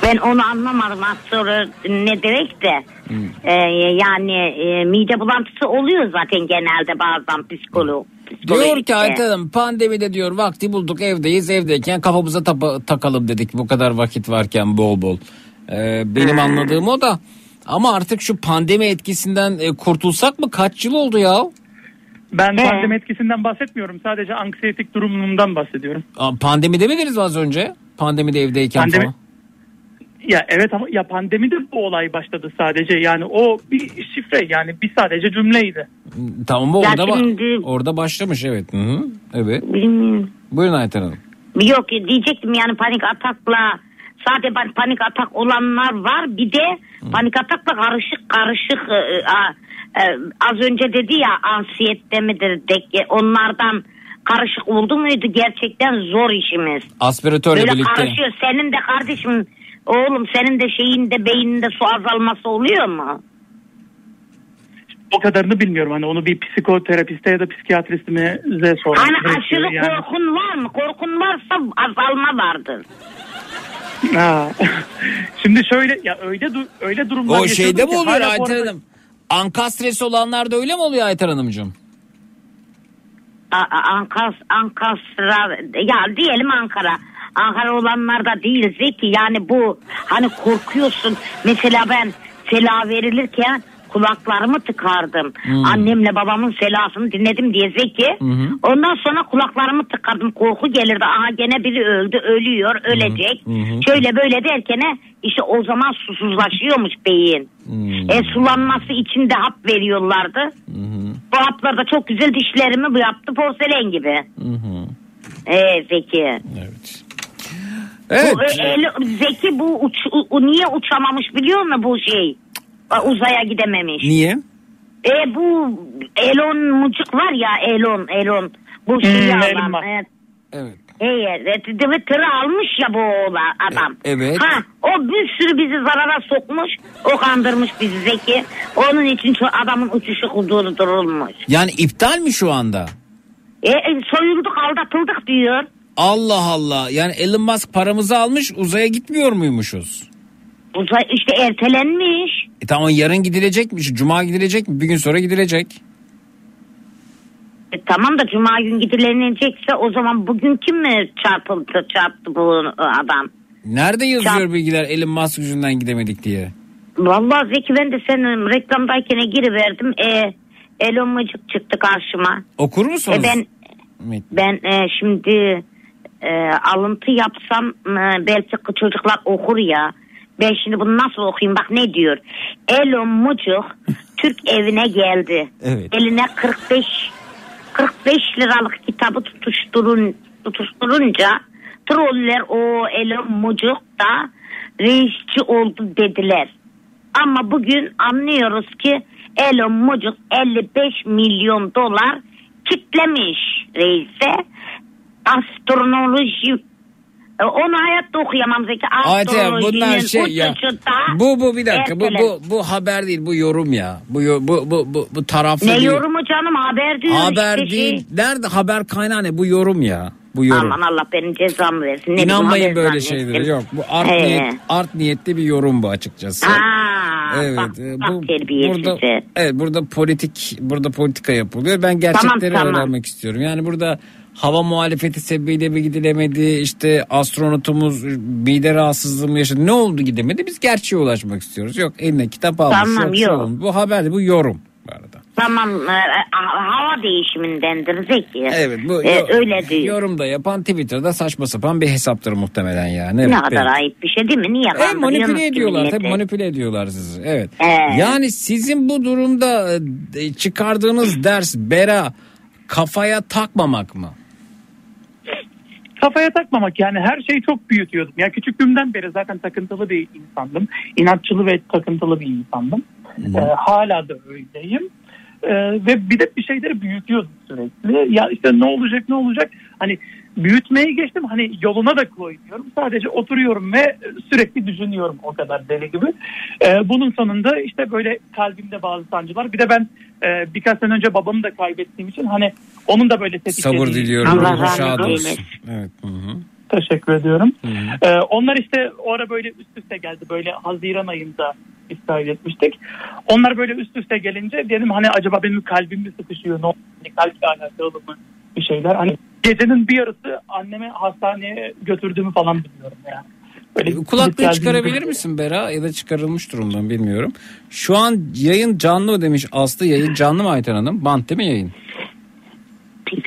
Ben onu anlamadım az sonra ne demek de. Hmm. Ee, yani e, mide bulantısı oluyor zaten genelde bazen psikolog. Diyor ki Ayten Hanım pandemide diyor vakti bulduk evdeyiz evdeyken kafamıza tapa- takalım dedik bu kadar vakit varken bol bol. Ee, benim anladığım o da ama artık şu pandemi etkisinden e, kurtulsak mı kaç yıl oldu ya? Ben pandemi etkisinden bahsetmiyorum. Sadece anksiyetik durumumdan bahsediyorum. Aa, Pandemi demediniz mi az önce? Pandemide evdeyken Pandemi- falan. Ya evet ama ya pandemide bu olay başladı sadece. Yani o bir şifre yani bir sadece cümleydi. Tamam bu Ya orada, ba- şimdi- orada başlamış evet. Hı hı. Evet. Bilmiyorum. Buyurun Ayten Hanım. Yok diyecektim yani panik atakla Sadece pan- panik atak olanlar var. Bir de panik atakla karışık karışık e, e, a- e, az önce dedi ya ansiyette midir onlardan karışık oldu muydu gerçekten zor işimiz. Aspiratörle Böyle birlikte. karışıyor. Senin de kardeşim oğlum senin de şeyinde beyninde su azalması oluyor mu? O kadarını bilmiyorum. Hani onu bir psikoterapiste ya da psikiyatristimize sormak Hani aşırı Yani- korkun var mı? Korkun varsa azalma vardır. Ha. Şimdi şöyle ya öyle du- öyle durumlar O şeyde mi oluyor Ayten arada- Hanım? Ankastresi olanlarda öyle mi oluyor Ayten Hanımcığım? A- Ankas, Ankastra ya diyelim Ankara. Ankara olanlarda değil Zeki yani bu hani korkuyorsun. Mesela ben sela verilirken kulaklarımı tıkardım. Hmm. Annemle babamın selasını dinledim diye Zeki. hı. Ondan sonra kulaklarımı tıkardım. Korku gelirdi. Aha gene biri öldü, ölüyor, ölecek. hı. Şöyle böyle derken işte o zaman susuzlaşıyormuş beyin. E, sulanması için de hap veriyorlardı. Bu haplar da çok güzel dişlerimi bu yaptı porselen gibi. Ee, Zeki. Evet. Bu, e, el- Zeki bu uç, u- niye uçamamış biliyor musun bu şey? E, Uzaya gidememiş. Niye? E bu Elon Mucuk var ya Elon Elon. Bu şeyi Hmm, alan. Evet. Evet. Evet, Twitter'ı almış ya bu oğlan adam. Evet. Ha, o bir sürü bizi zarara sokmuş. O kandırmış bizi Zeki. Onun için şu adamın uçuşu durdurulmuş. Yani iptal mi şu anda? E, e, soyulduk aldatıldık diyor. Allah Allah. Yani Elon Musk paramızı almış uzaya gitmiyor muymuşuz? Uzay işte ertelenmiş. E tamam yarın gidilecekmiş. Cuma gidilecek mi? Bir gün sonra gidilecek. E, tamam da cuma gün gidilenecekse o zaman bugün kim mi çarpıldı çarptı bu adam? Nerede yazıyor bilgiler Elon Musk yüzünden gidemedik diye? Vallahi Zeki ben de senin reklamdayken giriverdim. E, Elon Musk çıktı karşıma. Okur musunuz? E, ben ben e, şimdi e, alıntı yapsam e, belki çocuklar okur ya. Ben şimdi bunu nasıl okuyayım bak ne diyor. Elon Musk Türk evine geldi. Evet. Eline 45 45 liralık kitabı tutuşturun tutuşturunca troller o Elon Musk da reisçi oldu dediler. Ama bugün anlıyoruz ki Elon Musk 55 milyon dolar kitlemiş reise. Astroloji E, onu hayatta okuyamam Zeki. Ayten bunlar şey ya. Bu bu bir dakika bu bu bu haber değil bu yorum ya. Bu bu bu bu, bu taraflı Ne bir- yorumu canım haber diyor Haber işte değil. Şey. Nerede haber kaynağı ne? Bu yorum ya. Bu yorum. Aman Allah benim cezamı versin. Ne İnanmayın böyle şeylere. Yok bu art He. niyet art niyetli bir yorum bu açıkçası. Ha, Evet, bak, e, bak bu burada evet burada politik burada politika yapılıyor. Ben gerçekleri Tamam, tamam. öğrenmek istiyorum. Yani burada hava muhalefeti sebebiyle mi gidilemedi? İşte astronotumuz mide rahatsızlığı mı yaşadı? Ne oldu gidemedi? Biz gerçeğe ulaşmak istiyoruz. Yok eline kitap almış. Tamam, yok, şey yok. Bu haber değil, bu yorum. Tamam e, ha- hava değişimindendir Zeki. Evet bu E, yo- öyle diyor. Yorumda yapan Twitter'da saçma sapan bir hesaptır muhtemelen yani. ne Evet, kadar peki. ayıp bir şey değil mi? Niye E, manipüle ediyorlar tabii manipüle ediyorlar sizi. Evet. Ee? Yani sizin bu durumda e, çıkardığınız ders bera kafaya takmamak mı? Kafaya takmamak yani her şeyi çok büyütüyordum. Ya küçüklüğümden beri zaten takıntılı bir insandım. İnatçılı ve takıntılı bir insandım. Ee, hala da öyleyim. Ee, ve bir de bir şeyleri büyütüyordum sürekli. Ya işte ne olacak ne olacak. Hani büyütmeyi geçtim. Hani yoluna da koymuyorum. Sadece oturuyorum ve sürekli düşünüyorum o kadar deli gibi. Ee, bunun sonunda işte böyle kalbimde bazı sancılar. Bir de ben e, birkaç sene önce babamı da kaybettiğim için hani onun da böyle tetiklediği. Sabır diliyorum. Allah şad olsun. Evet. Hı hı. Teşekkür ediyorum. Ee, onlar işte o ara böyle üst üste geldi. Böyle Haziran ayında biz kaydetmiştik. Onlar böyle üst üste gelince dedim hani acaba benim kalbim mi sıkışıyor? Ne oldu? Hani kalple alakalı mı bir şeyler? Hani gecenin bir yarısı anneme hastaneye götürdüğümü falan biliyorum yani. Böyle gidip Kulaklığı çıkarabilir misin Bera ya da çıkarılmış durumdan bilmiyorum. Şu an yayın canlı demiş Aslı yayın canlı mı Ayten Hanım? Bant değil mi yayın?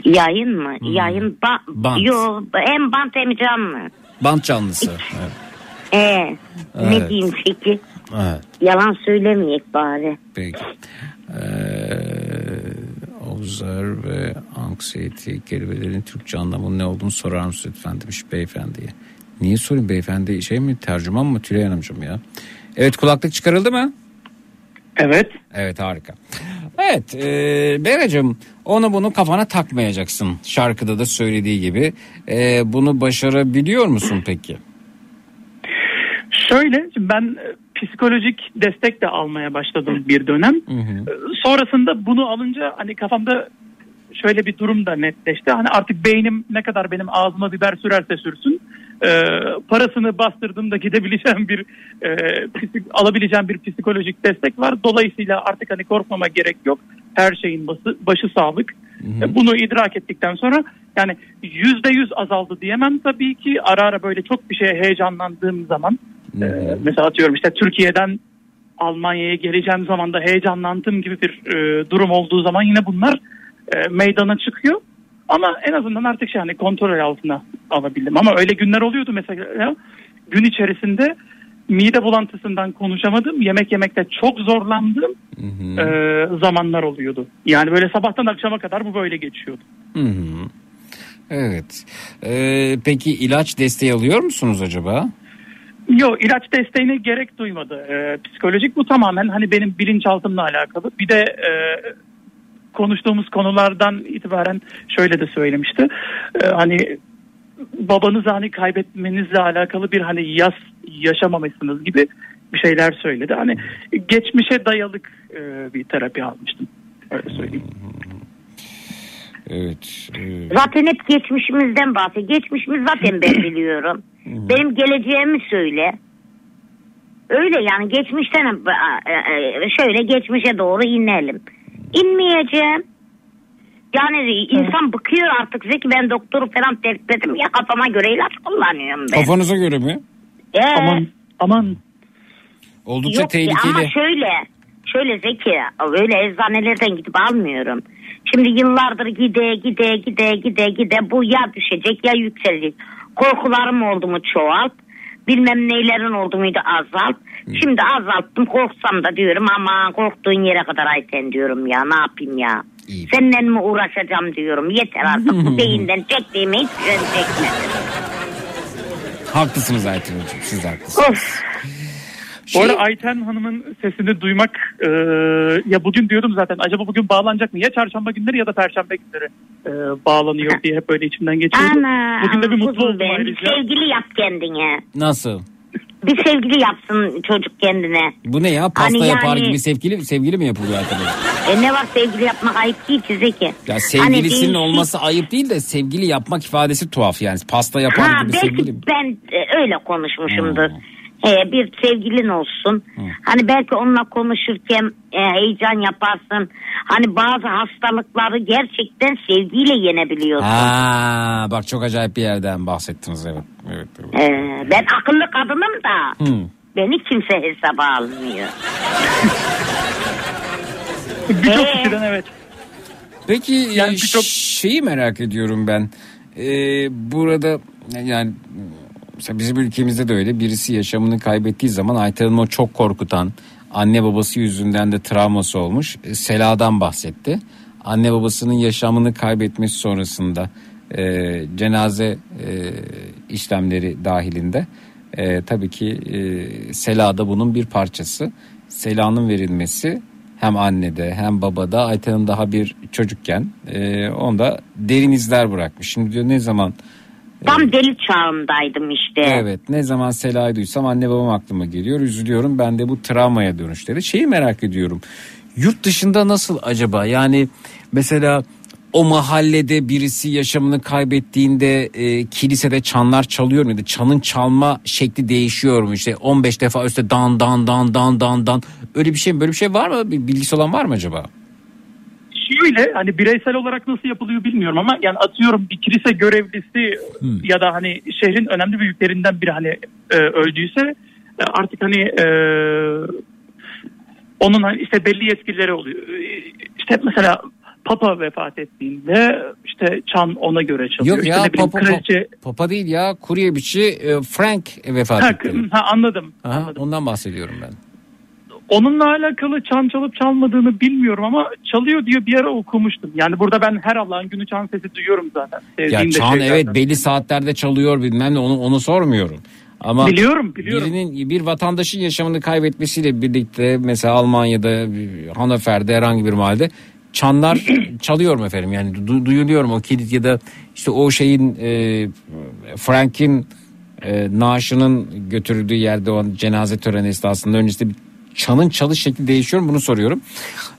Yayın mı? Yayın ba- Bant. Yo, hem bant hem canlı. Bant canlısı. Evet. Ee, ne Evet. diyeyim peki? evet. Yalan söylemeyek bari. Peki. Ee, observe ve anxiety kelimelerin Türkçe anlamının ne olduğunu sorar mısın lütfen demiş beyefendiye. Niye sorayım beyefendi şey mi tercüman mı Tülay Hanımcığım ya? Evet kulaklık çıkarıldı mı? Evet. Evet harika. Evet e, Beracığım onu bunu kafana takmayacaksın. Şarkıda da söylediği gibi. E, bunu başarabiliyor musun peki? Şöyle ben psikolojik destek de almaya başladım bir dönem. E, Sonrasında bunu alınca hani kafamda şöyle bir durum da netleşti. Hani artık beynim ne kadar benim ağzıma biber sürerse sürsün e, parasını bastırdığımda gidebileceğim bir e, psik- alabileceğim bir psikolojik destek var. Dolayısıyla artık hani korkmama gerek yok. Her şeyin başı, başı sağlık. E, Bunu idrak ettikten sonra yani yüzde yüz azaldı diyemem tabii ki ara ara böyle çok bir şeye heyecanlandığım zaman e, mesela atıyorum işte Türkiye'den Almanya'ya geleceğim zaman da heyecanlandığım gibi bir e, durum olduğu zaman yine bunlar e, meydana çıkıyor. Ama en azından artık şey hani kontrol altına alabildim. Ama öyle günler oluyordu mesela gün içerisinde mide bulantısından konuşamadım. Yemek yemekte çok zorlandığım e, zamanlar oluyordu. Yani böyle sabahtan akşama kadar bu böyle geçiyordu. Hı hı. Evet. E, peki ilaç desteği alıyor musunuz acaba? Yok ilaç desteğine gerek duymadı. Ee, psikolojik bu tamamen hani benim bilinçaltımla alakalı. Bir de e, konuştuğumuz konulardan itibaren şöyle de söylemişti. Ee, hani babanızı hani kaybetmenizle alakalı bir hani yas yaşamamışsınız gibi bir şeyler söyledi. Hani geçmişe dayalık e, bir terapi almıştım. Öyle söyleyeyim. Evet. e, Zaten hep geçmişimizden bahsediyor. Geçmişimiz zaten ben biliyorum. Benim geleceğimi söyle. Öyle yani geçmişten e, e, şöyle geçmişe doğru inelim. İnmeyeceğim. Yani insan bıkıyor artık Zeki ben doktoru falan terk ya kafama göre ilaç kullanıyorum ben. Kafanıza göre mi? Ee, Aman aman. Oldukça Yok ki tehlikeli. ama şöyle şöyle Zeki öyle eczanelerden gidip almıyorum. Şimdi yıllardır gide gide gide gide gide bu ya düşecek ya yükselecek. Korkularım oldu mu çoğalt. Bilmem neylerin oldu muydu azalt. Şimdi azalttım korksam da diyorum ama korktuğun yere kadar Ayten diyorum ya ne yapayım ya. Seninle mi uğraşacağım diyorum yeter artık bu beyinden çektiğimi hiç şey çekmedim. Haklısınız Aytun Hocam siz haklısınız. Of. Bu arada Ayten Hanım'ın sesini duymak e, ya bugün diyordum zaten acaba bugün bağlanacak mı? Ya çarşamba günleri ya da perşembe günleri e, bağlanıyor diye hep böyle içimden geçiyordu. Ana, Bugün de bir mutlu oldum ayrıca. Sevgili yap kendine. Nasıl? Bir sevgili yapsın çocuk kendine. Bu ne ya pasta Hani yapar yani- gibi sevgili sevgili mi yapılıyor arkadaşlar? E ne var sevgili yapmak ayıp değil ki Zeki. Ya Hani sevgilisinin değişik- olması ayıp değil de sevgili yapmak ifadesi tuhaf yani. Pasta yapar Ha gibi belki sevgili ben e, öyle konuşmuşumdur. E, bir sevgilin olsun. Hani belki onunla konuşurken e, heyecan yaparsın. Hani bazı hastalıkları gerçekten sevgiyle yenebiliyorsun. Ha, bak çok acayip bir yerden bahsettiniz evet. evet, evet. E, ben akıllı kadınım da Hı. beni kimse hesaba almıyor. Birçok Ee? kişiden evet. Peki yani şeyi merak ediyorum ben. Ee, burada yani mesela bizim ülkemizde de öyle birisi yaşamını kaybettiği zaman Ayten Hanım o çok korkutan anne babası yüzünden de travması olmuş. E, Sela'dan bahsetti. Anne babasının yaşamını kaybetmesi sonrasında e, cenaze e, işlemleri dahilinde e, tabii ki e, Sela bunun bir parçası. Sela'nın verilmesi hem annede hem babada Ayten'in daha bir çocukken e, onda derin izler bırakmış. Şimdi diyor ne zaman Tam deli çağındaydım işte. Evet ne zaman Sela'yı duysam anne babam aklıma geliyor üzülüyorum ben de bu travmaya dönüş dedi. Şeyi merak ediyorum yurt dışında nasıl acaba yani mesela o mahallede birisi yaşamını kaybettiğinde e, kilisede çanlar çalıyor muydu? Çanın çalma şekli değişiyor mu? İşte 15 defa üstte dan dan dan dan dan dan öyle bir şey böyle bir şey var mı? Bir bilgisi olan var mı acaba? Şöyle hani bireysel olarak nasıl yapılıyor bilmiyorum ama yani atıyorum bir kilise görevlisi ya da hani şehrin önemli büyüklerinden biri hani e, öldüyse e, artık hani e, onun hani işte belli yetkileri oluyor. E, İşte mesela Papa vefat ettiğinde işte çan ona göre çalıyor. Yok İşte ya ne bileyim, papa, kraliçe- papa değil ya kurye biçi e, Frank vefat Ha, etti. ha, anladım. Aha, ondan bahsediyorum ben. Onunla alakalı çan çalıp çalmadığını bilmiyorum ama çalıyor diyor bir ara okumuştum. Yani burada ben her Allah'ın günü çan sesi duyuyorum zaten. Ya çan şeylerden. evet belli saatlerde çalıyor bilmem ne onu, onu sormuyorum. Ama Biliyorum, biliyorum. birinin bir vatandaşın yaşamını kaybetmesiyle birlikte mesela Almanya'da Hanöfer'de herhangi bir mahallede çanlar çalıyor mu efendim yani du- duyuluyor mu o kilit ya da işte o şeyin e, Frank'in e, naaşının götürüldüğü yerde o cenaze töreni esnasında öncesinde bir çanın çalış şekli değişiyor mu bunu soruyorum.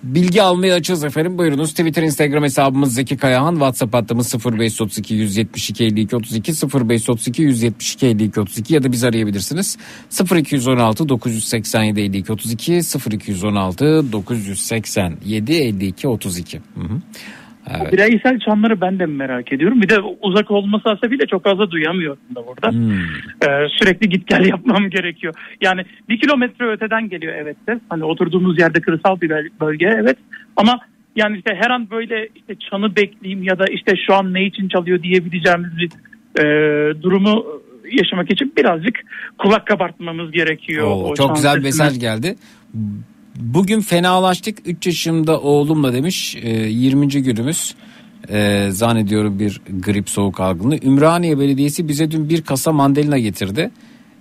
Bilgi almaya açığız efendim buyurunuz. Twitter Instagram hesabımız Zeki Kayahan. WhatsApp hattımız 0532 172 52 32 0532 172 52 32 ya da biz arayabilirsiniz. 0216 987 52 32 0216 987 52 32. Hı hı. Evet. Bireysel çanları ben de merak ediyorum. Bir de uzak olması hasebiyle çok fazla duyamıyorum da burada. Hmm. Ee, sürekli git gel yapmam gerekiyor. Yani bir kilometre öteden geliyor evet ses. Hani oturduğumuz yerde kırsal bir böl- bölge evet. Ama yani işte her an böyle işte çanı bekleyeyim ya da işte şu an ne için çalıyor diyebileceğimiz bir e, durumu yaşamak için birazcık kulak kabartmamız gerekiyor. Oo, o çok güzel mesaj geldi. Bugün fenalaştık 3 yaşımda oğlumla demiş e, 20. günümüz e, zannediyorum bir grip soğuk algınlığı. Ümraniye Belediyesi bize dün bir kasa mandalina getirdi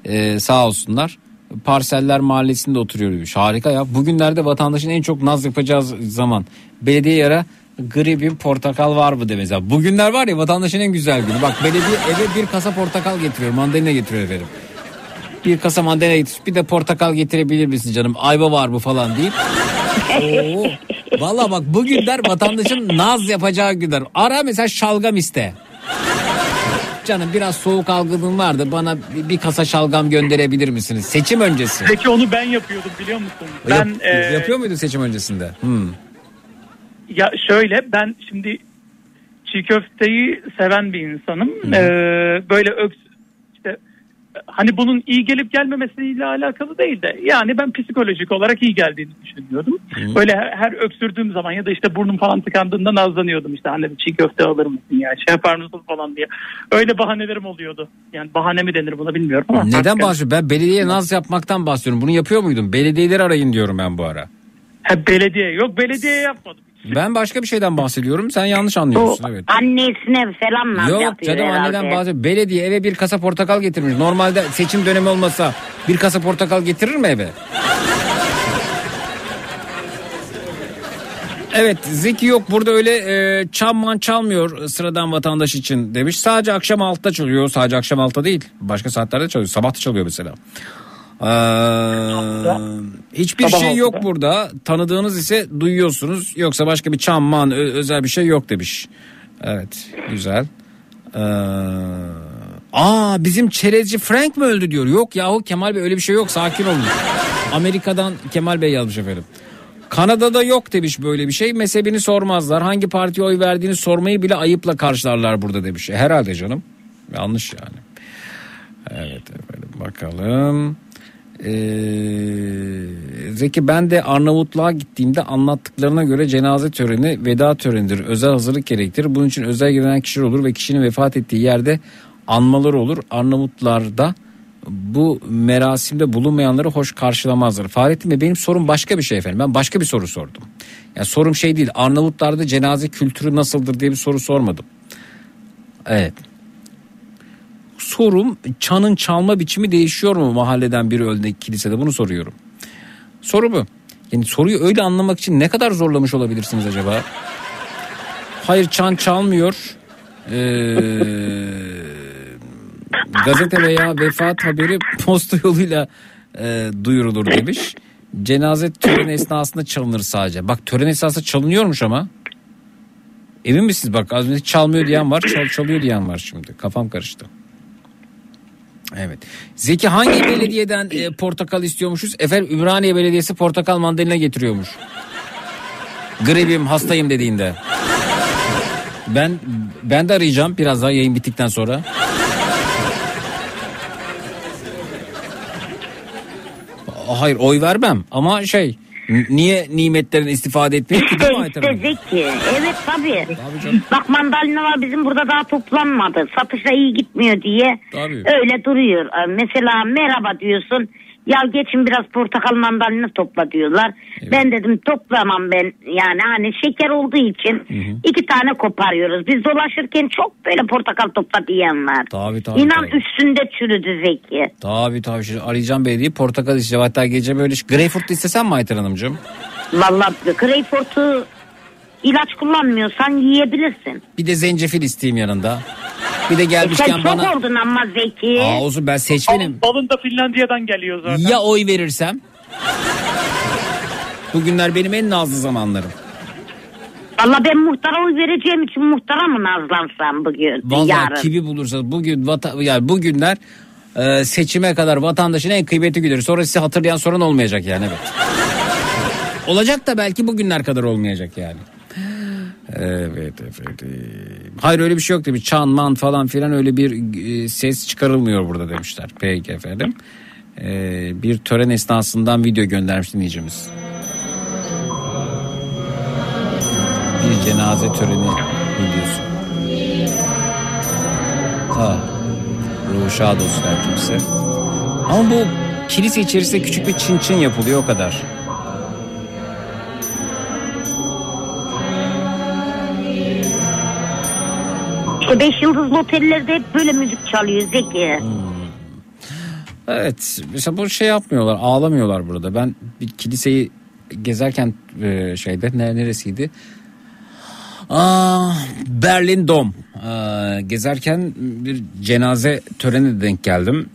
E, sağ olsunlar. Parseller mahallesinde oturuyor demiş. Harika ya. Bugünlerde vatandaşın en çok naz yapacağı zaman belediye ara gripin portakal var mı de mesela. Bugünler var ya vatandaşın en güzel günü. Bak belediye eve bir kasa portakal getiriyor mandalina getiriyor efendim bir kasa mandalina getir. Bir de portakal getirebilir misin canım? Ayva var mı falan deyip. Oo. Valla bak bugünler vatandaşın naz yapacağı günler. Ara mesela şalgam iste. Canım biraz soğuk algınlığım vardı. Bana bir, kasa şalgam gönderebilir misiniz? Seçim öncesi. Peki onu ben yapıyordum biliyor musun? Ben Yap- e, yapıyor muydun seçim öncesinde? Hmm. Ya şöyle ben şimdi çiğ köfteyi seven bir insanım. Ee, böyle öks hani bunun iyi gelip gelmemesiyle alakalı değil de yani ben psikolojik olarak iyi geldiğini düşünüyordum. Böyle her, her öksürdüğüm zaman ya da işte burnum falan tıkandığında nazlanıyordum işte anne bir çiğ köfte alır mısın ya şey yapar mısın falan diye. Öyle bahanelerim oluyordu. Yani bahane mi denir buna bilmiyorum ama. Neden bahsediyorsun? Ben belediyeye naz yapmaktan bahsediyorum. Bunu yapıyor muydun? Belediyeleri arayın diyorum ben bu ara. Ha, belediye yok belediye yapmadım. Ben başka bir şeyden bahsediyorum. Sen yanlış Bu anlıyorsun. Evet. annesine falan naz Yok yapıyor canım herhalde. anneden bahsediyor. Belediye eve bir kasa portakal getirmiş. Normalde seçim dönemi olmasa bir kasa portakal getirir mi eve? Evet Zeki yok burada öyle e, çamman çalmıyor sıradan vatandaş için demiş. Sadece akşam 6'da çalıyor. Sadece akşam 6'da değil. Başka saatlerde çalıyor. Sabah da çalıyor mesela. Ee, hiçbir Sabah şey yok altıda. burada. Tanıdığınız ise duyuyorsunuz. Yoksa başka bir çamman özel bir şey yok demiş. Evet güzel. Ee, aa bizim çerezci Frank mı öldü diyor. Yok yahu Kemal Bey öyle bir şey yok sakin olun. Amerika'dan Kemal Bey yazmış efendim. Kanada'da yok demiş böyle bir şey. Mezhebini sormazlar. Hangi partiye oy verdiğini sormayı bile ayıpla karşılarlar burada demiş. E, Herhalde canım. Yanlış yani. Evet efendim bakalım. Ee, Zeki ben de Arnavutluğa gittiğimde anlattıklarına göre cenaze töreni veda törenidir. Özel hazırlık gerektirir. Bunun için özel gelen kişiler olur ve kişinin vefat ettiği yerde anmaları olur. Arnavutlarda bu merasimde bulunmayanları hoş karşılamazlar. Fahrettin Bey benim sorum başka bir şey efendim. Ben başka bir soru sordum. Yani sorum şey değil. Arnavutlarda cenaze kültürü nasıldır diye bir soru sormadım. Evet. Sorum çanın çalma biçimi değişiyor mu mahalleden biri öldü kilisede bunu soruyorum. Soru bu. Yani soruyu öyle anlamak için ne kadar zorlamış olabilirsiniz acaba? Hayır çan çalmıyor. Ee, gazete veya vefat haberi posta yoluyla e, duyurulur demiş. Cenaze töreni esnasında çalınır sadece. Bak tören esnasında çalınıyormuş ama. Emin misiniz? Bak az önce çalmıyor diyen var, çal, çalıyor diyen var şimdi. Kafam karıştı. Evet. Zeki hangi belediyeden e, portakal istiyormuşuz? Efendim Ümraniye Belediyesi portakal mandalina getiriyormuş. Gribim hastayım dediğinde. Ben ben de arayacağım biraz daha yayın bittikten sonra. Hayır oy vermem ama şey niye nimetlerin istifade etmeyip ki İşte Hanım? Zeki. Evet tabii. Bak mandalinalar bizim burada daha toplanmadı. Satışa iyi gitmiyor diye Tabii. öyle duruyor. Ee, Mesela merhaba diyorsun. Ya geçin biraz portakal mandalina topla diyorlar. Ben dedim toplamam ben yani hani şeker olduğu için iki tane koparıyoruz. Biz dolaşırken çok böyle portakal topla diyen var. Tabii tabii. İnan tabii. üstünde çürüdü Zeki. Tabii tabii. Şimdi arayacağım belediyeyi portakal isteyeceğim. Hatta gece böyle greyfurt istesem mi Ayten Hanımcığım? Vallahi greyfurtu ilaç kullanmıyorsan yiyebilirsin. Bir de zencefil isteyeyim yanında. Bir de E gelmişken sen çok bana... oldun ama Zeki. Aa olsun ben seçmenim. Balın da Finlandiya'dan geliyor zaten. Ya oy verirsem? Bugünler benim en nazlı zamanlarım. Valla ben muhtara oy vereceğim için muhtara mı nazlansam bugün? Vallahi yarın. kimi bulursa bugün vata, yani bugünler e, seçime kadar vatandaşın en kıymetli günleri. Sonra sizi hatırlayan sorun olmayacak yani evet. Olacak da belki bugünler kadar olmayacak yani. Evet efendim. Hayır öyle bir şey yok demiş. Çan man falan filan öyle bir e, ses çıkarılmıyor burada demişler. Peki efendim. E, bir tören esnasından video göndermiş dinleyicimiz. Bir cenaze töreni videosu. Ha. Ruhu şad olsun her kimse. Ama bu kilise içerisinde küçük bir çin çin yapılıyor o kadar. İşte beş yıldızlı otellerde hep böyle müzik çalıyor Zeki. Evet mesela bu şey yapmıyorlar ağlamıyorlar burada. Ben bir kiliseyi gezerken e, şeyde ne, neresiydi? Aa, Berlin Dom. Aa, gezerken bir cenaze törenine denk geldim.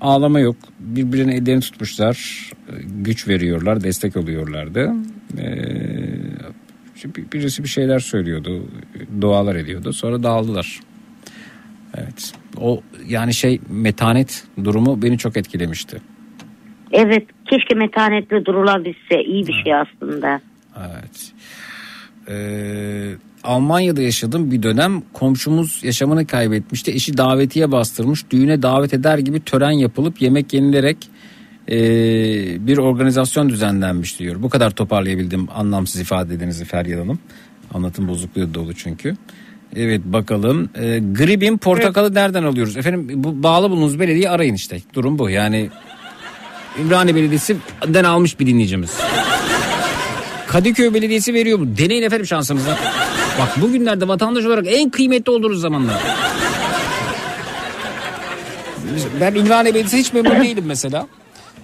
Ağlama yok. Birbirine ellerini tutmuşlar. Güç veriyorlar, destek oluyorlardı. Ee, birisi bir şeyler söylüyordu. Dualar ediyordu. Sonra dağıldılar. Evet. O yani şey metanet durumu beni çok etkilemişti. Evet keşke metanetli durulabilse iyi bir şey aslında. Evet. Ee, Almanya'da yaşadığım bir dönem komşumuz yaşamını kaybetmişti. Eşi davetiye bastırmış. Düğüne davet eder gibi tören yapılıp yemek yenilerek ee, bir organizasyon düzenlenmiş diyor. Bu kadar toparlayabildim anlamsız ifadenizi Feryal Hanım. Anlatım bozukluğu dolu çünkü. Evet bakalım. Ee, gribin portakalı nereden alıyoruz? Efendim bu bağlı bulunduğunuz belediye arayın işte. Durum bu. Yani Ümraniye Belediyesi'den almış bir dinleyicimiz. Kadıköy Belediyesi veriyor bu. Deneyin efendim şansınızı. Bak bugünlerde vatandaş olarak en kıymetli olduğunuz zamanlar. Ben Ümraniye Belediyesi hiç memnun değilim mesela.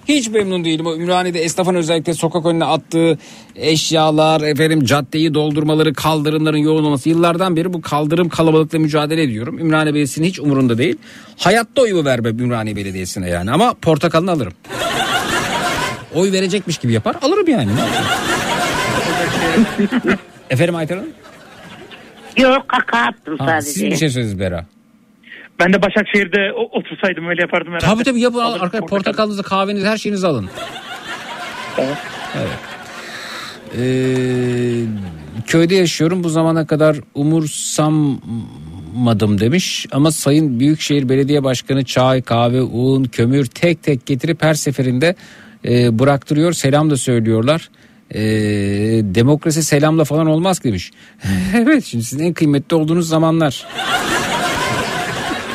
Hiç memnun değilim. O Ümraniye'de esnafın özellikle sokak önüne attığı eşyalar, efendim caddeyi doldurmaları, kaldırımların yoğun olması. Yıllardan beri bu kaldırım kalabalıkla mücadele ediyorum. Ümraniye Belediyesi'nin hiç umurunda değil. Hayatta oyumu vermem Ümraniye Belediyesi'ne yani ama portakalını alırım. Oy verecekmiş gibi yapar alırım yani. Efendim Ayten Hanım? Yok kaka attım Ha, sadece. siz bir şey söylediniz Bera. Ben de Başakşehir'de otursaydım öyle yapardım herhalde. Tabii tabii yapın Alırım arkadaşlar portakal. portakalınızı kahvenizi her şeyinizi alın. Evet. Ee, köyde yaşıyorum bu zamana kadar umursamadım demiş ama Sayın Büyükşehir Belediye Başkanı çay, kahve, un, kömür tek tek getirip her seferinde e, bıraktırıyor selam da söylüyorlar. E, demokrasi selamla falan olmaz demiş. evet şimdi sizin en kıymetli olduğunuz zamanlar.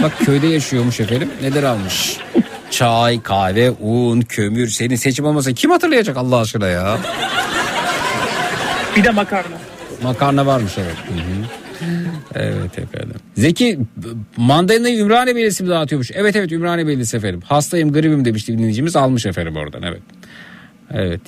Bak köyde yaşıyormuş efendim. Neler almış? Çay, kahve, un, kömür. Senin seçim olmasa kim hatırlayacak Allah aşkına ya? Bir de makarna. Makarna varmış evet. Hı hı. Evet efendim. Zeki mandalinayı Ümraniye Belediyesi mi dağıtıyormuş? Evet evet Ümraniye Belediyesi efendim. Hastayım gribim demişti dinleyicimiz almış efendim oradan evet. Evet.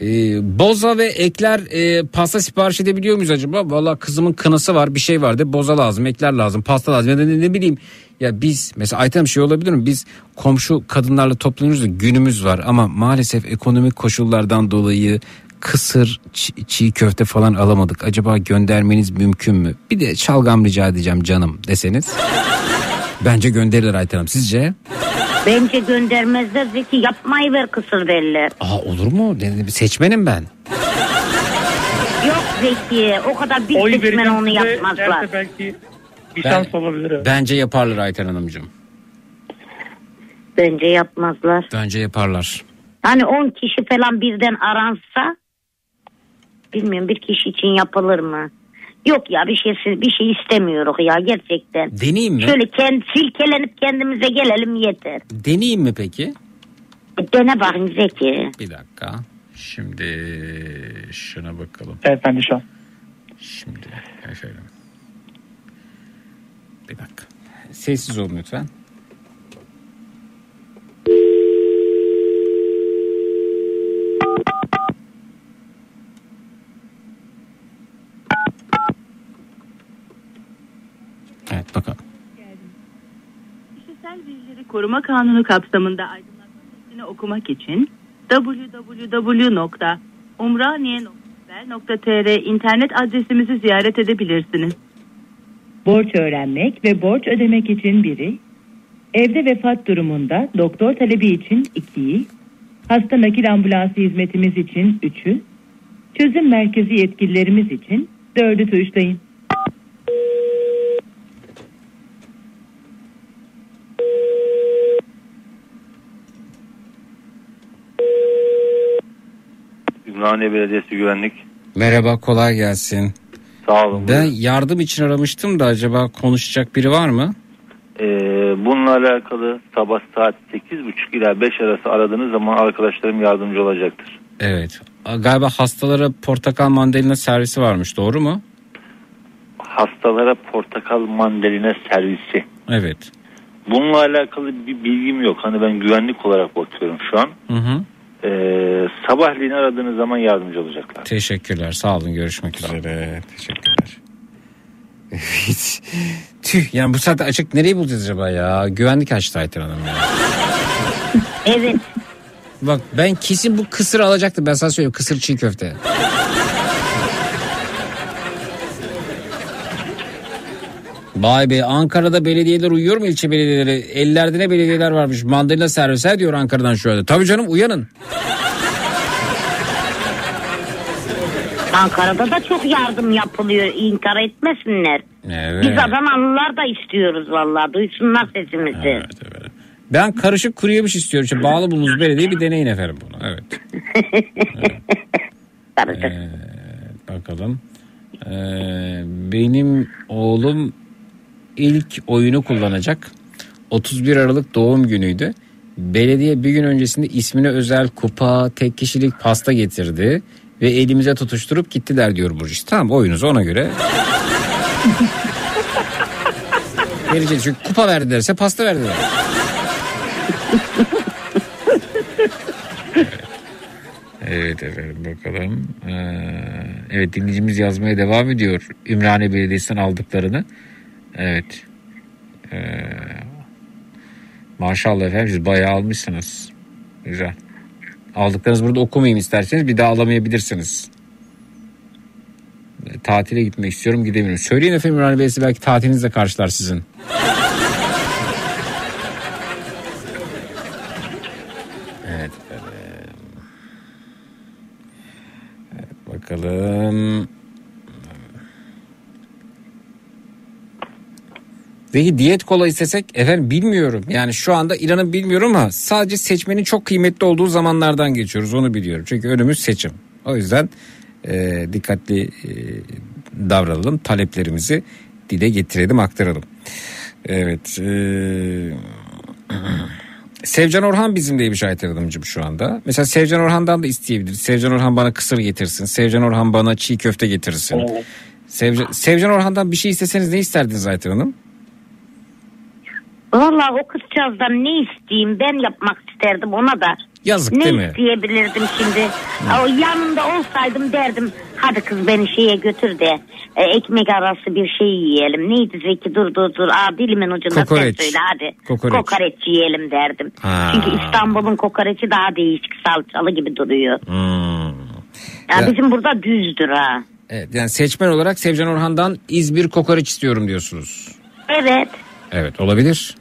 Ee, boza ve ekler e, pasta sipariş edebiliyor muyuz acaba? Valla kızımın kınası var bir şey var de boza lazım ekler lazım pasta lazım ya ne, ne bileyim. Ya biz mesela Ayten bir şey olabilir mi? Biz komşu kadınlarla toplanıyoruz da günümüz var ama maalesef ekonomik koşullardan dolayı kısır çi- çiğ köfte falan alamadık. Acaba göndermeniz mümkün mü? Bir de çalgam rica edeceğim canım deseniz. Bence gönderirler Ayten Hanım. Sizce? Bence göndermezler Zeki yapmayı ver kısır belli. Aa olur mu? Seçmenim ben. Yok Zeki o kadar bir Oy seçmen onu size yapmazlar. derse belki bir Ben- şans olabilir. evet. Bence yaparlar Ayten Hanımcığım. Bence yapmazlar. Bence yaparlar. Hani 10 kişi falan birden aransa bilmiyorum bir kişi için yapılır mı? Yok ya bir şey bir şey istemiyoruz ya gerçekten. Deneyeyim mi? Şöyle kend, silkelenip kendimize gelelim yeter. Deneyeyim mi peki? Dene bakayım Zeki. Bir dakika. Şimdi şuna bakalım. Evet ben de şu an. Şimdi efendim. Bir dakika. Sessiz olun lütfen. Evet bakalım. Kişisel Verileri Koruma Kanunu kapsamında aydınlatma metnini okumak için www.umraniye.tr internet adresimizi ziyaret edebilirsiniz. Borç öğrenmek ve borç ödemek için biri, evde vefat durumunda doktor talebi için ikiyi, hasta nakil ambulansı hizmetimiz için üçü, çözüm merkezi yetkililerimiz için dördü tuşlayın. Ümraniye Belediyesi Güvenlik. Merhaba kolay gelsin. Sağ olun. Ben yardım için aramıştım da acaba konuşacak biri var mı? Ee, bununla alakalı sabah saat 8.30 ila 5 arası aradığınız zaman arkadaşlarım yardımcı olacaktır. Evet. Galiba hastalara portakal mandalina servisi varmış doğru mu? Hastalara portakal mandalina servisi. Evet. Bununla alakalı bir bilgim yok. Hani ben güvenlik olarak bakıyorum şu an. Hı hı. Ee, sabahleyin aradığınız zaman yardımcı olacaklar. Teşekkürler sağ olun görüşmek üzere. Teşekkürler. Evet. Tüh yani bu saatte açık nereyi bulacağız acaba ya? Güvenlik açtı Ayten Hanım ya. Evet. Bak ben kesin bu kısır alacaktım ben sana söyleyeyim kısır çiğ köfte. Vay be Ankara'da belediyeler uyuyor mu ilçe belediyeleri? Ellerde ne belediyeler varmış mandalina servise diyor Ankara'dan şu anda. Tabii canım uyanın. Ankara'da da çok yardım yapılıyor. İnkar etmesinler. Evet. Biz Adanalılar da istiyoruz vallahi. Duysunlar sesimizi. Ben karışık kuru yemiş istiyorum. İşte bağlı bulunuz belediye bir deneyin efendim bunu. Evet. Karışık. Ee, bakalım. Ee, benim oğlum ilk oyunu kullanacak. 31 Aralık doğum günüydü. Belediye bir gün öncesinde ismine özel kupa, tek kişilik pasta getirdi ve elimize tutuşturup gittiler diyor Burcu. Tamam oyunuzu ona göre. Vereceğiz çünkü kupa verdilerse pasta verdiler. Evet efendim bakalım. Ee, evet dinleyicimiz yazmaya devam ediyor. Ümraniye Belediyesi'nden aldıklarını. Evet. Ee, maşallah efendim siz bayağı almışsınız. Güzel. Aldıklarınızı burada okumayayım isterseniz bir daha alamayabilirsiniz. Ee, Tatile gitmek istiyorum gidemiyorum. Söyleyin efendim Ümraniye Belediyesi belki tatilinizle karşılar sizin. Evet, bakalım. Peki diyet kola istesek efendim bilmiyorum. Yani şu anda İran'ın bilmiyorum ama sadece seçmenin çok kıymetli olduğu zamanlardan geçiyoruz onu biliyorum. Çünkü önümüz seçim. O yüzden e, dikkatli e, davranalım. Taleplerimizi dile getirelim aktaralım. Evet. E, Sevcan Orhan bizimleymiş Ayten Hanımcığım şu anda. Mesela Sevcan Orhan'dan da isteyebiliriz. Sevcan Orhan bana kısır getirsin. Sevcan Orhan bana çiğ köfte getirsin. Sevcan, Sevcan Orhan'dan bir şey isteseniz ne isterdiniz Ayten Hanım? Vallahi o kızcağızdan ne isteyeyim ben yapmak isterdim ona da. Yazık ne değil mi? isteyebilirdim şimdi? O yanında olsaydım derdim hadi kız beni şeye götür de e, ekmek arası bir şey yiyelim. Neydi Zeki dur dur dur aa dilimin ucunda sen Kokoreç. söyle hadi. Kokoreç. yiyelim derdim. Ha. Çünkü İstanbul'un kokoreçi daha değişik salçalı gibi duruyor. Hmm. Ya, Ya- bizim burada düzdür ha. Evet yani seçmen olarak Sevcan Orhan'dan İzmir kokoreç istiyorum diyorsunuz. Evet. Evet olabilir.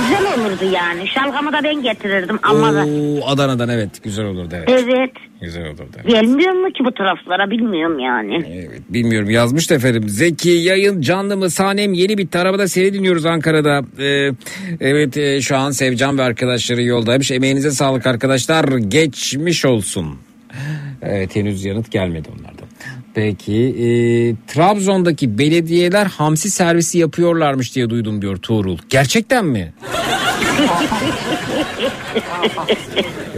Güzel olurdu yani. Şalgamı da ben getirirdim ama da. Oo, Adana'dan evet güzel olurdu evet. Evet. Güzel olurdu. evet. Gelmiyor mu ki bu taraflara bilmiyorum yani. Evet, bilmiyorum yazmış da efendim. Zeki yayın canlı mı sahnem yeni bitti. Arabada seni dinliyoruz Ankara'da. Ee, evet e, şu an Sevcan ve arkadaşları yoldaymış. Emeğinize sağlık arkadaşlar. Geçmiş olsun. Evet henüz yanıt gelmedi onlardan. Peki e, Trabzon'daki belediyeler hamsi servisi yapıyorlarmış diye duydum diyor Tuğrul. Gerçekten mi?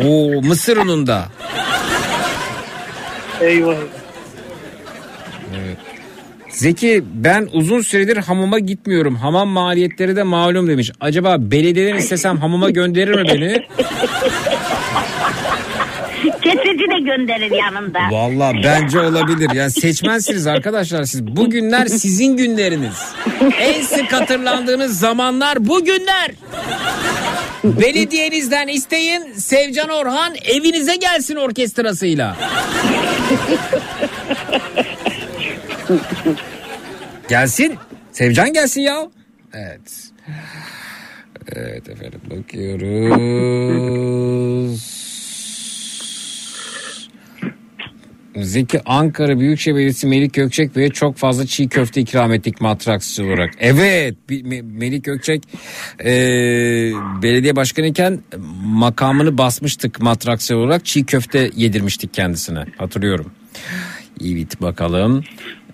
Oo mısır ununda. Eyvah. Evet. Zeki ben uzun süredir hamama gitmiyorum. Hamam maliyetleri de malum demiş. Acaba belediyeden istesem hamama gönderir mi beni? Gönderir yanında. Valla bence olabilir. Yani seçmensiniz arkadaşlar siz. Bugünler sizin günleriniz. En sık hatırlandığınız zamanlar bugünler. Belediyenizden isteyin Sevcan Orhan evinize gelsin orkestrasıyla. gelsin. Sevcan gelsin ya. Evet. Evet efendim bakıyoruz. Zeki Ankara Büyükşehir Belediyesi Melik Gökçek Bey'e çok fazla çiğ köfte ikram ettik matraksçı olarak. Evet Melik Gökçek e, belediye başkanı iken makamını basmıştık matraksçı olarak çiğ köfte yedirmiştik kendisine hatırlıyorum. Evet bakalım.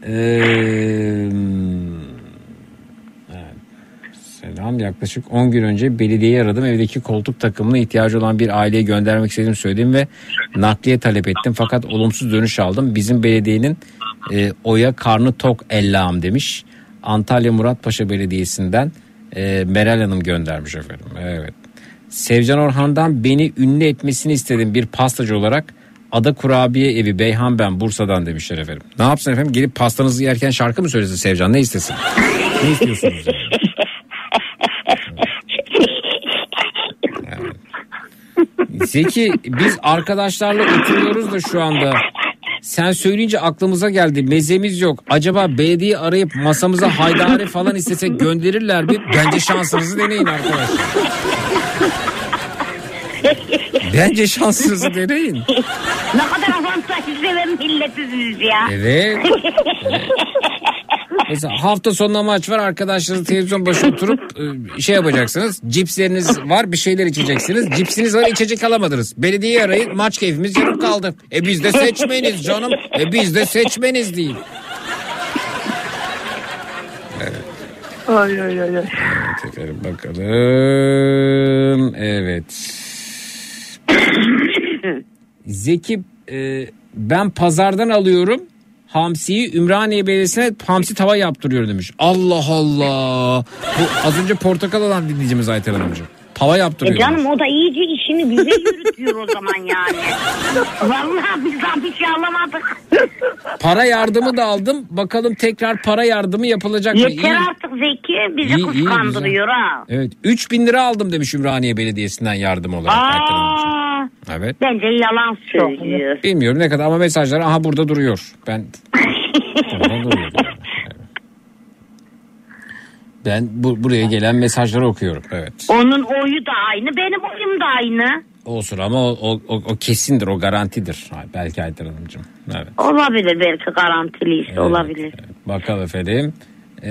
Eee Selam. Yaklaşık 10 gün önce belediyeyi aradım. Evdeki koltuk takımına ihtiyacı olan bir aileye göndermek istediğimi söyledim ve nakliye talep ettim. Fakat olumsuz dönüş aldım. Bizim belediyenin e, oya karnı tok ellam demiş. Antalya Muratpaşa Belediyesi'nden e, Meral Hanım göndermiş efendim. Evet. Sevcan Orhan'dan beni ünlü etmesini istedim bir pastacı olarak. Ada Kurabiye Evi Beyhan ben Bursa'dan demişler efendim. Ne yapsın efendim gelip pastanızı yerken şarkı mı söylesin Sevcan ne istesin? ne istiyorsunuz yani? Zeki biz arkadaşlarla oturuyoruz da şu anda. Sen söyleyince aklımıza geldi. Mezemiz yok. Acaba belediye arayıp masamıza haydari falan istesek gönderirler mi? Bence şansınızı deneyin arkadaşlar. Bence şansınızı deneyin. ne kadar avantajlı seven milletiz ya. Evet. Mesela hafta sonuna maç var arkadaşlarınız televizyon başına oturup e, şey yapacaksınız. Cipsleriniz var bir şeyler içeceksiniz. Cipsiniz var içecek alamadınız. Belediyeyi arayın maç keyfimiz yarım kaldı. E biz de seçmeniz canım. E biz de seçmeniz değil. Ay ay ay ay. Evet efendim bakalım. Evet. Zeki e, ben pazardan alıyorum. Hamsiyi Ümraniye Belediyesi'ne hamsi tava yaptırıyor demiş. Allah Allah. Bu az önce portakal alan dinleyicimiz Ayten Hanımcığım. Tava yaptırıyor. E canım o da iyice işini bize yürütüyor o zaman yani. Vallahi biz daha bir şey alamadık. Para yardımı da aldım. Bakalım tekrar para yardımı yapılacak mı? Yeter İyi. artık Zeki bizi İyi, iyi, kıskandırıyor ha. Evet 3000 lira aldım demiş Ümraniye Belediyesi'nden yardım olarak. Ayten Evet. bence yalan söylüyor. Bilmiyorum ne kadar ama mesajlar aha burada duruyor. Ben burada duruyor. Evet. Ben bu, buraya gelen mesajları okuyorum. Evet. Onun oyu da aynı benim oyum da aynı. Olsun ama o, o, o, o kesindir o garantidir. Belki Ayten Hanımcığım. Evet. Olabilir belki garantiliyse Evet, olabilir. Bakalım efendim. Ee,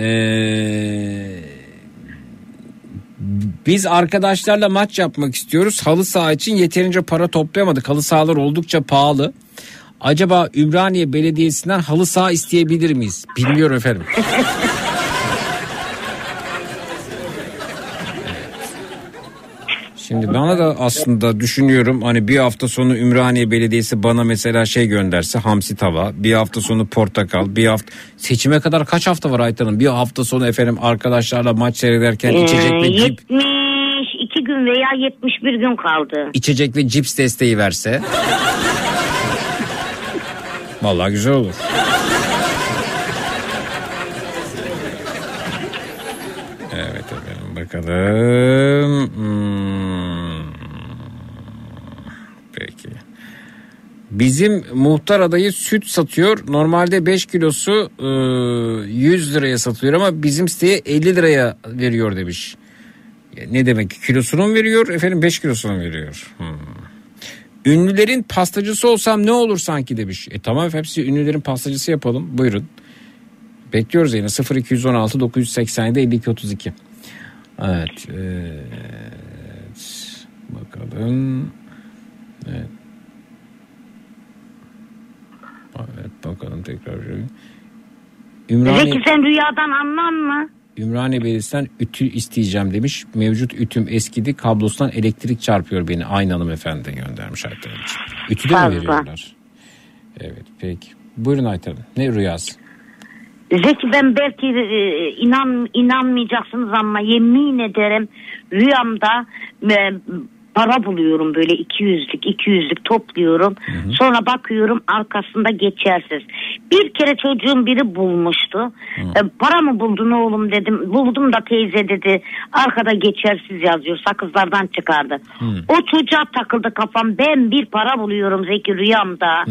biz arkadaşlarla maç yapmak istiyoruz. Halı saha için yeterince para toplayamadık. Halı sahalar oldukça pahalı. Acaba Ümraniye Belediyesi'nden halı saha isteyebilir miyiz? Bilmiyorum efendim. Şimdi bana da aslında düşünüyorum hani bir hafta sonu Ümraniye Belediyesi bana mesela şey gönderse hamsi tava, bir hafta sonu portakal, bir hafta seçime kadar kaç hafta var Aytan'ın? Bir hafta sonu efendim arkadaşlarla maç seyrederken içecek ve Ee, cip, 72 gün veya 71 gün kaldı. içecek ve cips desteği verse. Vallahi güzel olur. Evet efendim bakalım. Hmm. Peki. Bizim muhtar adayı süt satıyor. Normalde 5 kilosu e, 100 liraya satılıyor ama bizim siteye 50 liraya veriyor demiş. Ne demek kilosunu mu veriyor efendim 5 kilosunu mu veriyor? Hmm. Ünlülerin pastacısı olsam ne olur sanki demiş. E tamam size ünlülerin pastacısı yapalım buyurun. Bekliyoruz yine 0216 987 52 32. Evet, evet. Bakalım. Evet. Evet bakalım tekrar. Ümraniye, Zeki sen rüyadan anlan mı? Ümraniye Belediyesi'nden ütü isteyeceğim demiş. Mevcut ütüm eskidi kablosundan elektrik çarpıyor beni. Aynı hanımefendi göndermiş Ayten. Ütü de mi Fazla. veriyorlar? Evet peki. Buyurun Ayten. Ne rüyası? Zeki ben belki e, inan inanmayacaksınız ama yemin ederim rüyamda e, para buluyorum böyle 200'lük 200'lük topluyorum. Sonra bakıyorum arkasında geçersiz. Bir kere çocuğun biri bulmuştu. E, para mı buldun oğlum dedim. Buldum da teyze dedi. Arkada geçersiz yazıyor. Sakızlardan çıkardı. O çocuğa takıldı kafam. Ben bir para buluyorum Zeki rüyamda.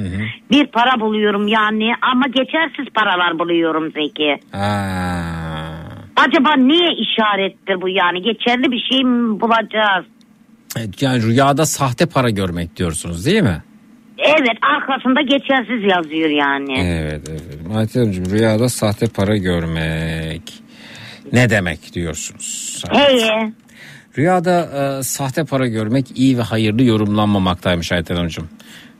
Bir para buluyorum yani ama geçersiz paralar buluyorum Zeki. Acaba niye işarettir bu yani? Geçerli bir şey mi bulacağız? Evet, Yani rüyada sahte para görmek diyorsunuz değil mi? Evet arkasında geçersiz yazıyor yani. Evet evet. Hanımcığım rüyada sahte para görmek. Ne demek diyorsunuz? Heye. Rüyada e, sahte para görmek iyi ve hayırlı yorumlanmamaktaymış Ayten Hanımcığım.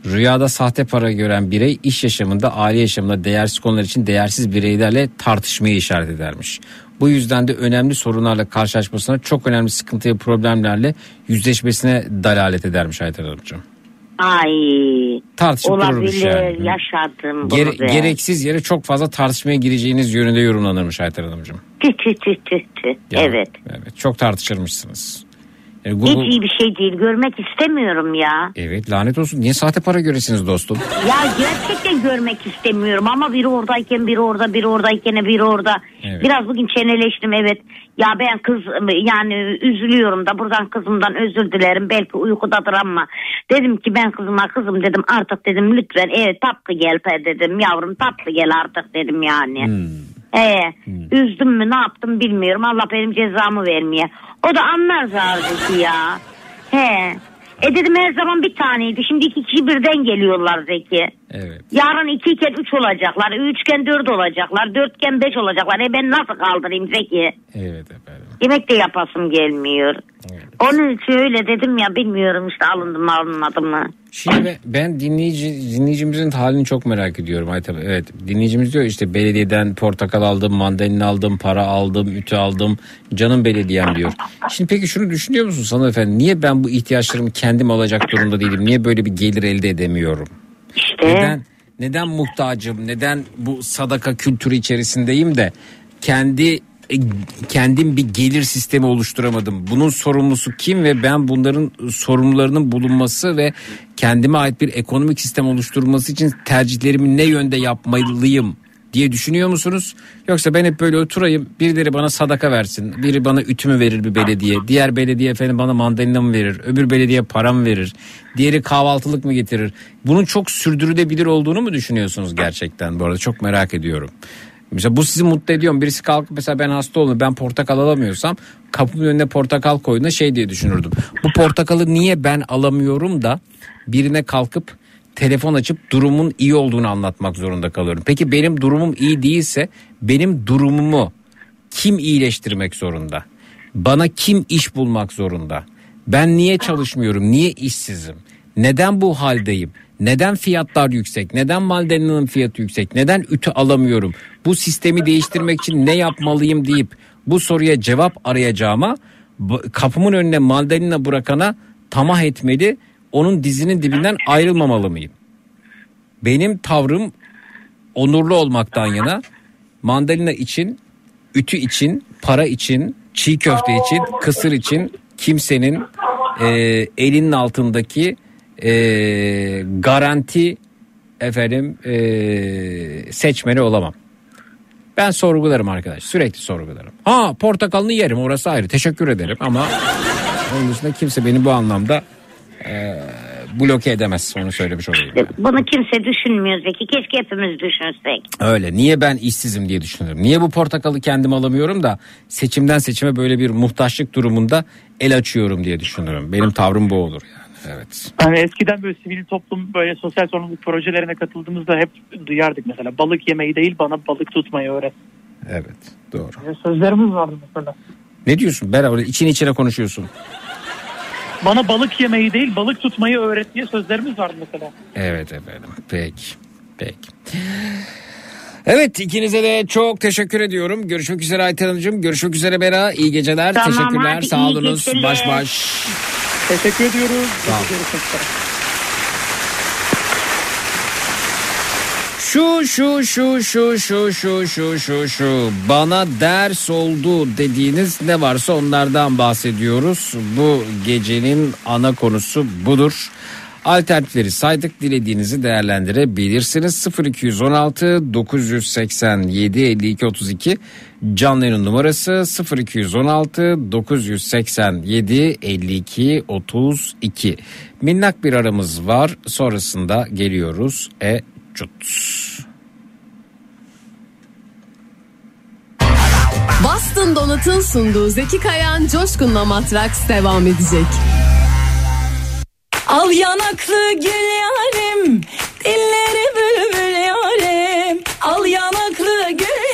Rüyada sahte para gören birey iş yaşamında, aile yaşamında değersiz konular için değersiz bireylerle tartışmayı işaret edermiş. Bu yüzden de önemli sorunlarla karşılaşmasına, çok önemli sıkıntı ve problemlerle yüzleşmesine dalalet edermiş Ayten Hanımcığım. Ay. Tartışıp Olabilir yani. yaşadım bunu Gere- be. gereksiz yere çok fazla tartışmaya gireceğiniz yönünde yorumlanırmış Ayten Hanımcığım. Tüh tüh tüh tüh. Ya, Evet. Evet çok tartışırmışsınız. Hiç Google- iyi bir şey değil. Görmek istemiyorum ya. Evet lanet olsun. Niye sahte para göresiniz dostum? Ya gerçekten görmek istemiyorum ama biri oradayken biri orada biri oradayken biri orada. Evet. Biraz bugün çeneleştim evet. Ya ben kız yani üzülüyorum da buradan kızımdan özür dilerim. Belki uykudadır ama dedim ki ben kızıma kızım dedim artık dedim lütfen evet tatlı gel dedim yavrum tatlı gel artık dedim yani. Ee, üzdüm mü ne yaptım bilmiyorum. Allah benim cezamı vermeye. O da anlar zaten ya. He. E dedim her zaman bir taneydi. Şimdi iki kişi birden geliyorlar Zeki. Evet. Yarın iki iken üç olacaklar. Üçken dört olacaklar. Dörtken beş olacaklar. E ben nasıl kaldırayım Zeki? Evet efendim. Yemek de yapasım gelmiyor. Onun için öyle dedim ya bilmiyorum işte alındı mı alınmadı mı. Şimdi ben, dinleyici dinleyicimizin halini çok merak ediyorum Ayten. Evet dinleyicimiz diyor işte belediyeden portakal aldım, mandalina aldım, para aldım, ütü aldım, canım belediyem diyor. Şimdi peki şunu düşünüyor musunuz hanımefendi? Niye ben bu ihtiyaçlarımı kendim alacak durumda değilim? Niye böyle bir gelir elde edemiyorum? İşte. Neden, neden muhtacım? Neden bu sadaka kültürü içerisindeyim de kendi kendim bir gelir sistemi oluşturamadım. Bunun sorumlusu kim ve ben bunların sorumlularının bulunması ve kendime ait bir ekonomik sistem oluşturulması için tercihlerimi ne yönde yapmalıyım diye düşünüyor musunuz? Yoksa ben hep böyle oturayım birileri bana sadaka versin. Biri bana ütümü verir bir belediye. Diğer belediye efendim bana mandalina mı verir? Öbür belediye param verir? Diğeri kahvaltılık mı getirir? Bunun çok sürdürülebilir olduğunu mu düşünüyorsunuz gerçekten? Bu arada çok merak ediyorum. Mesela bu sizi mutlu ediyor mu? Birisi kalkıp mesela ben hasta oldum ben portakal alamıyorsam kapımın önüne portakal koyduğunda şey diye düşünürdüm. Bu portakalı niye ben alamıyorum da birine kalkıp telefon açıp durumun iyi olduğunu anlatmak zorunda kalıyorum. Peki benim durumum iyi değilse benim durumumu kim iyileştirmek zorunda? Bana kim iş bulmak zorunda? Ben niye çalışmıyorum? Niye işsizim? Neden bu haldeyim? Neden fiyatlar yüksek? Neden maldalina'nın fiyatı yüksek? Neden ütü alamıyorum? Bu sistemi değiştirmek için ne yapmalıyım deyip bu soruya cevap arayacağıma kapımın önüne mandalina bırakana tamah etmeli. Onun dizinin dibinden ayrılmamalı mıyım? Benim tavrım onurlu olmaktan yana mandalina için, ütü için, para için, çiğ köfte için, kısır için kimsenin e, elinin altındaki e, garanti efendim e, seçmeni olamam. Ben sorgularım arkadaş. Sürekli sorgularım. Ha portakalını yerim orası ayrı. Teşekkür ederim ama onun dışında kimse beni bu anlamda e, bloke edemez. Onu söylemiş olayım. Bunu kimse düşünmüyor Zeki. Keşke hepimiz düşünsek. Öyle. Niye ben işsizim diye düşünüyorum. Niye bu portakalı kendim alamıyorum da seçimden seçime böyle bir muhtaçlık durumunda el açıyorum diye düşünüyorum. Benim tavrım bu olur yani. Evet. Hani eskiden böyle sivil toplum böyle sosyal sorumluluk projelerine katıldığımızda hep duyardık mesela balık yemeyi değil bana balık tutmayı öğret. Evet. Doğru. Böyle Sözlerimiz vardı mesela. Ne diyorsun? Beraber için içine konuşuyorsun. Bana balık yemeyi değil balık tutmayı öğret diye sözlerimiz vardı mesela. Evet efendim. Peki. Peki. Evet ikinize de çok teşekkür ediyorum. Görüşmek üzere Ayten Hanımcığım. Görüşmek üzere Bera. İyi geceler. Tamam, Teşekkürler. Sağ olunuz. geceler. Baş baş. Teşekkür ediyoruz. Üzere. Şu şu şu şu şu şu şu şu şu bana ders oldu dediğiniz ne varsa onlardan bahsediyoruz. Bu gecenin ana konusu budur. Alternatifleri saydık dilediğinizi değerlendirebilirsiniz. 0216 987 52 32 canlı yayın numarası 0216 987 52 32 minnak bir aramız var sonrasında geliyoruz e cut. Boston Donat'ın sunduğu Zeki Kayan Coşkun'la Matraks devam edecek. Al yanaklı gül yarim Dilleri bülbül yarim. Al yanaklı gül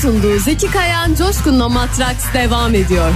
sunduğu Zeki Kayan Coşkun'la Matraks devam ediyor.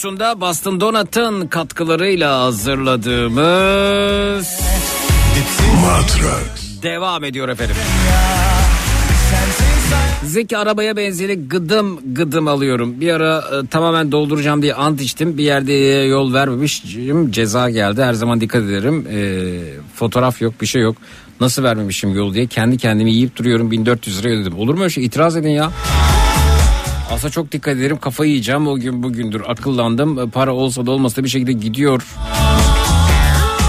Radyosunda Boston Donat'ın katkılarıyla hazırladığımız Matrax. devam ediyor efendim. Zeki arabaya benzeri gıdım gıdım alıyorum. Bir ara e, tamamen dolduracağım diye ant içtim. Bir yerde yol vermemişim. Ceza geldi. Her zaman dikkat ederim. E, fotoğraf yok bir şey yok. Nasıl vermemişim yol diye kendi kendimi yiyip duruyorum. 1400 lira ödedim. Olur mu öyle şey? İtiraz edin ya. Aslında çok dikkat ederim. Kafayı yiyeceğim. O gün bugündür akıllandım. E, Para olsa da olmasa da bir şekilde gidiyor.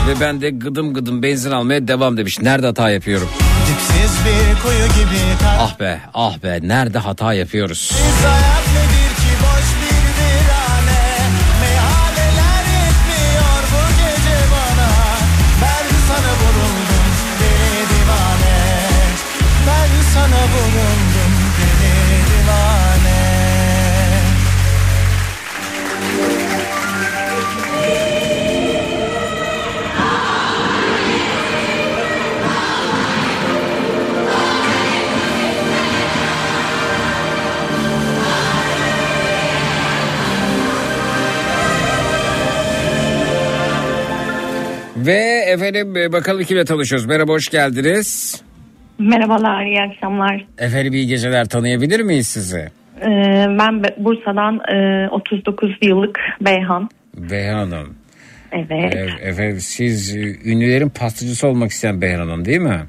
Ve ben de gıdım gıdım benzin almaya devam demiş. Nerede hata yapıyorum? Dipsiz bir kuyu gibi Ah be ah be nerede hata yapıyoruz? hayat Ve efendim e, bakalım kimle tanışıyoruz. Merhaba hoş geldiniz. Merhabalar, iyi akşamlar. Efendim iyi geceler tanıyabilir miyiz sizi? Ee, ben Be- Bursa'dan e, 39 yıllık Beyhan. Beyhan Hanım. Evet. E, efendim siz e, ünlülerin pastacısı olmak isteyen Beyhan Hanım değil mi?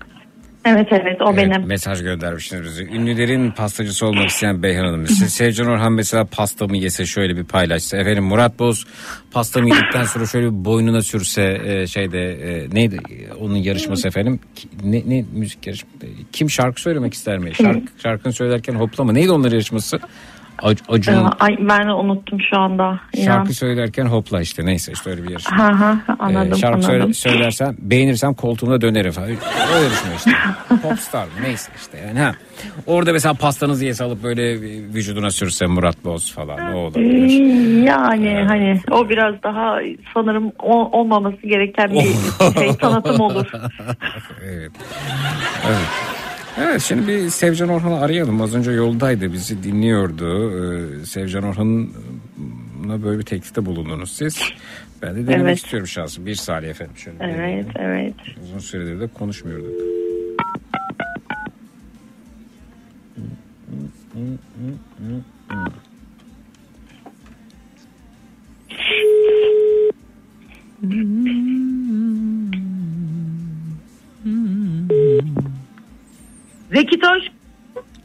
Evet evet o Evet, benim. Mesaj göndermişsiniz. Ünlülerin pastacısı olmak isteyen Beyhan Hanım. Siz Sevcan Orhan mesela pastamı yese şöyle bir paylaşsa. Efendim Murat Boz pastamı yedikten sonra şöyle bir boynuna sürse e, şeyde e, neydi onun yarışması efendim. Ne, ne müzik yarışması? Kim şarkı söylemek ister mi? Şarkı, şarkını söylerken hoplama. Neydi onların yarışması? Ac- Ee, Acun Ay, ben de unuttum şu anda. İnan. şarkı söylerken hopla işte neyse işte öyle bir yarışma. Ha ha anladım Ee, şarkı anladım. söyle- söylersem beğenirsem koltuğumda dönerim falan. O yarışma işte. Popstar mı? neyse işte yani ha. Orada mesela pastanızı yese alıp böyle vücuduna sürse Murat Boz falan ne olabilir? Ee, Yani hani o biraz daha sanırım o- olmaması gereken bir şey sanatım olur. evet. Evet. Evet şimdi bir Sevcan Orhan'ı arayalım. Az önce yoldaydı bizi dinliyordu. Ee, Sevcan Orhan'la böyle bir teklifte bulundunuz siz. Ben de denemek Evet. istiyorum şahsen. Bir saniye efendim. Şöyle Evet deneyeyim. evet. Uzun süredir de konuşmuyorduk.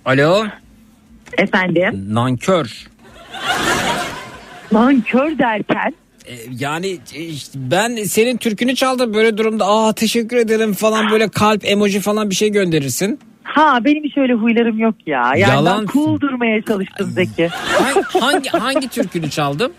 Alo. Efendim? Nankör. Nankör derken? E, Yani e, işte ben senin türkünü çaldım böyle durumda aa teşekkür ederim falan böyle kalp emoji falan bir şey gönderirsin. Ha benim hiç öyle huylarım yok ya. Yani Yalan. ben cool durmaya çalıştım Zeki. Hangi, hangi, hangi türkünü çaldım?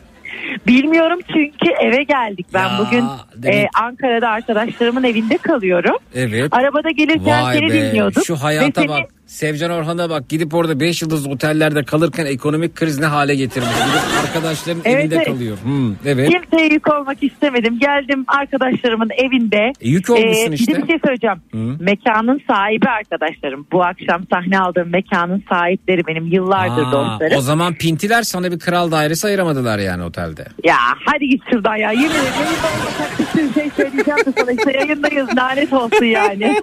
Bilmiyorum çünkü eve geldik. Ben Ya, bugün demek- e, Ankara'da arkadaşlarımın evinde kalıyorum. Evet. Arabada gelirken Vay seni be dinliyorduk. şu hayata bak. Sevcan Orhan'a bak gidip orada 5 yıldız otellerde kalırken ekonomik kriz ne hale getirmiş. Gidip arkadaşların Evet, evinde evet. kalıyor. Hmm, evet. Kimseye yük olmak istemedim. Geldim arkadaşlarımın evinde. E, yük olmuşsun Ee, işte. Bir şey söyleyeceğim. Hı. Mekanın sahibi arkadaşlarım. Bu akşam sahne aldığım mekanın sahipleri benim yıllardır Aa, dostlarım. o zaman pintiler sana bir kral dairesi ayıramadılar yani otelde. Ya hadi git şuradan ya. Yemin ederim bir şey söyleyeceğim de sana. İşte yayındayız lanet olsun yani.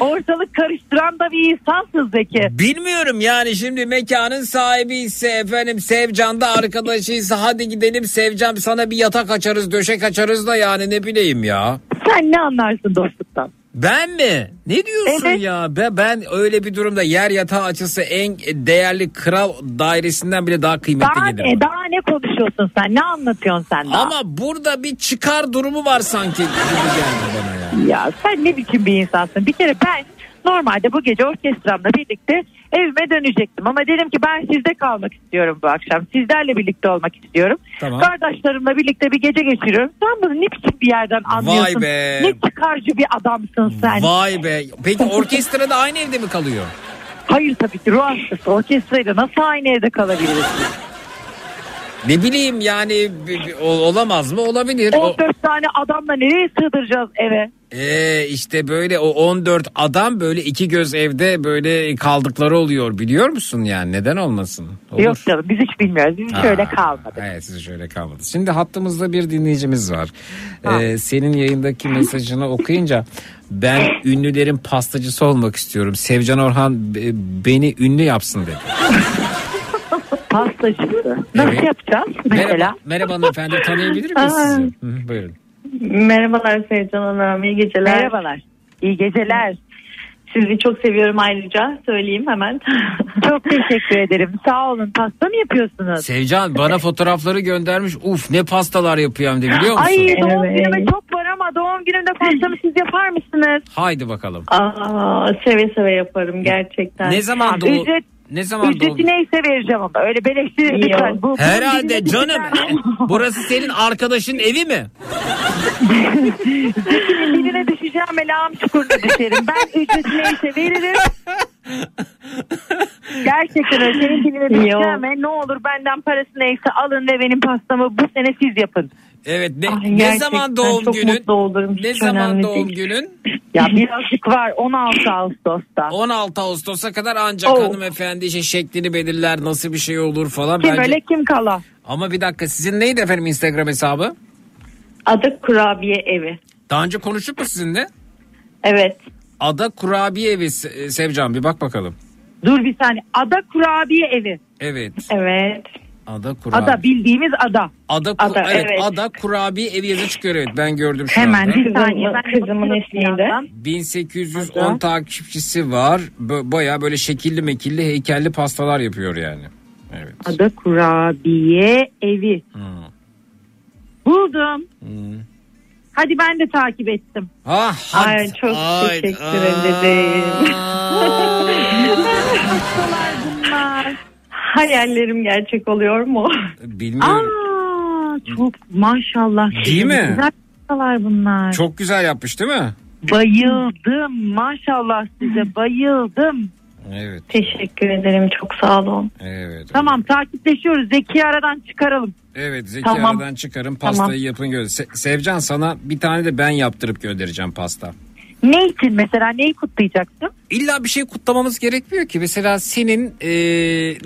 Ortalık karıştıran da bir insansın Zeki. Bilmiyorum yani şimdi mekanın sahibi ise efendim Sevcan da arkadaşıysa hadi gidelim Sevcan sana bir yatak açarız döşek açarız da yani ne bileyim ya. Sen ne anlarsın dostluktan? Ben mi? Ne diyorsun ya? Ben, ben öyle bir durumda yer yatağı açısı en değerli kral dairesinden bile daha kıymetli Daha gelir. ne, daha ne konuşuyorsun sen? Ne anlatıyorsun sen daha? Ama burada bir çıkar durumu var sanki gibi geldi bana ya. Ya sen ne biçim bir insansın? Bir kere ben normalde bu gece orkestramla birlikte evime dönecektim. Ama dedim ki ben sizde kalmak istiyorum bu akşam. Sizlerle birlikte olmak istiyorum. Tamam. Kardeşlerimle birlikte bir gece geçiriyorum. Sen bunu ne biçim bir yerden anlıyorsun? be. Ne çıkarcı bir adamsın sen. Vay be. Peki orkestrada aynı evde mi kalıyor? Hayır tabii ki ruh hastası. Orkestrayla nasıl aynı evde kalabiliriz? Ne bileyim yani o- olamaz mı? Olabilir. O, 14 tane adamla nereye sığdıracağız eve? Ee, işte böyle o 14 adam böyle iki göz evde böyle kaldıkları oluyor biliyor musun yani neden olmasın? Olur. Yok canım biz hiç bilmiyoruz. Biz hiç Aa, öyle kalmadık. Evet siz şöyle kalmadı. Şimdi hattımızda bir dinleyicimiz var. Ee, senin yayındaki mesajını okuyunca ben ünlülerin pastacısı olmak istiyorum. Sevcan Orhan be- beni ünlü yapsın dedi. Pastacısı. Nasıl Evet. yapacağız mesela? Merhaba, merhaba hanımefendi tanıyabilir miyiz sizi? Hı, buyurun. Merhabalar Sevcan Hanım, iyi geceler. Merhabalar. İyi geceler. Sizi çok seviyorum ayrıca, söyleyeyim hemen. Çok teşekkür ederim. Sağ olun. Pasta mı yapıyorsunuz? Sevcan bana fotoğrafları göndermiş. Uf ne pastalar yapıyor hem de biliyor musun? Ay doğum Evet. günüme çok var ama doğum günümde pastamı siz yapar mısınız? Haydi bakalım. Aa, seve seve yaparım gerçekten. Ne zaman doğum? ücret- Ne zaman Ücreti doğum? neyse vereceğim ama öyle beleşti lütfen. Bu, Herhalde canım. diline- Burası senin arkadaşın evi mi? Zikinin diline düşeceğim elağım çukuruna düşerim. Ben ücreti neyse veririm. Gerçekten öyle senin diline düşeceğim. Ne olur benden parası neyse alın ve benim pastamı bu sene siz yapın. Evet ne, Ay, ne zaman doğum çok günün? mutlu olurum. Ne Hiç zaman doğum değil. günün? Ya birazcık var 16 Ağustos'ta. 16 Ağustos'a kadar ancak Oh. hanımefendi işte şeklini belirler nasıl bir şey olur falan. Kim Bence... öyle kim kala. Ama bir dakika sizin neydi efendim Instagram hesabı? Adı Kurabiye Evi. Daha önce konuştuk mu sizinle? Evet. Ada Kurabiye Evi Se- Sevcan bir bak bakalım. Dur bir saniye. Ada kurabiye evi. Evet. Evet. Ada Kurabiye. Ada bildiğimiz ada. Ada, Ku- Ada, evet, evet. Ada Kurabiye Evi yazı çıkıyor evet ben gördüm şu Hemen anda. bir saniye. Kızımın- Ben kızımın bakıyorum ismi bir de. yandan. 1810 Ada. takipçisi var. Baya böyle şekilli mekilli heykelli pastalar yapıyor yani. Evet. Ada kurabiye evi. Hmm. Buldum. Hmm. Hadi ben de takip ettim. Ah, hadi. Ay çok Ay, teşekkür ederim. Pastalar bunlar. Hayallerim gerçek oluyor mu? Bilmiyorum. Aa, çok maşallah. Değil mi? Güzel pastalar bunlar. Çok güzel yapmış değil mi? Bayıldım. Maşallah size bayıldım. Evet. Teşekkür ederim. Çok sağ olun. Evet. Tamam takipleşiyoruz. Zeki aradan çıkaralım. Evet Zeki Tamam. aradan çıkarın pastayı Tamam. yapın gönder. Se- Sevcan sana bir tane de ben yaptırıp göndereceğim pasta. Ne için mesela neyi kutlayacaksın? İlla bir şey kutlamamız gerekmiyor ki. Mesela senin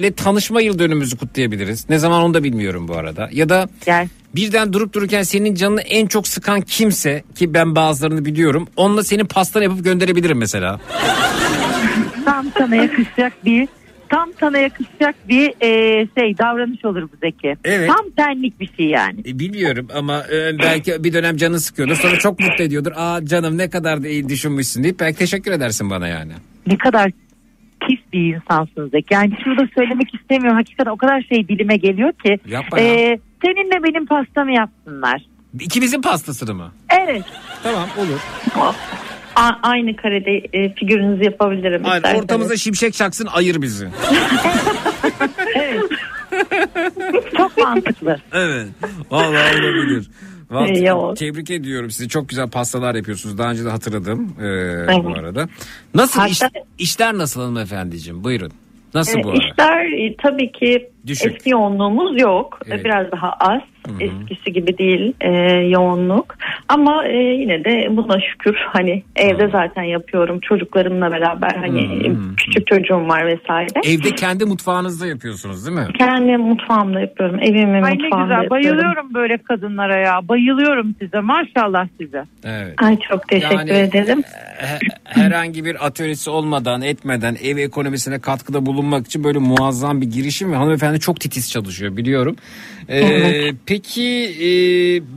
e, tanışma yıl dönümümüzü kutlayabiliriz. Ne zaman onu da bilmiyorum bu arada. Ya da Gel. birden durup dururken senin canını en çok sıkan kimse ki ben bazılarını biliyorum. Onunla senin pastanı yapıp gönderebilirim mesela. Tam sana yakışacak bir tam sana yakışacak bir e, şey davranış olur bu Zeki. Evet. Tam senlik bir şey yani. E, bilmiyorum ama e, belki bir dönem canı sıkıyordur. Sonra çok mutlu ediyordur. Aa canım ne kadar da iyi düşünmüşsün deyip belki teşekkür edersin bana yani. Ne kadar pis bir insansın Zeki. Yani şurada söylemek istemiyorum. Hakikaten o kadar şey dilime geliyor ki. Yapma ya. Ee, seninle benim pastamı yapsınlar. İkimizin pastasını mı? Evet. Tamam olur. A- aynı karede e, figürünüzü yapabilirim. Hayır, isterseniz. ortamıza şimşek çaksın ayır bizi. evet. Çok mantıklı. Evet. Vallahi olabilir. Vallahi Eyvallah. tebrik ediyorum sizi. Çok güzel pastalar yapıyorsunuz. Daha önce de hatırladım ee, bu Evet. arada. Nasıl Hatta- iş- işler nasıl hanımefendiciğim? Buyurun. Nasıl Ee, bu ara? İşler e, tabii ki Düşük. eski yoğunluğumuz yok. E, Evet. Biraz daha az. Hı hı. Eskisi gibi değil e, yoğunluk. Ama e, yine de buna şükür hani evde zaten yapıyorum çocuklarımla beraber hani Hı. küçük çocuğum var vesaire. Evde kendi mutfağınızda yapıyorsunuz değil mi? Kendi mutfağımda yapıyorum. Evimin Ay ne mutfağında güzel. yapıyorum. Bayılıyorum böyle kadınlara ya. Bayılıyorum size. Maşallah size. Evet. Ay çok teşekkür Yani- ederim. He- herhangi bir atölyesi olmadan etmeden ev ekonomisine katkıda bulunmak için böyle muazzam bir girişim ve hanımefendi çok titiz çalışıyor biliyorum. Ee, Evet. Peki e,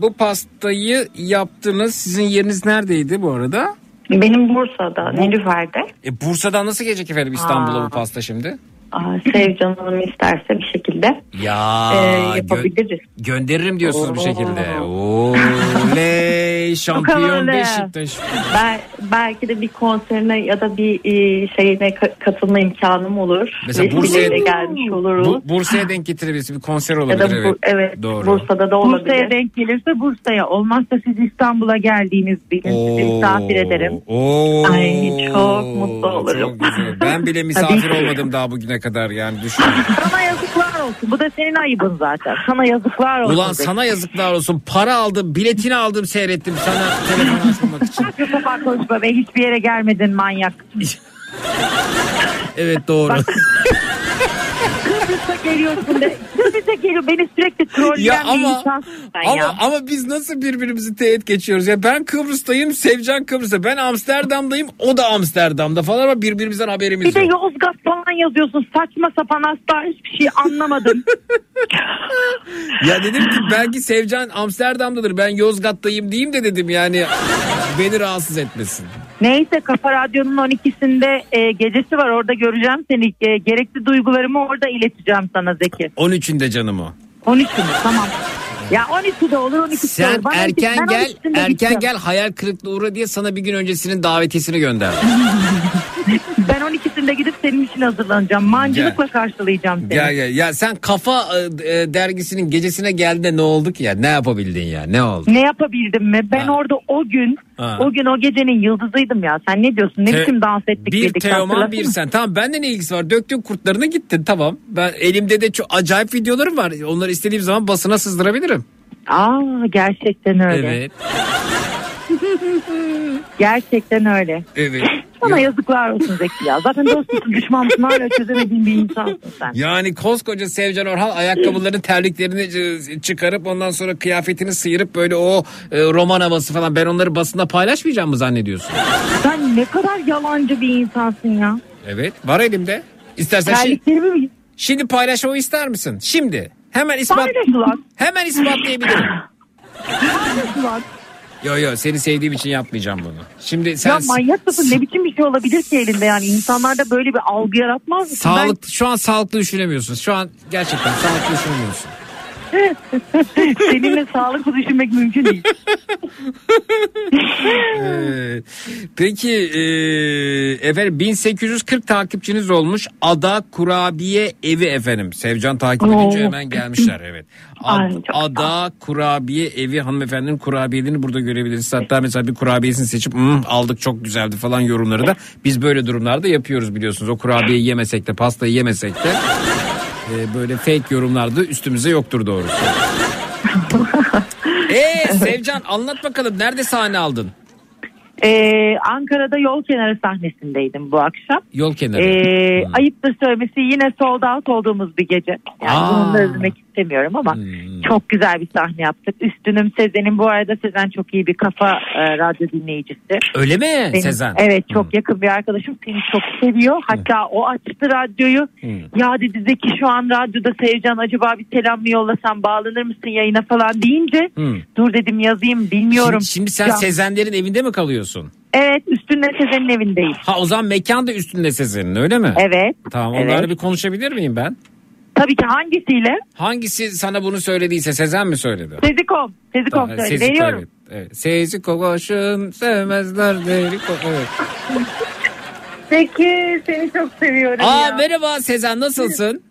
bu pastayı yaptınız sizin yeriniz neredeydi bu arada? Benim Bursa'da, Nilüfer'de. E, Bursa'dan nasıl gelecek efendim İstanbul'a bu pasta şimdi? Aa, Sevcan Hanım isterse bir şekilde Ya e, gö- yapabiliriz. gönderirim diyorsunuz bir şekilde. Oley şampiyon Bakalım. Beşiktaş. Bel- belki de bir konserine ya da bir e, şeyine ka- katılma imkanım olur. Mesela Bursa'ya- gelmiş oluruz. Bu, Bursa'ya denk getirebiliriz bir konser ya olabilir da bu, evet. evet, Doğru. Bursa'da da olabilir. Bursa'ya denk gelirse Bursa'ya. Olmazsa siz İstanbul'a geldiğiniz bir gün sizi misafir ederim. Oo, Ay, çok mutlu olurum. Çok güzel. Ben bile misafir olmadım daha bugüne kadar yani düşün. Sana yazıklar olsun. Bu da senin ayıbın zaten. Sana yazıklar olsun. Ulan sana yazıklar olsun. Para aldım, biletini aldım seyrettim sana telefon açmamak için. Sapan konuşma be. Hiçbir yere gelmedin manyak. Evet doğru. Kıbrıs'a geliyorsun de. Kıbrıs'a geliyor. Beni sürekli trolleyen bir ama- sen ama ya. ama biz nasıl birbirimizi teğet geçiyoruz ya ben Kıbrıs'tayım Sevcan Kıbrıs'ta ben Amsterdam'dayım o da Amsterdam'da falan ama birbirimizden haberimiz Bir de yok. Yozgat falan yazıyorsun. Saçma sapan asla hiçbir şey anlamadım. Ya dedim ki belki Sevcan Amsterdam'dadır ben Yozgat'tayım diyeyim de dedim yani beni rahatsız etmesin. Neyse Kafa Radyo'nun 12'sinde e, gecesi var. Orada göreceğim seni. E, gerekli duygularımı orada ileteceğim sana Zeki. 13'ünde canım o. 13 mü? Tamam. Ya 12'de olur 12'de Sen olur. Bana erken gel 12'sinde erken gideceğim. gel hayal kırıklığı uğra diye sana bir gün öncesinin davetiyesini gönder. Ben 12'sinde gidip senin için hazırlanacağım. Mancılıkla karşılayacağım seni. Gel gel. Ya sen kafa e, e, dergisinin gecesine geldiğinde ne oldu ki ya? Ne yapabildin ya? Ne oldu? Ne yapabildim mi? Ben Ha. orada o gün Ha. o gün o gecenin yıldızıydım ya. Sen ne diyorsun? Ne Te- biçim dans ettik Bir birlikte Teoman hatırlasana. bir sen. Tamam bende ne ilgisi var? Döktün kurtlarını gittin tamam. Ben elimde de çok acayip videolarım var. Onları istediğim zaman basına sızdırabilirim. Aa gerçekten öyle. Evet. Gerçekten öyle. Evet. Sana yazıklar olsun Zeki ya. Zaten dostsun düşman mısın hala çözemediğin bir insansın sen. Yani koskoca Sevcan Orhan ayakkabıların terliklerini e, çıkarıp ondan sonra kıyafetini sıyırıp böyle o e, roman havası falan ben onları basında paylaşmayacağım mı zannediyorsun? Sen ne kadar yalancı bir insansın ya. Evet var elimde. İstersen şi- Terliklerimi mi? şimdi paylaşmamı ister misin? Şimdi hemen ispat hemen ispatlayabilirim. Yo yo seni sevdiğim için yapmayacağım bunu. Şimdi sen Ya manyak mısın? Ne biçim bir şey olabilir ki elinde yani? insanlarda böyle bir algı yaratmaz mısın? sağlık şu an sağlıklı düşünemiyorsun. Şu an gerçekten sağlıklı düşünemiyorsun. Seninle sağlıklı düşünmek mümkün değil. Ee, peki e, efendim 1840 takipçiniz olmuş Ada Kurabiye Evi efendim. Sevcan takip edince Oo. hemen gelmişler evet. Ad- Ay, çok Ada Kurabiye Evi hanımefendinin kurabiyelerini burada görebilirsiniz. Hatta mesela bir kurabiyesini seçip "Hmm, aldık çok güzeldi falan yorumları da biz böyle durumlarda yapıyoruz biliyorsunuz. O kurabiyeyi yemesek de pastayı yemesek de e, böyle fake yorumlar da üstümüze yoktur doğrusu. Eee Sevcan anlat bakalım nerede sahne aldın? Ee, Ankara'da yol kenarı sahnesindeydim bu akşam. Yol kenarı. Ee, Hmm. Ayıptır söylemesi yine sold out olduğumuz bir gece. Yani Aa. bunu da üzmek istemiyorum ama Hmm. çok güzel bir sahne yaptık. Üstünüm Sezen'in bu arada Sezen çok iyi bir kafa e, radyo dinleyicisi. Öyle mi Benim- Sezen? Evet çok yakın bir arkadaşım seni çok seviyor. Hatta o açtı radyoyu. Hmm. Ya dedi Zeki şu an radyoda Sevcan acaba bir selam mı yollasam bağlanır mısın yayına falan deyince Hmm. dur dedim yazayım bilmiyorum. Şimdi, şimdi sen Ya- Sezenlerin evinde mi kalıyorsun? Evet üstünde Sezen'in evindeyim. Ha o zaman mekan da üstünde Sezen'in öyle mi? Evet. Tamam Evet. onlarla bir konuşabilir miyim ben? Tabii ki hangisiyle? Hangisi sana bunu söylediyse Sezen mi söyledi? Sezikom. Sezikom Tamam, söyle. Seziko, Veriyorum. Evet, evet. Seziko koşun sevmezler deriko. Evet. Peki seni çok seviyorum Aa ya. merhaba Sezen nasılsın?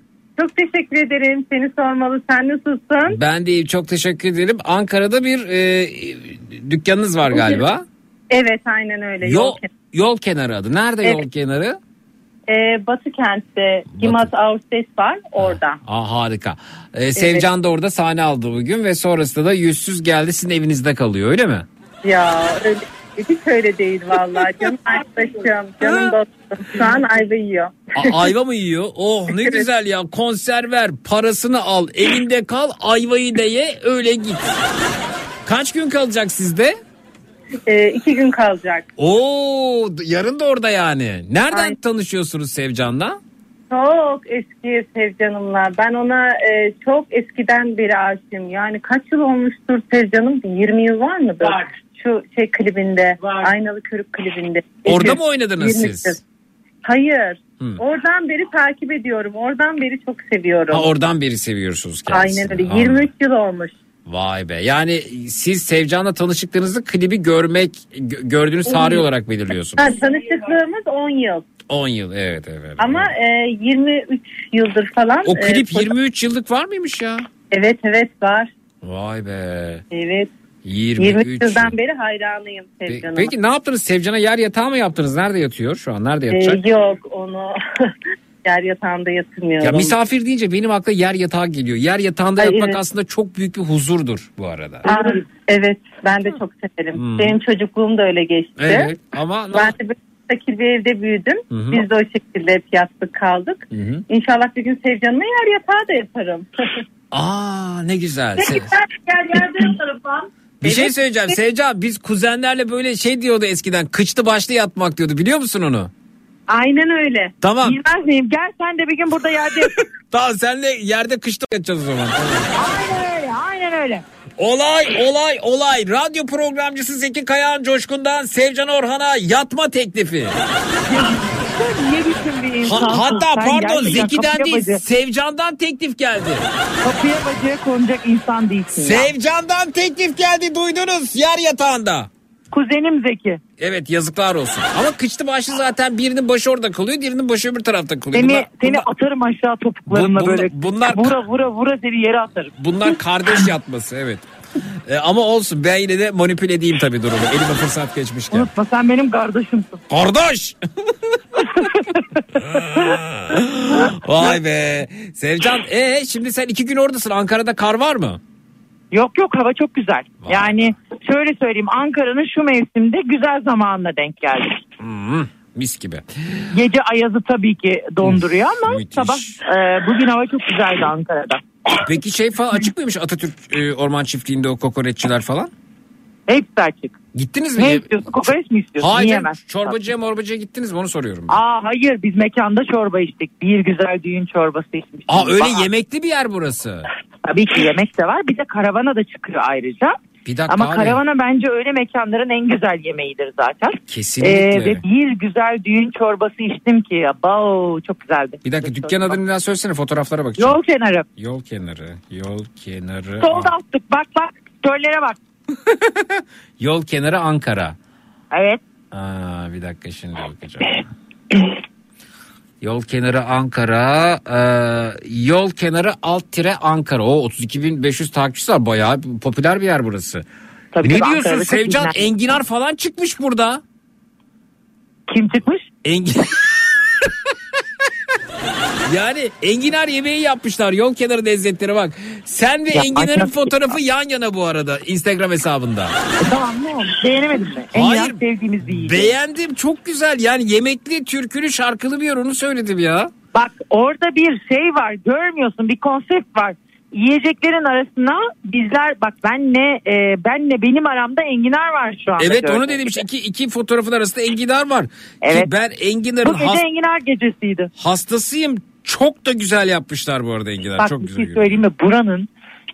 Çok teşekkür ederim. Seni sormalı. Sen nasılsın? Ben de iyiyim çok teşekkür ederim. Ankara'da bir e, dükkanınız var galiba. Evet aynen öyle. Yol yol kenarı adı. Nerede Evet. yol kenarı? Ee, Batı kentte Gimat Austes var orada. Aa, harika. Ee, Sevcan da orada sahne aldı bugün ve sonrasında da yüzsüz geldi sizin evinizde kalıyor öyle mi? Ya öyle, hiç öyle değil vallahi. Canım arkadaşım, canım dostum. Şu an ayva yiyor. A- ayva mı yiyor? Oh ne güzel ya konserver parasını al evinde kal ayvayı da ye öyle git. Kaç gün kalacak sizde? Ee, iki gün kalacak. Oo yarın da orada yani. Nereden tanışıyorsunuz Sevcan'la? Çok eski Sevcan'ımla. Ben ona e, çok eskiden beri aşığım. Yani kaç yıl olmuştur Sevcan'ım? 20 yıl var mıdır? Var. Şu şey klibinde. Aynalı Körük klibinde. Orada Eski- mı oynadınız 20 siz? Hayır. Hı. Oradan beri takip ediyorum. Oradan beri çok seviyorum. Ha, oradan beri seviyorsunuz kendisini. Aynen öyle. Anladım. 23 yıl olmuş. Vay be. Yani siz Sevcan'la tanıştıklarınızda klibi görmek gö- gördüğünüz tarih olarak belirliyorsunuz. Ha, tanışıklığımız 10 yıl. 10 yıl evet evet. Ama e, 23 yıldır falan. O klip e, 23 yıllık var mıymış ya? Evet evet var. Vay be. Evet. 23 23 yıldan beri hayranıyım Sevcan'ıma. Peki ne yaptınız? Sevcan'a yer yatağı mı yaptınız? Nerede yatıyor şu an? Nerede yatacak? Ee, yok onu yer yatağında yatırmıyorum. ya misafir deyince benim akla yer yatağı geliyor. Yer yatağında Ay, yatmak evet. aslında çok büyük bir huzurdur bu arada. Aa, evet ben de çok severim. Hmm. Benim çocukluğum da öyle geçti. Evet ama Ben de böyle müstakil bir evde büyüdüm. Hı hı. Biz de o şekilde hep yattık kaldık. Hı hı. İnşallah bir gün Sevcan'ıma yer yatağı da yaparım. Aa ne güzel. Se- Gel yerde yatarım ben. bir şey söyleyeceğim Sevcan biz kuzenlerle böyle şey diyordu eskiden kıçlı başlı yatmak diyordu biliyor musun onu? Aynen öyle. Tamam. Bilmez miyim? Gel sen de bir gün burada yerde. Tamam senle yerde kışta yatacağız o zaman. aynen öyle. Aynen öyle. Olay olay olay radyo programcısı Zeki Kayağan Coşkun'dan Sevcan Orhan'a yatma teklifi. Niye biçim bir Ha- insansın? hatta Sen pardon gerçekten Zeki'den kapıya değil bacı- Sevcan'dan teklif geldi. Kapıya bacaya konacak insan değilsin ya. Sevcan'dan teklif geldi duydunuz yer yatağında. Kuzenim Zeki. Evet yazıklar olsun. Ama kıçlı başlı zaten birinin başı orada kalıyor diğerinin başı öbür tarafta kalıyor. Seni, Bunlar, seni bunlar, atarım aşağı topuklarımla Bu- bunlar- böyle. bunlar- Vura vura vura seni yere atarım. bunlar kardeş yatması evet. Ee, ama olsun ben yine de manipüle edeyim tabii durumu. Elime fırsat geçmişken. Unutma sen benim kardeşimsin. Kardeş! Vay be. Sevcan e şimdi sen iki gün oradasın. Ankara'da kar var mı? Yok yok hava çok güzel. Yani şöyle söyleyeyim Ankara'nın şu mevsimde güzel zamanla denk geldi. Hmm, mis gibi. Gece ayazı tabii ki donduruyor ama sabah e, bugün hava çok güzeldi Ankara'da. Peki şey falan açık mıymış Atatürk e, Orman Çiftliği'nde o kokoreççiler falan? Hepsi açık. Gittiniz mi? Ne istiyorsun? Kokoreç mi istiyorsun? Hayır. Yiyemezsin. Çorbacıya morbacıya gittiniz mi onu soruyorum. ben. Aa hayır biz mekanda çorba içtik. Bir güzel düğün çorbası içmiştik. Aa öyle Aa, yemekli bir yer burası. Tabii ki yemek de var. Bir de karavana da çıkıyor ayrıca. Bir dakika Ama abi. karavana bence öyle mekanların en güzel yemeğidir zaten. Kesinlikle. Ee, ve bir güzel düğün çorbası içtim ki ya bao çok güzeldi. Bir dakika dükkan adını bir daha söylesene fotoğraflara bakacağım. Yol kenarı. Yol kenarı. Yol kenarı. Solda attık bak bak göllere bak. Yol kenarı Ankara. Evet. Aa, bir dakika şimdi bakacağım. Yol kenarı Ankara. e, yol kenarı alt tire Ankara. O 32.500 takipçisi var. Bayağı popüler bir yer burası. Tabii ne diyorsun Ankara'da Sevcan? Enginar falan çıkmış burada. Kim çıkmış? Engin... yani enginar yemeği yapmışlar yol kenarı lezzetleri bak. Sen ve Ya, enginarın acayip. fotoğrafı yan yana bu arada Instagram hesabında. E, tamam ne oldu? Beğenemedin mi? En Hayır. Sevdiğimiz bir. Beğendim çok güzel yani yemekli türkülü şarkılı bir yer onu söyledim ya. Bak orada bir şey var görmüyorsun bir konsept var. Yiyeceklerin arasına bizler bak benle e, benle benim aramda enginar var şu anda. Evet onu dedim işte iki, iki fotoğrafın arasında enginar var. Ki Evet. ben enginarın Bu gece has- enginar gecesiydi. hastasıyım. Çok da güzel yapmışlar bu arada enginar. Bak çok bir güzel. şey söyleyeyim mi buranın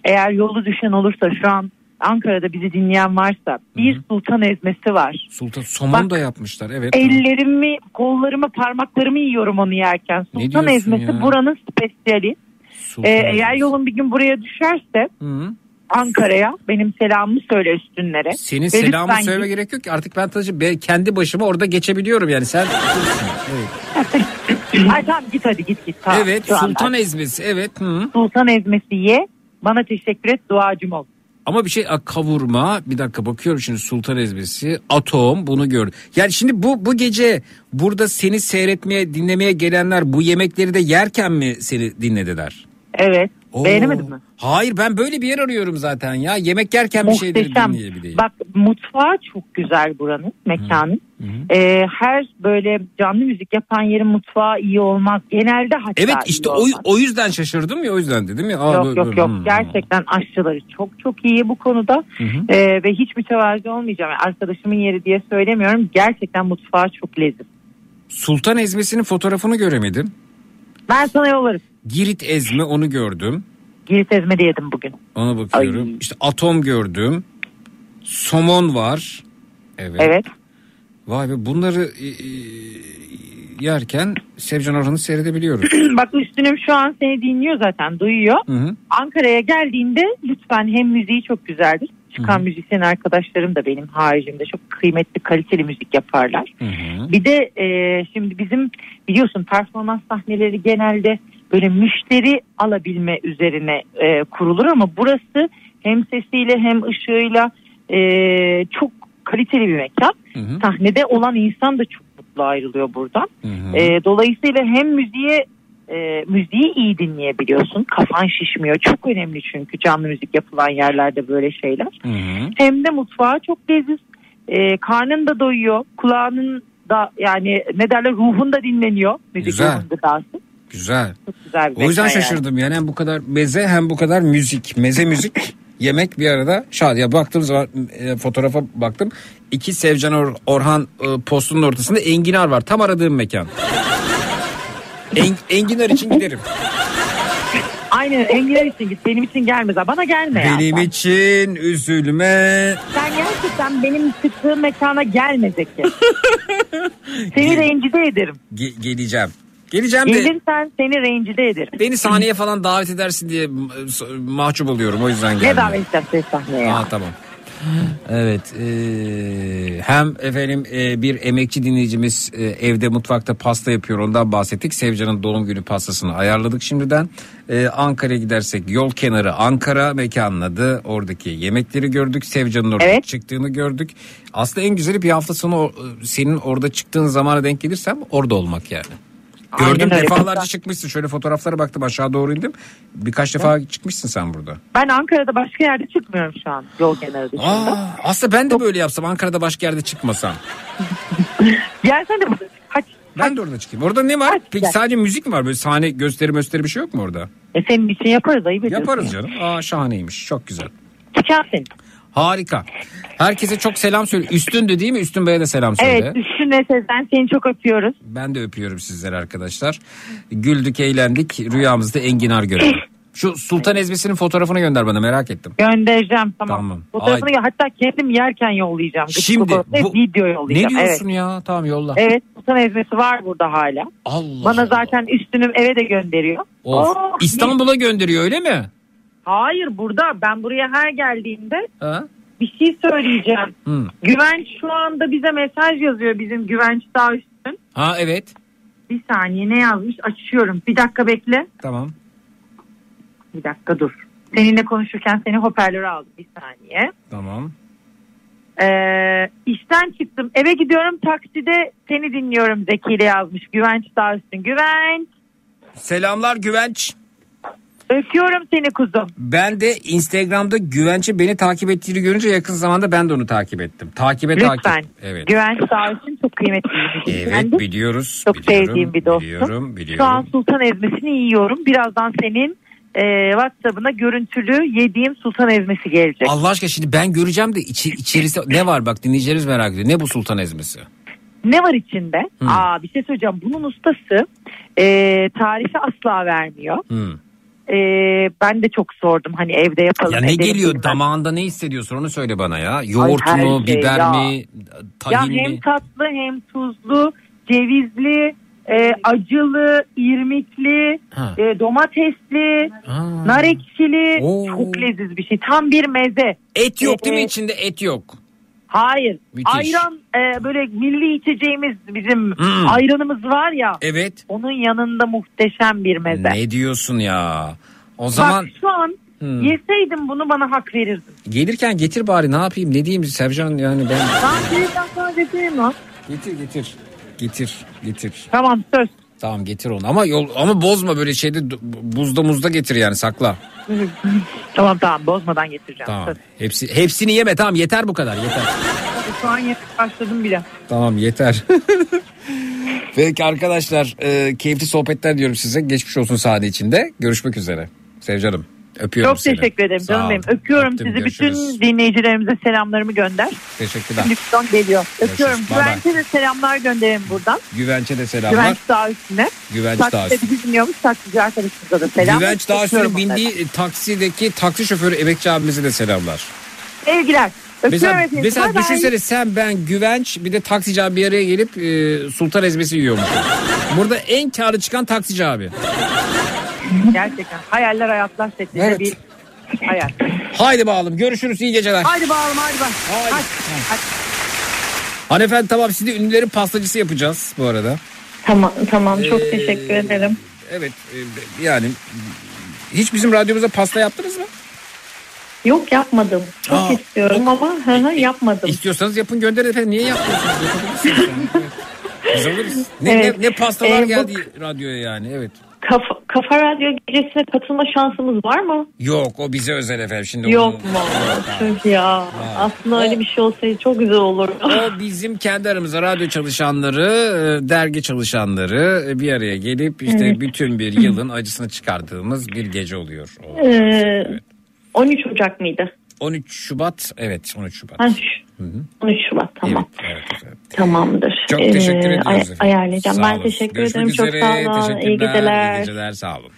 eğer yolu düşen olursa şu an Ankara'da bizi dinleyen varsa bir sultan ezmesi var. Sultan somon da yapmışlar evet. Ellerimi, kollarımı, parmaklarımı yiyorum onu yerken. Sultan ezmesi ya? buranın spesiyali. Sultan Ee, eğer yolun bir gün buraya düşerse Ankara'ya benim selamımı söyle üstünlere. Senin Ve selamı söyleme git. gerek yok ki artık ben ben kendi başıma orada geçebiliyorum yani sen. evet. Ay tamam git hadi git git. Tamam, evet şu anda. sultan ezmesi evet. Hı. Sultan ezmesi ye. Bana teşekkür et duacım ol. Ama bir şey kavurma bir dakika bakıyorum şimdi sultan ezmesi atom bunu gördüm. Yani şimdi bu bu gece burada seni seyretmeye dinlemeye gelenler bu yemekleri de yerken mi seni dinlediler? Evet. Oo. Beğenemedin mi? Hayır ben böyle bir yer arıyorum zaten ya. Yemek yerken bir şeyleri dinleyebileyim. Bak mutfağı çok güzel buranın mekanın. Ee, her böyle canlı müzik yapan yerin mutfağı iyi olmaz. Genelde hatta Evet işte o, olmaz. o yüzden şaşırdım ya o yüzden dedim ya. Aa, Yok yok yok Hmm. gerçekten aşçıları çok çok iyi bu konuda Ee, ve hiç mütevazi olmayacağım Yani arkadaşımın yeri diye söylemiyorum gerçekten mutfağı çok leziz. Sultan ezmesinin fotoğrafını göremedim. Ben sana yollarım. Girit ezme onu gördüm. Girit ezme de yedim bugün. Ona bakıyorum. İşte atom gördüm. Somon var. Evet. Evet. Vay be bunları e, e, yerken Sevcan Orhan'ı seyredebiliyoruz. Bak üstünüm şu an seni dinliyor zaten duyuyor. Hı hı. Ankara'ya geldiğinde lütfen hem müziği çok güzeldir. Çıkan müzisyen arkadaşlarım da benim haricimde çok kıymetli kaliteli müzik yaparlar. Bir de e, şimdi bizim biliyorsun performans sahneleri genelde böyle müşteri alabilme üzerine e, kurulur ama burası hem sesiyle hem ışığıyla e, çok kaliteli bir mekan. Sahnede olan insan da çok mutlu ayrılıyor buradan. E, dolayısıyla hem müziğe e, müziği iyi dinleyebiliyorsun. Kafan şişmiyor. Çok önemli çünkü canlı müzik yapılan yerlerde böyle şeyler. Hem de mutfağı çok leziz. E, karnın da doyuyor. Kulağının da yani ne derler ruhun da dinleniyor. Müzik Güzel. gıdası. Güzel. Güzel bir O yüzden mekan yani. şaşırdım yani hem bu kadar meze hem bu kadar müzik. Meze müzik yemek bir arada şahane. Ya baktığım zaman e, fotoğrafa baktım. İki Sevcan Or- Orhan e, postunun ortasında enginar var. Tam aradığım mekan. En- enginar için giderim. Aynen enginar için git. Benim için gelmez. ha. Bana gelme ya. Benim için üzülme. Sen gerçekten benim çıktığım mekana gelme Zeki. Seni rencide ederim. Ge- geleceğim. Geleceğim de Gelirsen seni rencide ederim. beni sahneye falan davet edersin diye e, mahcup oluyorum o yüzden Ne geldim. davet edeceğiz sahneye? Aa, tamam. Evet e, hem efendim e, bir emekçi dinleyicimiz e, evde mutfakta pasta yapıyor ondan bahsettik. Sevcan'ın doğum günü pastasını ayarladık şimdiden. E, Ankara'ya gidersek yol kenarı Ankara mekanın adı oradaki yemekleri gördük. Sevcan'ın orada çıktığını gördük. Aslında en güzeli bir hafta sonu o- senin orada çıktığın zamana denk gelirsem orada olmak yani. Aynen Gördüm öyle. defalarca çıkmışsın. Şöyle fotoğraflara baktım aşağı doğru indim. Birkaç defa çıkmışsın sen burada. Ben Ankara'da başka yerde çıkmıyorum şu an yol kenarı dışında. Aa, aslında ben de böyle yapsam Ankara'da başka yerde çıkmasam. Gelsene burada. Kaç. Ben de orada çıkayım. Orada ne var? Peki sadece müzik mi var? Böyle sahne gösteri gösteri bir şey yok mu orada? E senin için yaparız ayıp ediyorsun. Yaparız canım. Aa şahaneymiş. Çok güzel. Çıkar senin. Harika. Herkese çok selam söyle. Üstündü değil mi? Üstün Bey'e de selam söyle. Evet düşünme Sezen seni çok öpüyoruz. Ben de öpüyorum sizleri arkadaşlar. Güldük, eğlendik. Rüyamızda enginar görelim. Şu Sultan Ezmesi'nin fotoğrafını gönder bana merak ettim. Göndereceğim tamam. Tamam. Fotoğrafını hatta kendim yerken yollayacağım. Şimdi bu- video yollayacağım. Ne diyorsun evet. ya? Tamam yolla. Evet sultan ezmesi var burada hala. Allah Bana zaten üstünüm eve de gönderiyor. Of. Oh, İstanbul'a gönderiyor öyle mi? Hayır burada ben buraya her geldiğimde Ha? bir şey söyleyeceğim. Hı. Güvenç şu anda bize mesaj yazıyor bizim Güvenç daha üstün. Ha evet. Bir saniye ne yazmış açıyorum. Bir dakika bekle. Tamam. Bir dakika dur. Seninle konuşurken seni hoparlöre aldım bir saniye. Tamam. Ee, işten çıktım eve gidiyorum takside seni dinliyorum Zeki ile yazmış. Güvenç daha üstün. Güvenç Selamlar Güvenç. Öpüyorum seni kuzum. Ben de Instagram'da Güvenç'in beni takip ettiğini görünce yakın zamanda ben de onu takip ettim. Takibe Lütfen. takip. Evet. Güvenç daha üstün çok kıymetli bir Evet müzisyendi. biliyoruz. Çok biliyorum, sevdiğim bir dostum. Biliyorum, Şu an biliyorum. sultan ezmesini yiyorum. Birazdan senin e, WhatsApp'ına görüntülü yediğim sultan ezmesi gelecek. Allah aşkına şimdi ben göreceğim de içi, içerisi ne var bak dinleyicilerimiz merak ediyor. Ne bu sultan ezmesi? Ne var içinde? Hmm. Aa bir şey söyleyeceğim. Bunun ustası e, tarifi asla vermiyor. Hmm. E, ben de çok sordum hani evde yapalım. Ya ne geliyor bilmem. damağında ne hissediyorsun onu söyle bana ya. Yoğurt her mu, şey biber ya. mi, Ya tahin hem mi? tatlı hem tuzlu, cevizli, e, acılı, irmikli, Ha. e, domatesli, nar ekşili. Oo. Çok leziz bir şey. Tam bir meze. Et yok değil mi içinde et yok. Hayır. Müthiş. Ayran e, böyle milli içeceğimiz bizim Hmm. ayranımız var ya. Evet. Onun yanında muhteşem bir meze. Ne diyorsun ya? O zaman Bak şu an Hmm. yeseydim bunu bana hak verirdin. gelirken getir bari ne yapayım ne diyeyim Sevcan yani ben. Ben gelirken sana getireyim lan. Getir getir. Getir getir. Tamam söz. Tamam getir onu ama yol ama bozma böyle şeyde buzda muzda getir yani sakla. tamam tamam bozmadan getireceğim. Tamam. Hepsi hepsini yeme tamam yeter bu kadar yeter. Şu an yemek başladım bile. Tamam yeter. Peki arkadaşlar e, keyifli sohbetler diyorum size. Geçmiş olsun sahne içinde. Görüşmek üzere. Sevcanım öpüyorum Çok seni. teşekkür ederim Sağ canım ol. benim. Öpüyorum Öptüm, sizi. görüşürüz. Bütün dinleyicilerimize selamlarımı gönder. Teşekkürler. Lütfen geliyor. Öpüyorum. Bay. Güvenç'e de selamlar gönderelim buradan. Güvenç'e de selamlar. Güvenç Dağ üstüne. Güvenç Dağ Takside üstüne. bizi dinliyormuş. Taksici arkadaşımıza da selam. Güvenç Öpüyorum onları. bindiği taksideki taksi şoförü emekçi abimize de selamlar. Sevgiler. Öpüyorum Mesela, mesela bay. düşünsene sen ben Güvenç bir de taksici abi bir araya gelip e, sultan ezmesi yiyormuş. Burada en karlı çıkan taksici abi. Gerçekten hayaller hayatlar şeklinde Evet. bir hayal. Haydi bakalım görüşürüz iyi geceler. Haydi bakalım hadi bak. Hadi. Hadi. Hanımefendi tamam sizi ünlülerin pastacısı yapacağız bu arada. Tamam tamam çok Ee, teşekkür ederim. Evet e, yani hiç bizim radyomuza pasta yaptınız mı? Yok yapmadım. Çok Aa, istiyorum ama hı hı, yapmadım. İstiyorsanız yapın gönderin efendim. Niye yapmıyorsunuz? Yapabilirsiniz yani. Evet. Biz alırız. Ne, Evet. ne, ne pastalar Ee, bu- geldi radyoya yani evet. Kafa, Kafa Radyo gecesine katılma şansımız var mı? Yok o bize özel efendim. Şimdi Yok mu? Tüh ya. Aslında öyle bir şey olsaydı çok güzel olur. O bizim kendi aramızda radyo çalışanları, e, dergi çalışanları e, bir araya gelip işte Evet. bütün bir yılın acısını çıkardığımız bir gece oluyor. O. Ee, 13 Ocak mıydı? 13 Şubat evet 13 Şubat. Ha, şu- 13 Şubat tamam. Evet efendim. Tamamdır. Çok Ee, teşekkür ediyoruz ay- ayarlayacağım. Sağ ben olun. teşekkür Görüşmek ederim. Çok üzere. sağ olun. İyi geceler. İyi geceler sağ olun.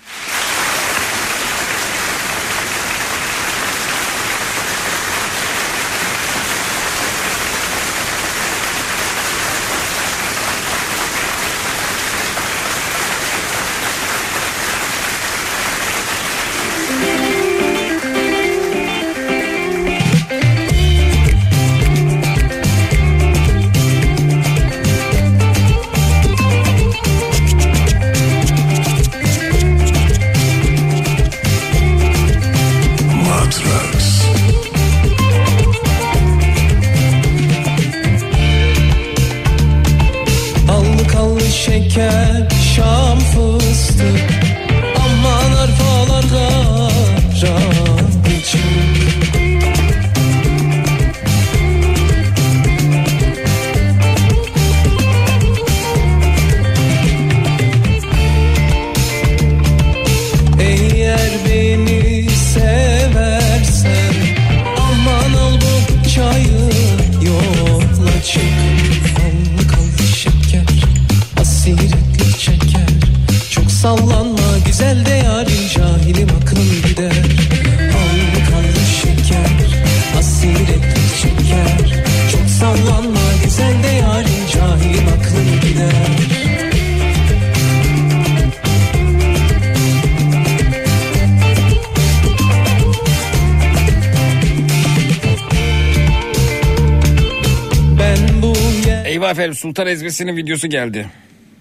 Sultan Ezmesi'nin videosu geldi.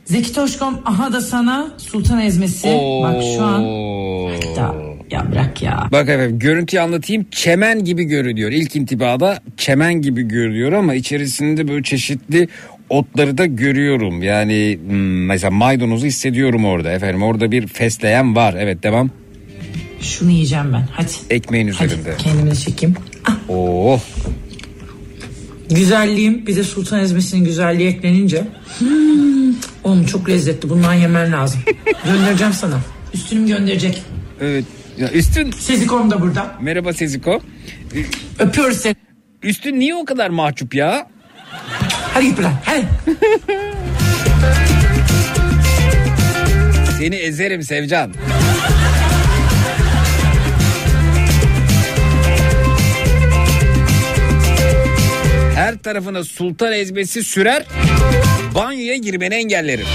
Zeki Toşkom aha da sana sultan ezmesi. Bak şu an. Hatta ya bırak ya. Bak efendim görüntüyü anlatayım. Çemen gibi görünüyor. İlk intibada çemen gibi görünüyor ama içerisinde böyle çeşitli otları da görüyorum. Yani hmm, mesela maydanozu hissediyorum orada efendim. Orada bir fesleğen var. Evet devam. Şunu yiyeceğim ben. Hadi. Ekmeğin üzerinde. Kendimi de çekeyim. Oo. Güzelliğim bir de sultan ezmesinin güzelliği eklenince. Hmm, oğlum çok lezzetli. Bundan yemen lazım. Göndereceğim sana. Üstünüm gönderecek. Evet. Ya üstün. Sezikom da burada. Merhaba Seziko. Öpüyoruz seni. Üstün niye o kadar mahcup ya? Hadi git buradan. Hadi. Seni ezerim Sevcan. Tarafına sultan ezmesi sürer. Banyoya girmeni engellerim.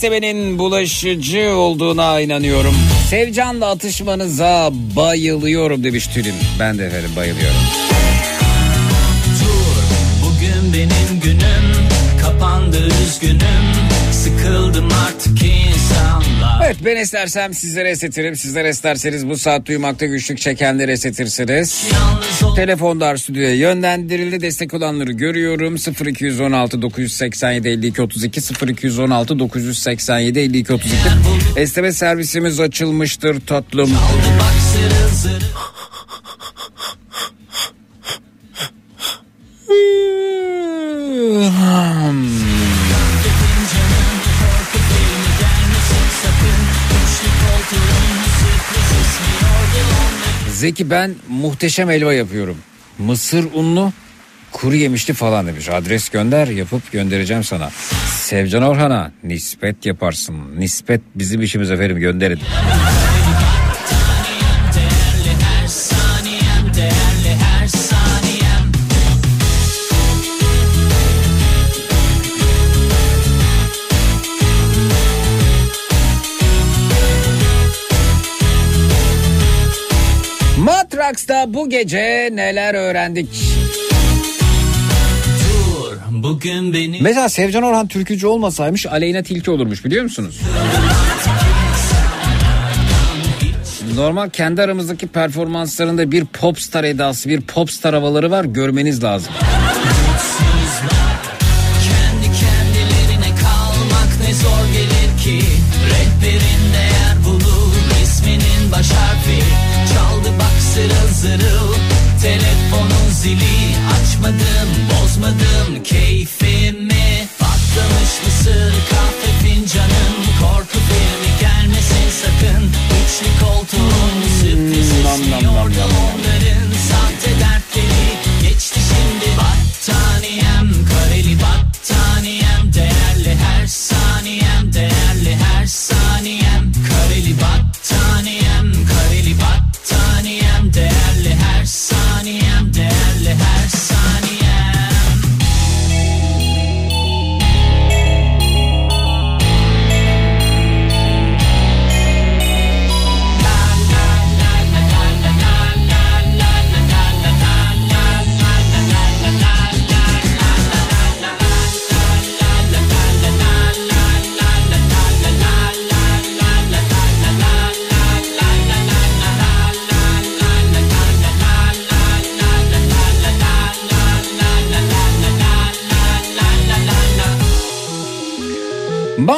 Esnemenin bulaşıcı olduğuna inanıyorum. Sevcan'la atışmanıza bayılıyorum demiş Tülin. Ben de efendim bayılıyorum. Dur bugün benim günüm Kapandı üzgünüm Sıkıldım artık insanlar Evet ben istersem sizlere esnetirim. Sizler isterseniz bu saat duymakta güçlük çekenleri esnetirsiniz. Telefonlar stüdyoya yönlendirildi. Destek olanları görüyorum. 0216 987 52 32 0216 987 52 32. Esneme servisimiz açılmıştır tatlım. Bak Zeki ben muhteşem helva yapıyorum. Mısır unlu kuru yemişli falan demiş. Adres gönder yapıp göndereceğim sana. Sevcan Orhan'a nispet yaparsın. Nispet bizim işimiz efendim gönderin. Matraks'ta bu gece neler öğrendik? Dur bugün benim Mesela Sevcan Orhan türkücü olmasaymış Aleyna Tilki olurmuş biliyor musunuz? Normal kendi aramızdaki performanslarında bir popstar edası, bir popstar havaları var görmeniz lazım. Zili Açmadım bozmadım. Keyfimi Patlamış mısır kahve fincanım. Korku filmi gelmesin sakın. Üçlü koltuğun sürpriz esmiyor da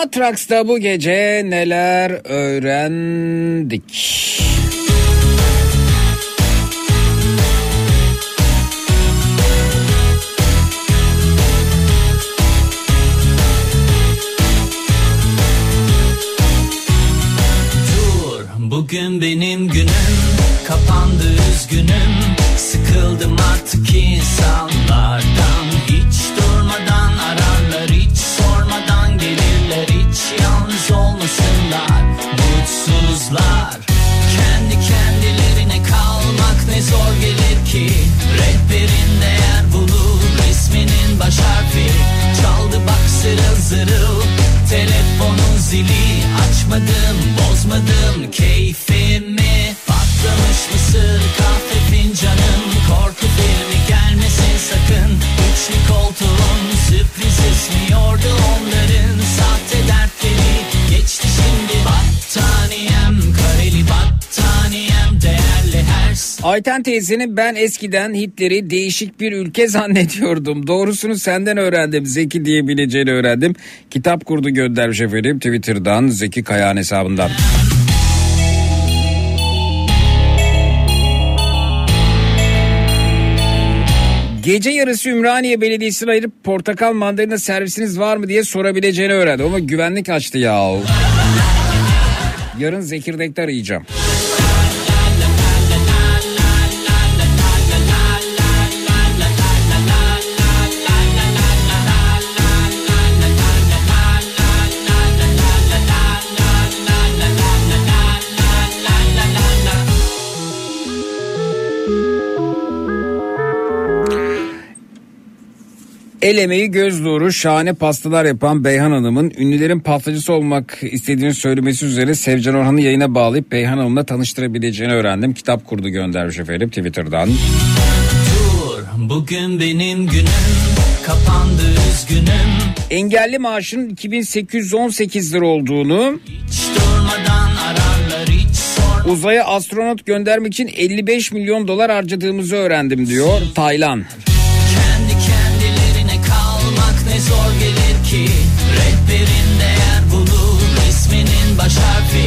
Matraks'ta bu gece neler öğrendik? Dur bugün benim günüm. Kapandı üzgünüm. Sıkıldım artık insanlardan. Hiç durmadan mutsuzlar Kendi kendilerine kalmak ne zor gelir ki? Rehberin değer bulur resminin baş harfi. Çaldı bak zırıl zırıl telefonun zili. Açmadım bozmadım keyfimi. Patlamış mısır kahve fincanım. Korku filmi gelmesin sakın. Üçlü koltuğun sürpriz ismiyordu onların Sahte dertleri Ayten teyzenin ben eskiden Hitler'i değişik bir ülke zannediyordum. Doğrusunu senden öğrendim. Zeki diyebileceğini öğrendim. Kitap kurdu göndermiş efendim Twitter'dan Zeki Kayağan hesabından. Gece yarısı Ümraniye Belediyesi'ne ayırıp portakal mandalina servisiniz var mı diye sorabileceğini öğrendim ama güvenlik açtı ya. Yarın Zekirdek'te arayacağım. El emeği göz nuru şahane pastalar yapan Beyhan Hanım'ın ünlülerin pastacısı olmak istediğini söylemesi üzere Sevcan Orhan'ı yayına bağlayıp Beyhan Hanım'la tanıştırabileceğini öğrendim. Kitap kurdu göndermiş efendim Twitter'dan. Dur bugün benim günüm kapandı üzgünüm Engelli maaşının 2818 lira olduğunu ararlar uzaya astronot göndermek için 55 milyon dolar harcadığımızı öğrendim diyor Taylan. Zor gelir ki Rehberin değer bulur. Resminin baş harfi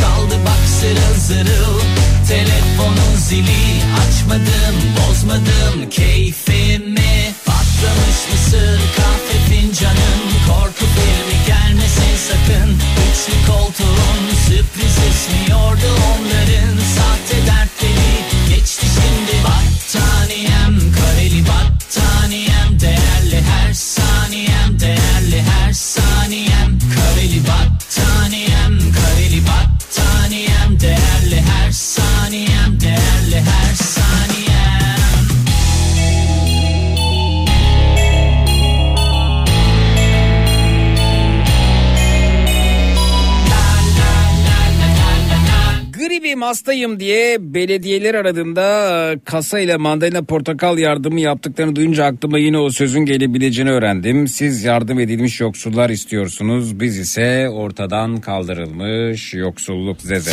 Çaldı bak zırıl zırıl. Telefonun zili Açmadım bozmadım. Keyfimi Patlamış mısır kahve fincanım. Korku filmi gelmesin sakın. Üçlü koltuğun sürpriz ismiyordu onların Hastayım diye belediyeler aradığında e, kasa ile mandalina portakal yardımı yaptıklarını duyunca aklıma yine o sözün gelebileceğini öğrendim. Siz yardım edilmiş yoksullar istiyorsunuz. Biz ise ortadan kaldırılmış yoksulluk zeze.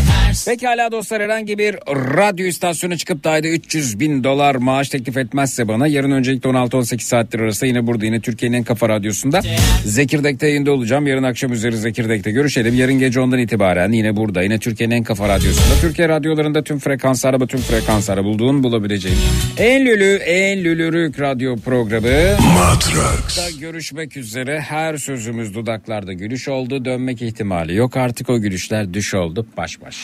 her Pekala dostlar herhangi bir radyo istasyonu çıkıp da ayda 300 bin dolar maaş teklif etmezse bana yarın öncelikle 16-18 saatler arası yine burada yine Türkiye'nin en kafa radyosunda Zekirdek'te yayında olacağım. Yarın akşam üzeri Zekirdek'te görüşelim. Yarın gece ondan itibaren yine burada yine Türkiye'nin en kafa radyosunda. Türkiye radyolarında tüm frekanslarda bütün frekanslarda bulduğun bulabileceğin en lülü en lülürük radyo programı. Matrax. görüşmek üzere. Her sözümüz dudaklarda gülüş oldu. Dönmek ihtimali yok. Artık o gülüşler düş oldu. Baş baş.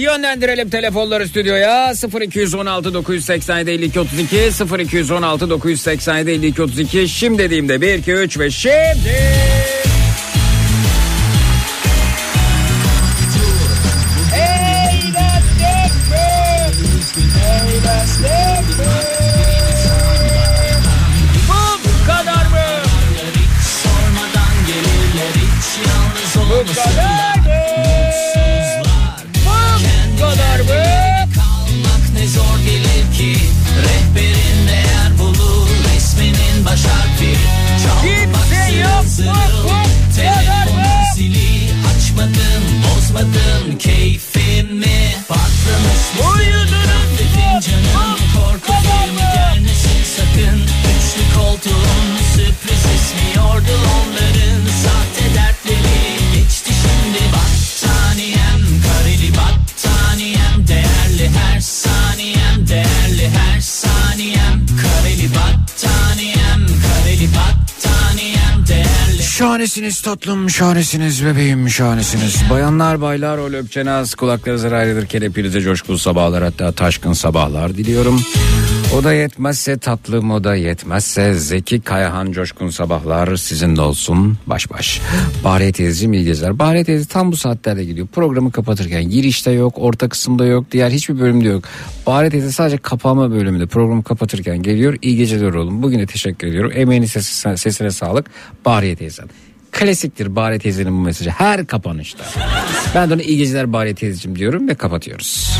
Yönlendirelim telefonları stüdyoya. 0216 987 52 32 0216 987 52 32 şimdi dediğimde 1 2 3 ve şimdi Şahanesiniz tatlım, şahanesiniz bebeğim, şahanesiniz. Bayanlar, baylar, o löpçenaz, kulaklarınızı ayrılırken hepinize coşkulu sabahlar hatta taşkın sabahlar diliyorum. O da yetmezse tatlım, o da yetmezse Zeki Kayahan coşkun sabahlar sizinle olsun baş baş. Bahriye teyzeciğim iyi geceler. Bahriye teyze tam bu saatlerde gidiyor. Programı kapatırken girişte yok, orta kısımda yok, diğer hiçbir bölümde yok. Bahriye teyze sadece kapama bölümünde programı kapatırken geliyor. İyi geceler oğlum. Bugün de teşekkür ediyorum. Emeğini sesine, sesine sağlık. Bahriye teyzem. Klasiktir Bahriye teyzenin bu mesajı her kapanışta. Ben de ona iyi geceler Bahriye teyzeciğim diyorum ve kapatıyoruz.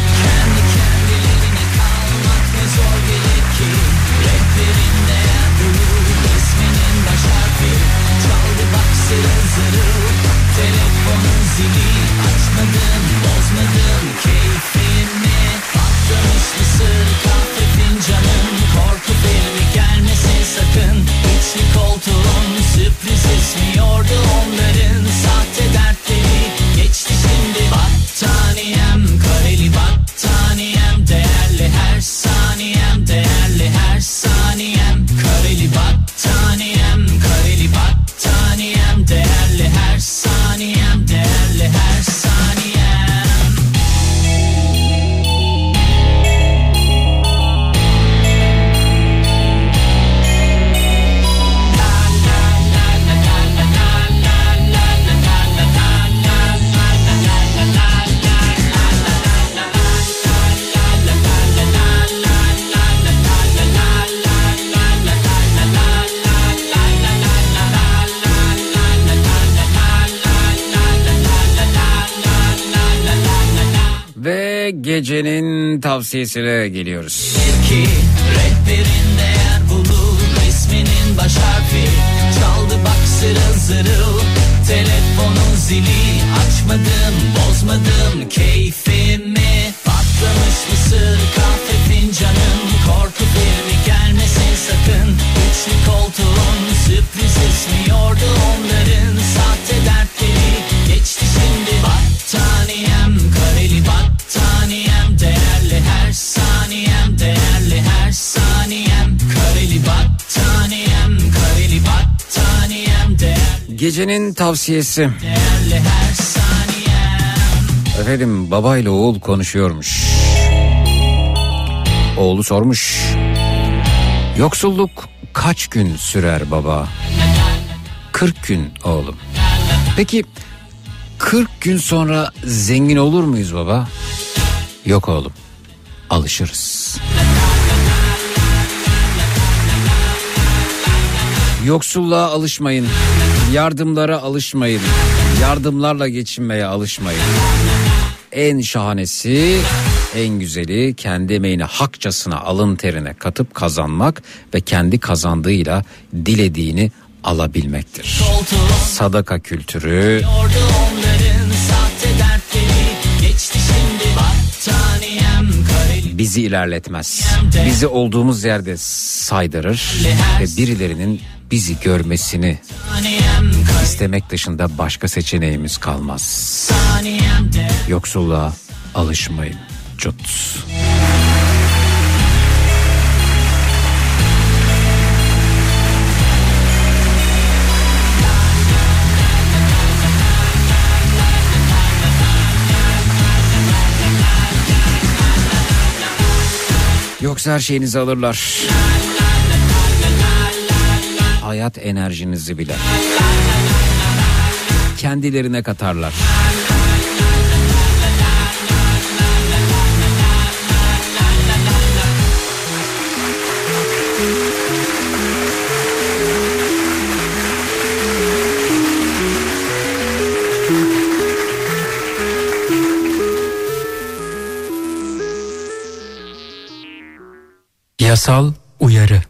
Gecenin tavsiyesine geliyoruz. Çaldı bak zırıl zırıl Telefonun zili. Açmadım bozmadım keyfimi. Patlamış mısır kahve fincanım. Korku filmi gelmesin sakın. Üçlü koltuğun sürpriz esmiyordu onların. Sahte dertleri geçti şimdi Battaniyem Gecenin tavsiyesi. Efendim babayla oğul konuşuyormuş. Oğlu sormuş. Yoksulluk kaç gün sürer baba? 40 gün oğlum. Peki 40 gün sonra zengin olur muyuz baba? Yok oğlum. Alışırız. Yoksulluğa alışmayın. Yardımlara alışmayın. Yardımlarla geçinmeye alışmayın. En şahanesi, en güzeli kendi emeğini hakçasına alın terine katıp kazanmak ve kendi kazandığıyla dilediğini alabilmektir. Sadaka kültürü bizi ilerletmez. Bizi olduğumuz yerde saydırır ve birilerinin bizi görmesini istemek dışında başka seçeneğimiz kalmaz. Yoksulluğa alışmayın. Cut. Yoksa her şeyinizi alırlar. Hayat enerjinizi bile. Kendilerine katarlar. Yasal uyarı.